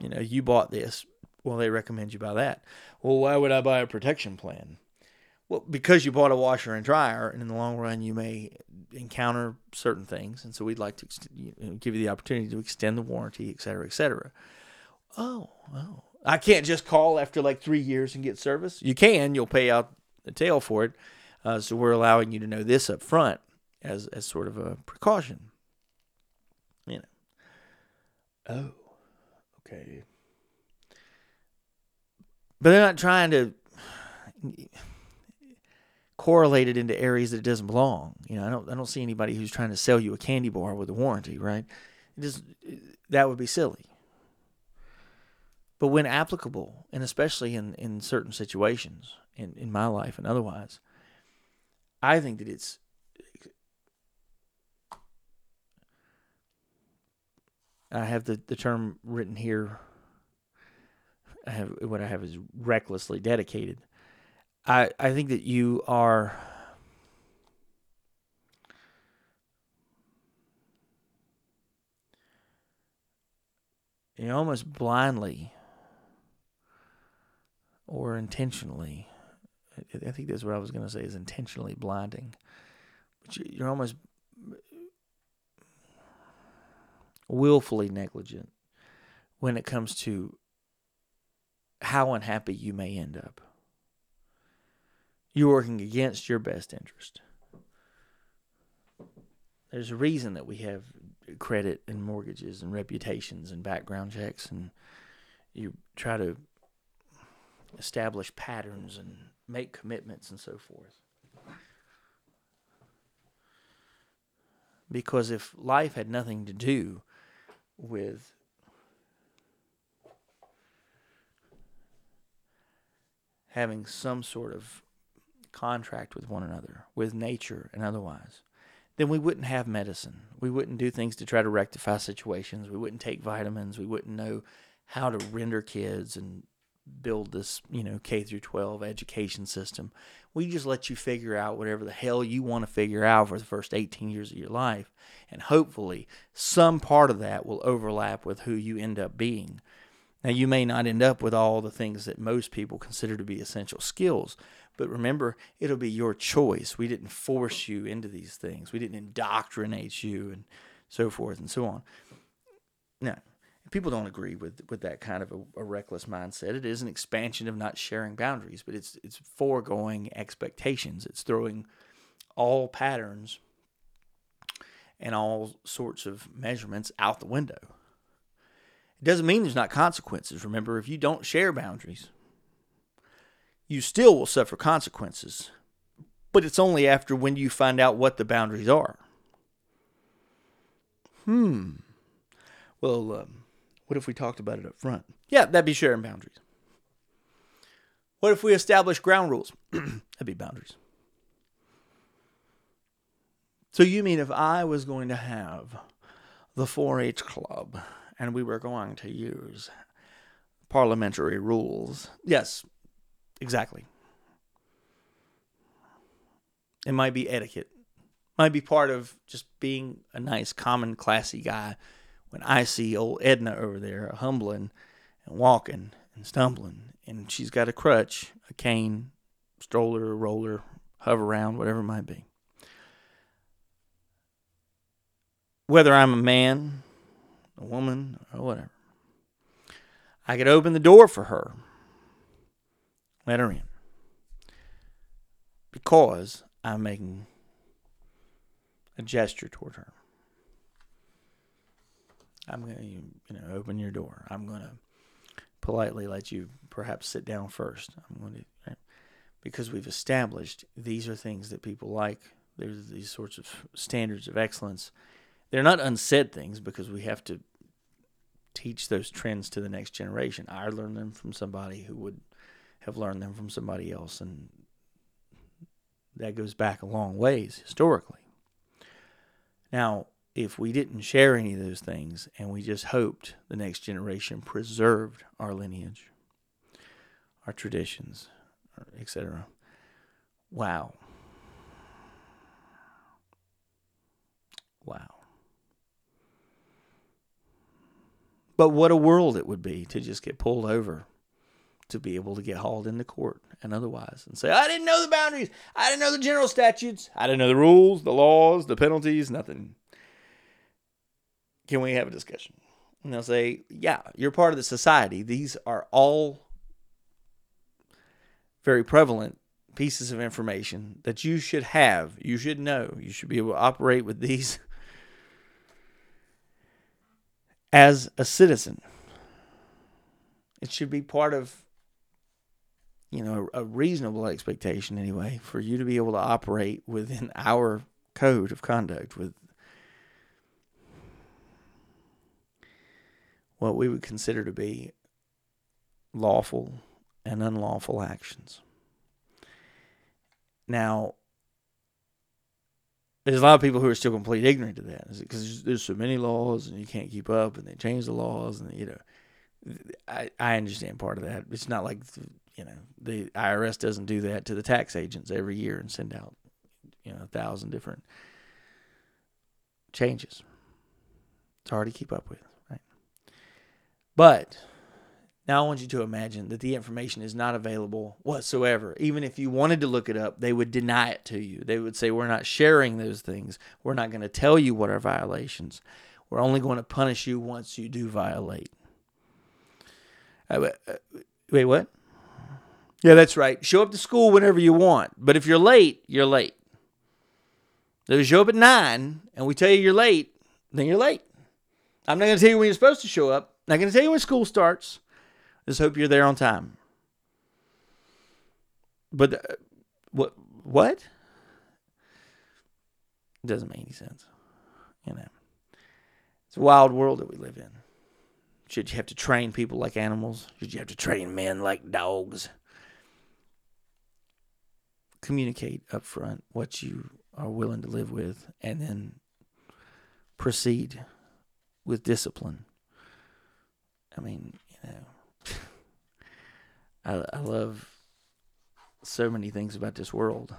You know, you bought this. Well, they recommend you buy that. Well, why would I buy a protection plan? Well, because you bought a washer and dryer, and in the long run, you may encounter certain things, and so we'd like to you know, give you the opportunity to extend the warranty, et cetera, et cetera. Oh, oh, I can't just call after like three years and get service. You can. You'll pay out the tail for it. Uh, so we're allowing you to know this up front as as sort of a precaution. You know. Oh, okay. But they're not trying to correlate it into areas that it doesn't belong. You know, I don't I don't see anybody who's trying to sell you a candy bar with a warranty, right? It just that would be silly. But when applicable, and especially in, in certain situations in, in my life and otherwise, I think that it's I have the, the term written here. I have what I have is recklessly dedicated. I I think that you are you almost blindly or intentionally I think that's what I was going to say is intentionally blinding. But you're almost willfully negligent when it comes to how unhappy you may end up. You're working against your best interest. There's a reason that we have credit and mortgages and reputations and background checks, and you try to establish patterns and make commitments and so forth. Because if life had nothing to do with having some sort of contract with one another, with nature and otherwise, then we wouldn't have medicine. We wouldn't do things to try to rectify situations. We wouldn't take vitamins. We wouldn't know how to render kids and build this, you know, K through 12 education system. We just let you figure out whatever the hell you want to figure out for the first 18 years of your life. And hopefully, some part of that will overlap with who you end up being. Now, you may not end up with all the things that most people consider to be essential skills, but remember, it'll be your choice. We didn't force you into these things, we didn't indoctrinate you and so forth and so on. No, people don't agree with with that kind of a, a, reckless mindset. It is an expansion of not sharing boundaries, but it's it's foregoing expectations. It's throwing all patterns and all sorts of measurements out the window. It doesn't mean there's not consequences. Remember, if you don't share boundaries, you still will suffer consequences. But it's only after when you find out what the boundaries are. Hmm. Well, um, what if we talked about it up front? Yeah, that'd be sharing boundaries. What if we establish ground rules? that'd be boundaries. So you mean if I was going to have the 4-H club and we were going to use parliamentary rules? Yes, exactly. It might be etiquette. Might be part of just being a nice, common, classy guy when I see old Edna over there humbling and walking and stumbling, and she's got a crutch, a cane, stroller, roller, Hoveround, whatever it might be. Whether I'm a man, a woman, or whatever, I could open the door for her, let her in, because I'm making a gesture toward her. I'm going to, you know, open your door. I'm going to politely let you perhaps sit down first. I'm going to, right? because we've established these are things that people like. There's these sorts of standards of excellence. They're not unsaid things because we have to teach those trends to the next generation. I learned them from somebody who would have learned them from somebody else, and that goes back a long ways historically. Now, if we didn't share any of those things and we just hoped the next generation preserved our lineage, our traditions, etc. Wow. Wow. But what a world it would be to just get pulled over to be able to get hauled into court and otherwise and say, I didn't know the boundaries. I didn't know the general statutes. I didn't know the rules, the laws, the penalties, nothing. Can we have a discussion? And they'll say, Yeah, you're part of the society. These are all very prevalent pieces of information that you should have. You should know. You should be able to operate with these as a citizen. It should be part of, you know, a reasonable expectation anyway, for you to be able to operate within our code of conduct with what we would consider to be lawful and unlawful actions. Now, there's a lot of people who are still completely ignorant to that. Because there's so many laws and you can't keep up and they change the laws and you know I, I understand part of that. It's not like you know the IRS doesn't do that to the tax agents every year and send out you know a thousand different changes. It's hard to keep up with but now I want you to imagine that the information is not available whatsoever. Even if you wanted to look it up, they would deny it to you. They would say, We're not sharing those things. We're not going to tell you what are violations. We're only going to punish you once you do violate. Uh, uh, wait, what? Yeah, that's right. Show up to school whenever you want. But if you're late, you're late. If you show up at 9 and we tell you you're late, then you're late. I'm not going to tell you when you're supposed to show up. Not going to tell you when school starts. Just hope you're there on time. But uh, what? What? It doesn't make any sense. You know, it's a wild world that we live in. Should you have to train people like animals? Should you have to train men like dogs? Communicate up front what you are willing to live with, and then proceed with discipline. I mean, you know. I, I love so many things about this world.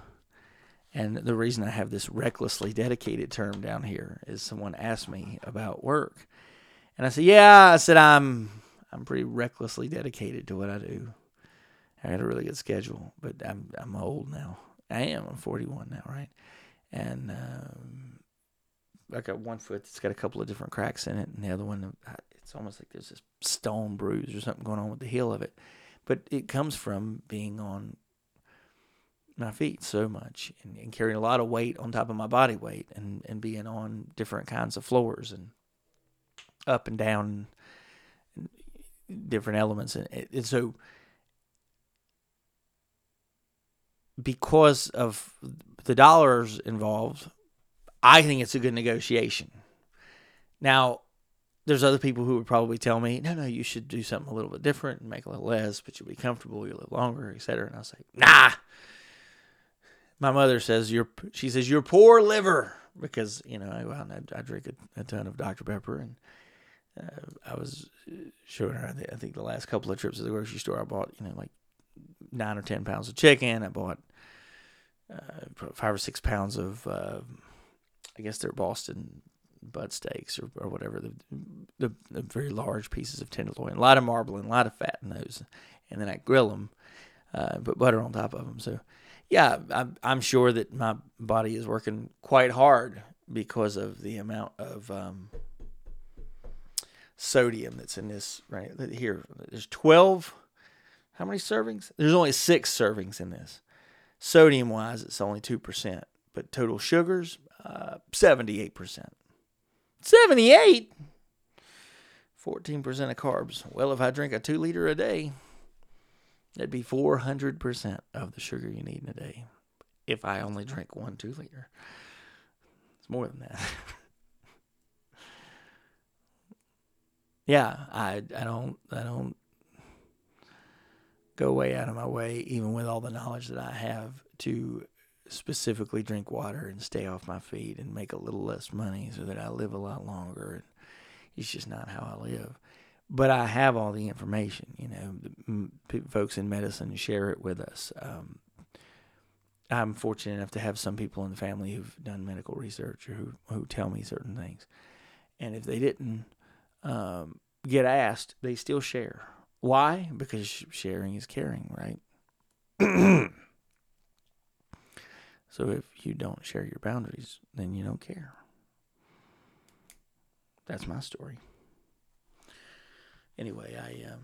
And the reason I have this recklessly dedicated term down here is someone asked me about work. And I said, "Yeah, I said I'm I'm pretty recklessly dedicated to what I do. I had a really good schedule, but I'm I'm old now. I am. I'm 41 now, right? And um, I got one foot that's got a couple of different cracks in it, and the other one, it's almost like there's this stone bruise or something going on with the heel of it. But it comes from being on my feet so much and, and, carrying a lot of weight on top of my body weight and, and being on different kinds of floors and up and down and different elements. And, and so because of the dollars involved i think it's a good negotiation. Now there's other people who would probably tell me, no, no, you should do something a little bit different and make a little less, but you'll be comfortable, you'll live longer, etc. And I was like, nah. My mother says you're. She says you're poor liver because you know I, I, I drink a, a, ton of Dr Pepper and uh, I was showing her. I think the last couple of trips to the grocery store, I bought you know like nine or ten pounds of chicken. I bought uh, five or six pounds of. Uh, I guess they're Boston butt steaks or, or whatever the, the, the very large pieces of tenderloin, a lot of marbling, a lot of fat in those, and then I grill them, uh, put butter on top of them. So, yeah, I'm, I'm sure that my body is working quite hard because of the amount of um, sodium that's in this right here. There's 12. How many servings? There's only six servings in this. Sodium wise, it's only 2%, but total sugars, uh, 78%. 78? 14% of carbs. Well, if I drink a two liter a day, that'd be 400% of the sugar you need in a day. If I only drink one two liter, it's more than that. yeah, I I don't I don't go way out of my way, even with all the knowledge that I have, to specifically drink water and stay off my feet and make a little less money so that I live a lot longer. And it's just not how I live. But I have all the information, you know, folks in medicine share it with us. Um, I'm fortunate enough to have some people in the family who've done medical research or who who tell me certain things, and if they didn't um, get asked, they still share. Why? Because sharing is caring, right? so if you don't share your boundaries, then you don't care. That's my story. Anyway, I um,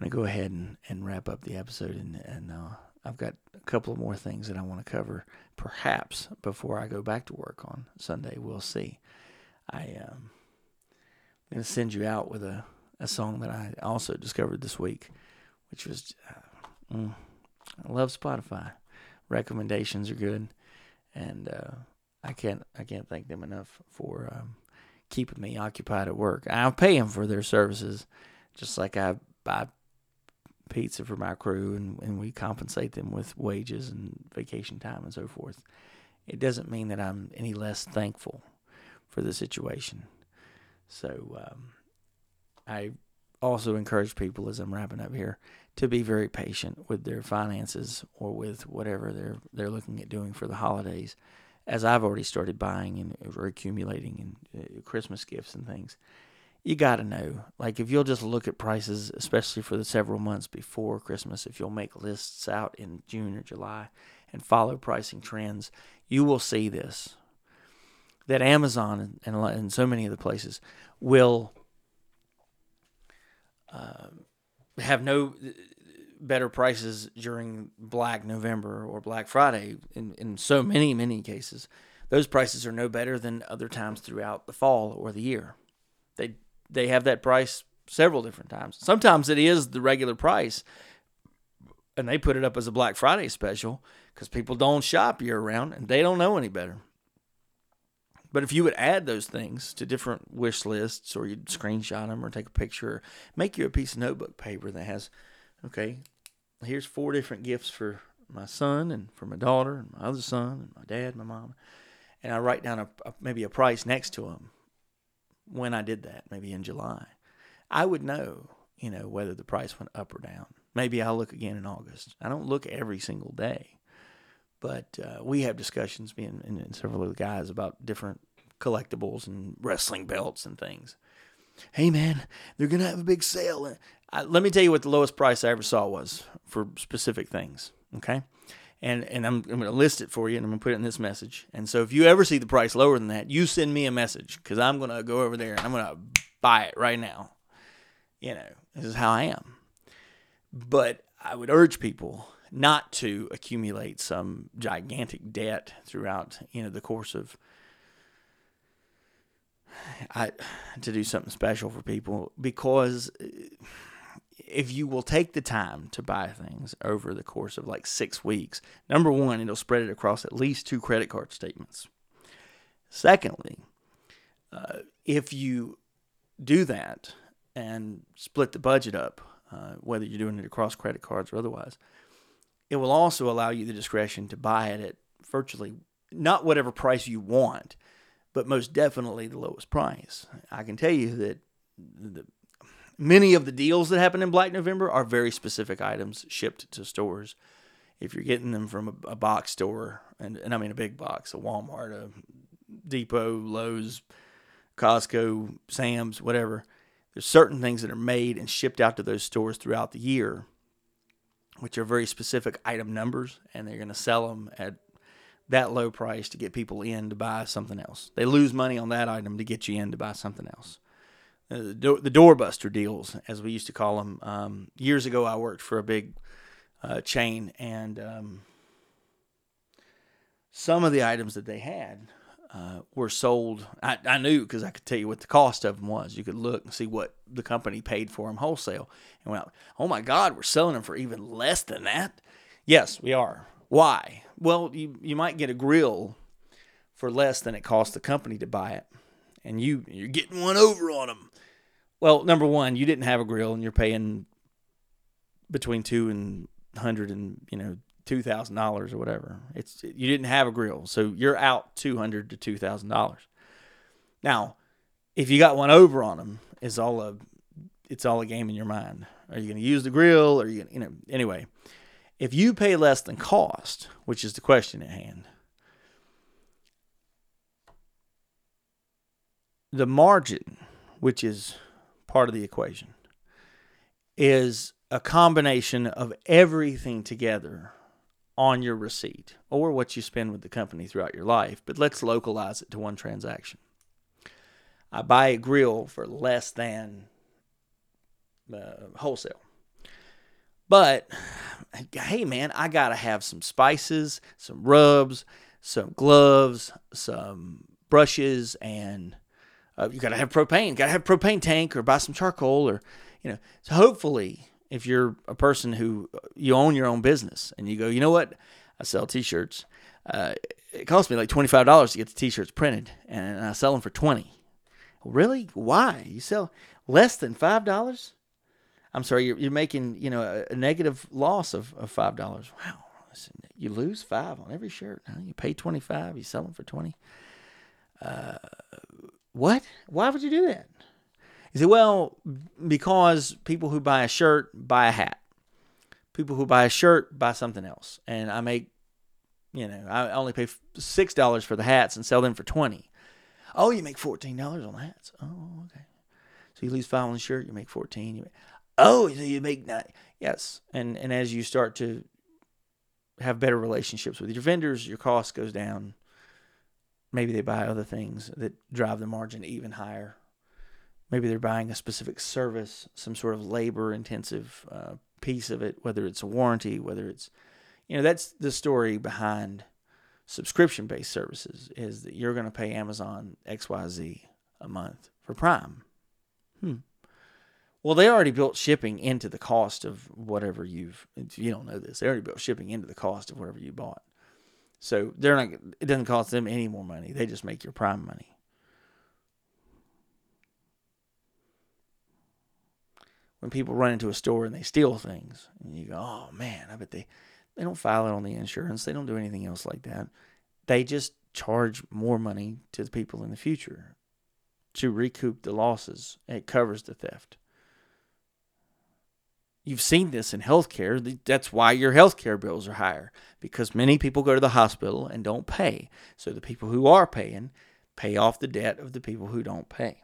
I'm gonna go ahead and, and wrap up the episode, and and uh, I've got a couple of more things that I want to cover, perhaps before I go back to work on Sunday. We'll see. I um, I'm gonna send you out with a a song that I also discovered this week, which was uh, mm, I love Spotify. Recommendations are good, and uh, I can't I can't thank them enough for um, keeping me occupied at work. I pay them for their services, just like I buy pizza for my crew, and, and we compensate them with wages and vacation time and so forth. It doesn't mean that I'm any less thankful for the situation. So um, I also encourage people as I'm wrapping up here to be very patient with their finances or with whatever they're they're looking at doing for the holidays as I've already started buying and accumulating and uh, Christmas gifts and things, you got to know. Like if you'll just look at prices, especially for the several months before Christmas, if you'll make lists out in June or July and follow pricing trends, you will see this. That Amazon and, and so many of the places will uh, have no uh, better prices during Black November or Black Friday in, in so many, many cases. Those prices are no better than other times throughout the fall or the year. They they have that price several different times. Sometimes it is the regular price, and they put it up as a Black Friday special because people don't shop year round and they don't know any better. But if you would add those things to different wish lists, or you'd screenshot them, or take a picture, or make you a piece of notebook paper that has, okay, here's four different gifts for my son and for my daughter and my other son and my dad, and my mom, and I write down a, a maybe a price next to them. When I did that, maybe in July, I would know, you know, whether the price went up or down. Maybe I'll look again in August. I don't look every single day, but uh, we have discussions, me and, and several of the guys, about different collectibles and wrestling belts and things. Hey man, they're gonna have a big sale. I, let me tell you what the lowest price I ever saw was for specific things. Okay. And, and I'm, I'm to list it for you and I'm to put it in this message. And so if you ever see the price lower than that, you send me a message because I'm to go over there and I'm to buy it right now. You know, this is how I am. But I would urge people not to accumulate some gigantic debt throughout, you know, the course of I to do something special for people because if you will take the time to buy things over the course of like six weeks, number one, it'll spread it across at least two credit card statements. Secondly, uh, if you do that and split the budget up, uh, whether you're doing it across credit cards or otherwise, it will also allow you the discretion to buy it at virtually not whatever price you want, but most definitely the lowest price. I can tell you that the Many of the deals that happen in Black November are very specific items shipped to stores. If you're getting them from a, a box store, and, and I mean a big box, a Walmart, a Depot, Lowe's, Costco, Sam's, whatever, there's certain things that are made and shipped out to those stores throughout the year, which are very specific item numbers, and they're going to sell them at that low price to get people in to buy something else. They lose money on that item to get you in to buy something else. Uh, the, the doorbuster deals, as we used to call them. Um, years ago, I worked for a big uh, chain, and um, some of the items that they had uh, were sold. I, I knew because I could tell you what the cost of them was. You could look and see what the company paid for them wholesale, and went, "Oh my God, we're selling them for even less than that." Yes, we are. Why? Well, you you might get a grill for less than it cost the company to buy it, and you you're getting one over on them. Well, number one, you didn't have a grill, and you're paying between two and hundred and you know two thousand dollars or whatever. It's you didn't have a grill, so you're out two hundred to two thousand dollars. Now, if you got one over on them, it's all a it's all a game in your mind. Are you going to use the grill? Or you you know anyway? If you pay less than cost, which is the question at hand, the margin, which is part of the equation, is a combination of everything together on your receipt or what you spend with the company throughout your life. But let's localize it to one transaction. I buy a grill for less than uh, wholesale. But hey, man, I got to have some spices, some rubs, some gloves, some brushes, and uh, you got to have propane. Got to have propane tank or buy some charcoal or, you know. So hopefully, if you're a person who you own your own business and you go, you know what, I sell T-shirts. Uh, it costs me like twenty five dollars to get the T-shirts printed, and I sell them for twenty. Really? Why? You sell less than five dollars? I'm sorry, you're, you're making you know a, a negative loss of, of five dollars. Wow, you lose five on every shirt. You pay twenty five, you sell them for twenty. Uh, what? Why would you do that? You say, well, because people who buy a shirt buy a hat. People who buy a shirt buy something else, and I make, you know, I only pay six dollars for the hats and sell them for twenty. Oh, you make fourteen dollars on the hats. Oh, okay. So you lose five on the shirt, you make fourteen. You make, oh, so you make nine. Yes, and and as you start to have better relationships with your vendors, your cost goes down. Maybe they buy other things that drive the margin even higher. Maybe they're buying a specific service, some sort of labor intensive uh, piece of it, whether it's a warranty, whether it's, you know, that's the story behind subscription based services is that you're going to pay Amazon XYZ a month for Prime. Hmm. Well, they already built shipping into the cost of whatever you've. You don't know this, they already built shipping into the cost of whatever you bought. So they're not. It doesn't cost them any more money. They just make your Prime money. When people run into a store and they steal things, and you go, "Oh man, I bet they they don't file it on the insurance. They don't do anything else like that. They just charge more money to the people in the future to recoup the losses. It covers the theft. You've seen this in healthcare. That's why your healthcare bills are higher because many people go to the hospital and don't pay. So the people who are paying pay off the debt of the people who don't pay.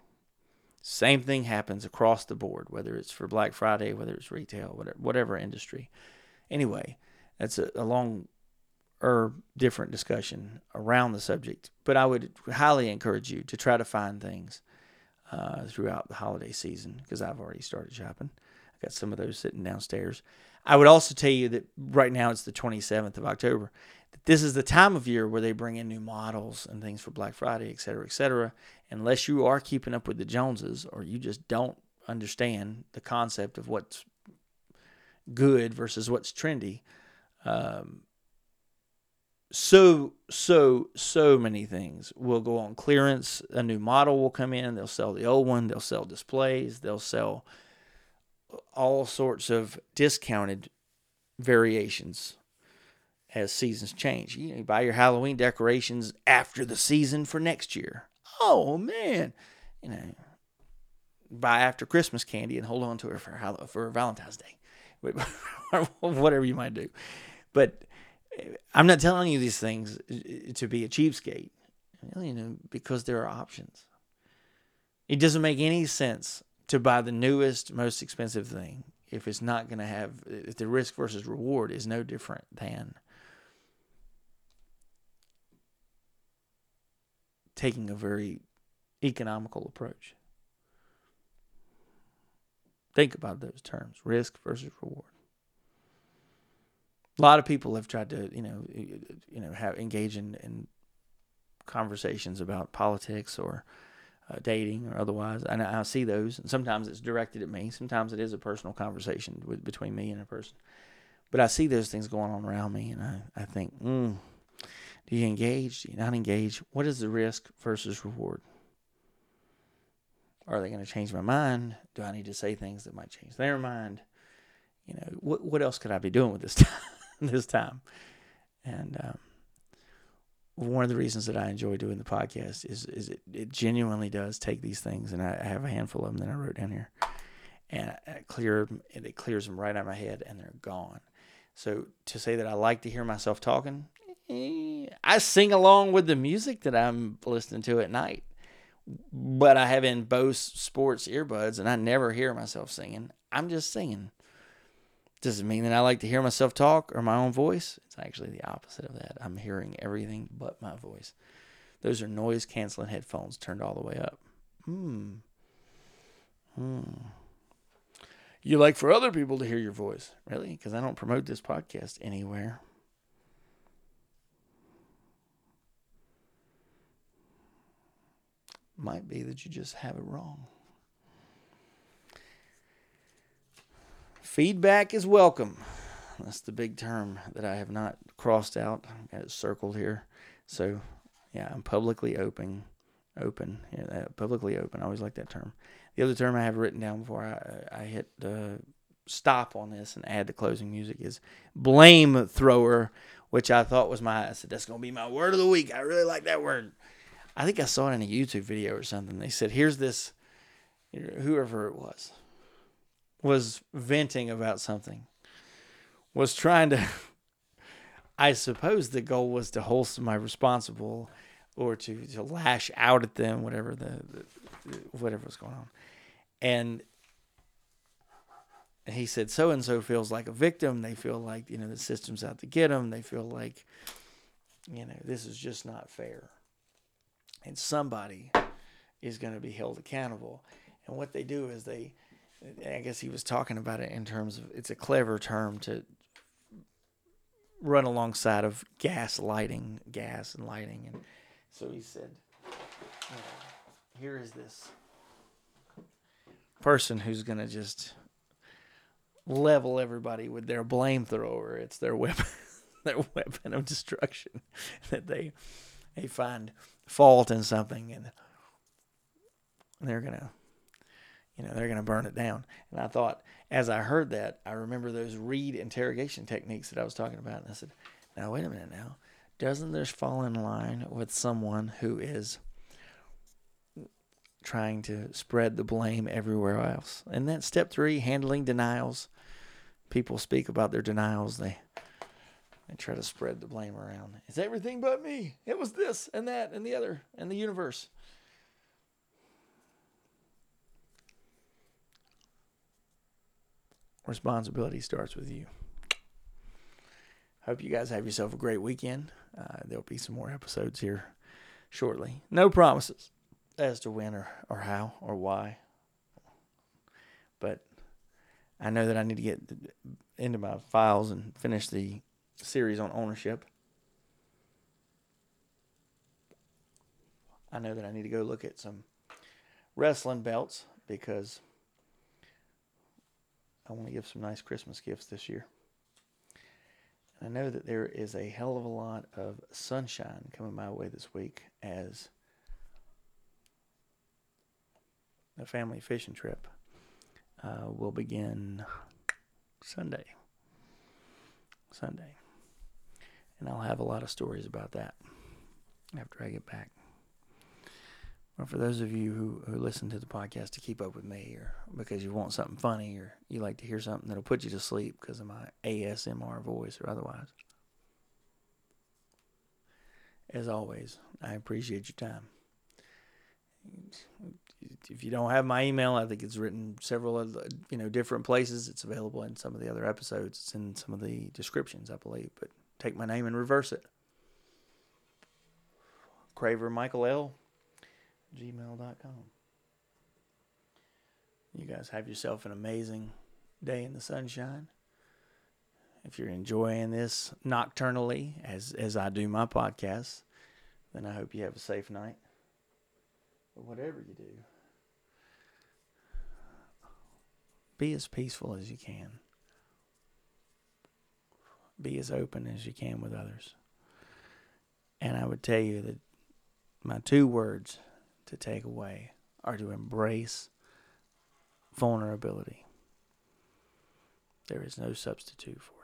Same thing happens across the board, whether it's for Black Friday, whether it's retail, whatever, whatever industry. Anyway, that's a, a long or different discussion around the subject. But I would highly encourage you to try to find things uh, throughout the holiday season because I've already started shopping. I got some of those sitting downstairs. I would also tell you that right now it's the 27th of October. This is the time of year where they bring in new models and things for Black Friday, et cetera, et cetera. Unless you are keeping up with the Joneses or you just don't understand the concept of what's good versus what's trendy, um, so so so many things will go on clearance. A new model will come in. They'll sell the old one. They'll sell displays. They'll sell all sorts of discounted variations as seasons change. You, know, you buy your halloween decorations after the season for next year oh man. You know buy after christmas candy and hold on to it for for valentine's day. Whatever you might do. But I'm not telling you these things uh, to be a cheapskate, you know, because there are options. It doesn't make any sense to buy the newest, most expensive thing if it's not going to have, if the risk versus reward is no different than taking a very economical approach. Think about those terms risk versus reward a lot of people have tried to you know you know have engage in, in conversations about politics or uh, dating or otherwise and I, I, see those and sometimes it's directed at me sometimes it is a personal conversation with, between me and a person but I see those things going on around me and I, I think mm, do you engage? Do you not engage? What is the risk versus reward? Are they going to change my mind? Do I need to say things that might change their mind? You know what, what else could I be doing with this time this time. And um, one of the reasons that I enjoy doing the podcast is is it, it genuinely does take these things, and I, I have a handful of them that I wrote down here, and I, I clear and it clears them right out of my head, and they're gone. So to say that I like to hear myself talking, I sing along with the music that I'm listening to at night. But I have in Bose Sports earbuds and I never hear myself singing. I'm just singing. Does it mean that I like to hear myself talk or my own voice? It's actually the opposite of that. I'm hearing everything but my voice. Those are noise canceling headphones turned all the way up. Hmm. Hmm. You like for other people to hear your voice, really? Because I don't promote this podcast anywhere. Might be that you just have it wrong. Feedback is welcome. That's the big term that I have not crossed out. I got it circled here. So, yeah, I'm publicly open. Open. Yeah, publicly open. I always like that term. The other term I have written down before I, I hit uh, stop on this and add the closing music is blame thrower, which I thought was my, I said, that's going to be my word of the week. I really like that word. I think I saw it in a YouTube video or something. They said, here's this, whoever it was, was venting about something, was trying to, I suppose the goal was to hold somebody responsible or to, to lash out at them, whatever the, the whatever was going on. And he said, so and so feels like a victim. They feel like, you know, the system's out to get them. They feel like, you know, this is just not fair. And somebody is going to be held accountable. And what they do is they, I guess he was talking about it in terms of it's a clever term to run alongside of gas lighting, gas and lighting. And so he said, here is this person who's going to just level everybody with their blame thrower. It's their weapon, their weapon of destruction that they they find fault in something and they're gonna you know they're gonna burn it down. And I thought as I heard that, I remember those Reid interrogation techniques that I was talking about, and I said, "Now wait a minute, now doesn't this fall in line with someone who is?" trying to spread the blame everywhere else. And then step three, handling denials. People speak about their denials. They they try to spread the blame around. It's everything but me. It was this and that and the other and the universe. Responsibility starts with you. Hope you guys have yourself a great weekend. Uh, there'll be some more episodes here shortly. No promises as to when or, or how or why. But I know that I need to get into my files and finish the series on ownership. I know that I need to go look at some wrestling belts because I want to give some nice Christmas gifts this year. And I know that there is a hell of a lot of sunshine coming my way this week as a family fishing trip uh, will begin Sunday. Sunday. And I'll have a lot of stories about that after I get back. Well, for those of you who, who listen to the podcast to keep up with me, or because you want something funny, or you like to hear something that'll put you to sleep because of my ASMR voice or otherwise, as always, I appreciate your time if you don't have my email, I think it's written several of you know different places. It's available in some of the other episodes. It's in some of the descriptions, I believe. But take my name and reverse it. Craver Michael L. gmail.com. You guys have yourself an amazing day in the sunshine. If you're enjoying this nocturnally, as as I do my podcast, then I hope you have a safe night. But whatever you do, be as peaceful as you can. Be as open as you can with others. And I would tell you that my two words to take away are to embrace vulnerability. There is no substitute for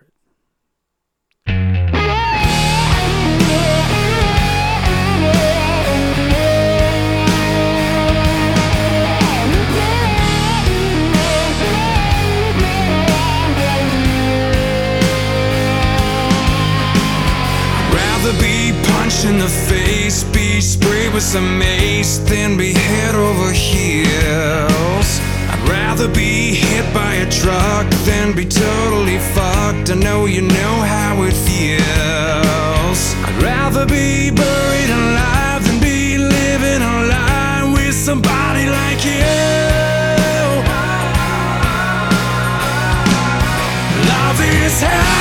it. face, be sprayed with some mace, then be head over heels. I'd rather be hit by a truck than be totally fucked. I know you know how it feels. I'd rather be buried alive than be living a lie with somebody like you. Love is hell,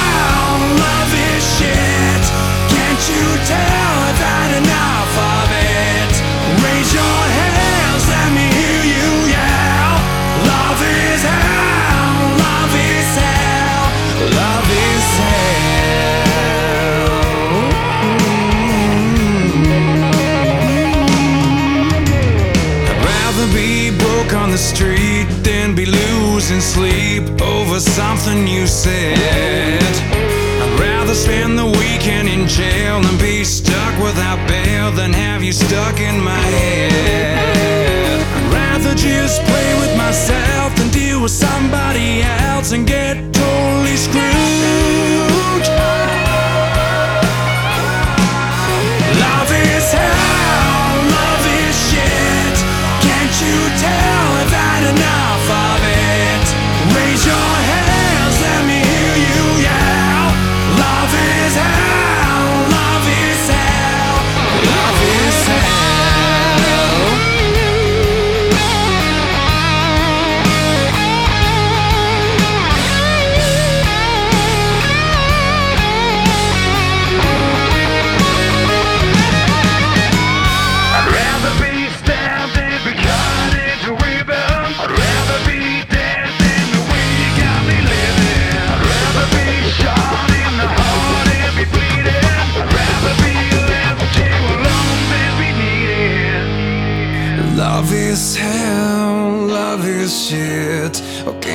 losing sleep over something you said. I'd rather spend the weekend in jail than be stuck without bail than have you stuck in my head. I'd rather just play with myself than deal with somebody else and get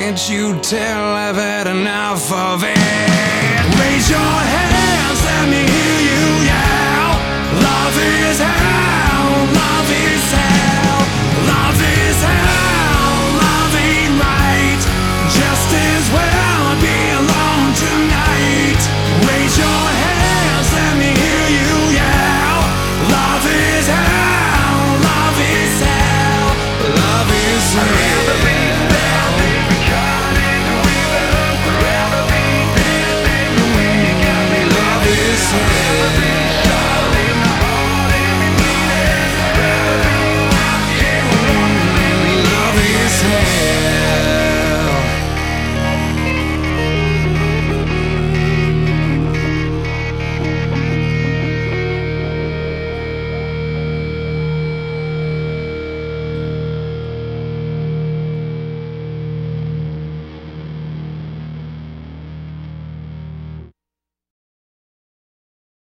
can't you tell I've had enough of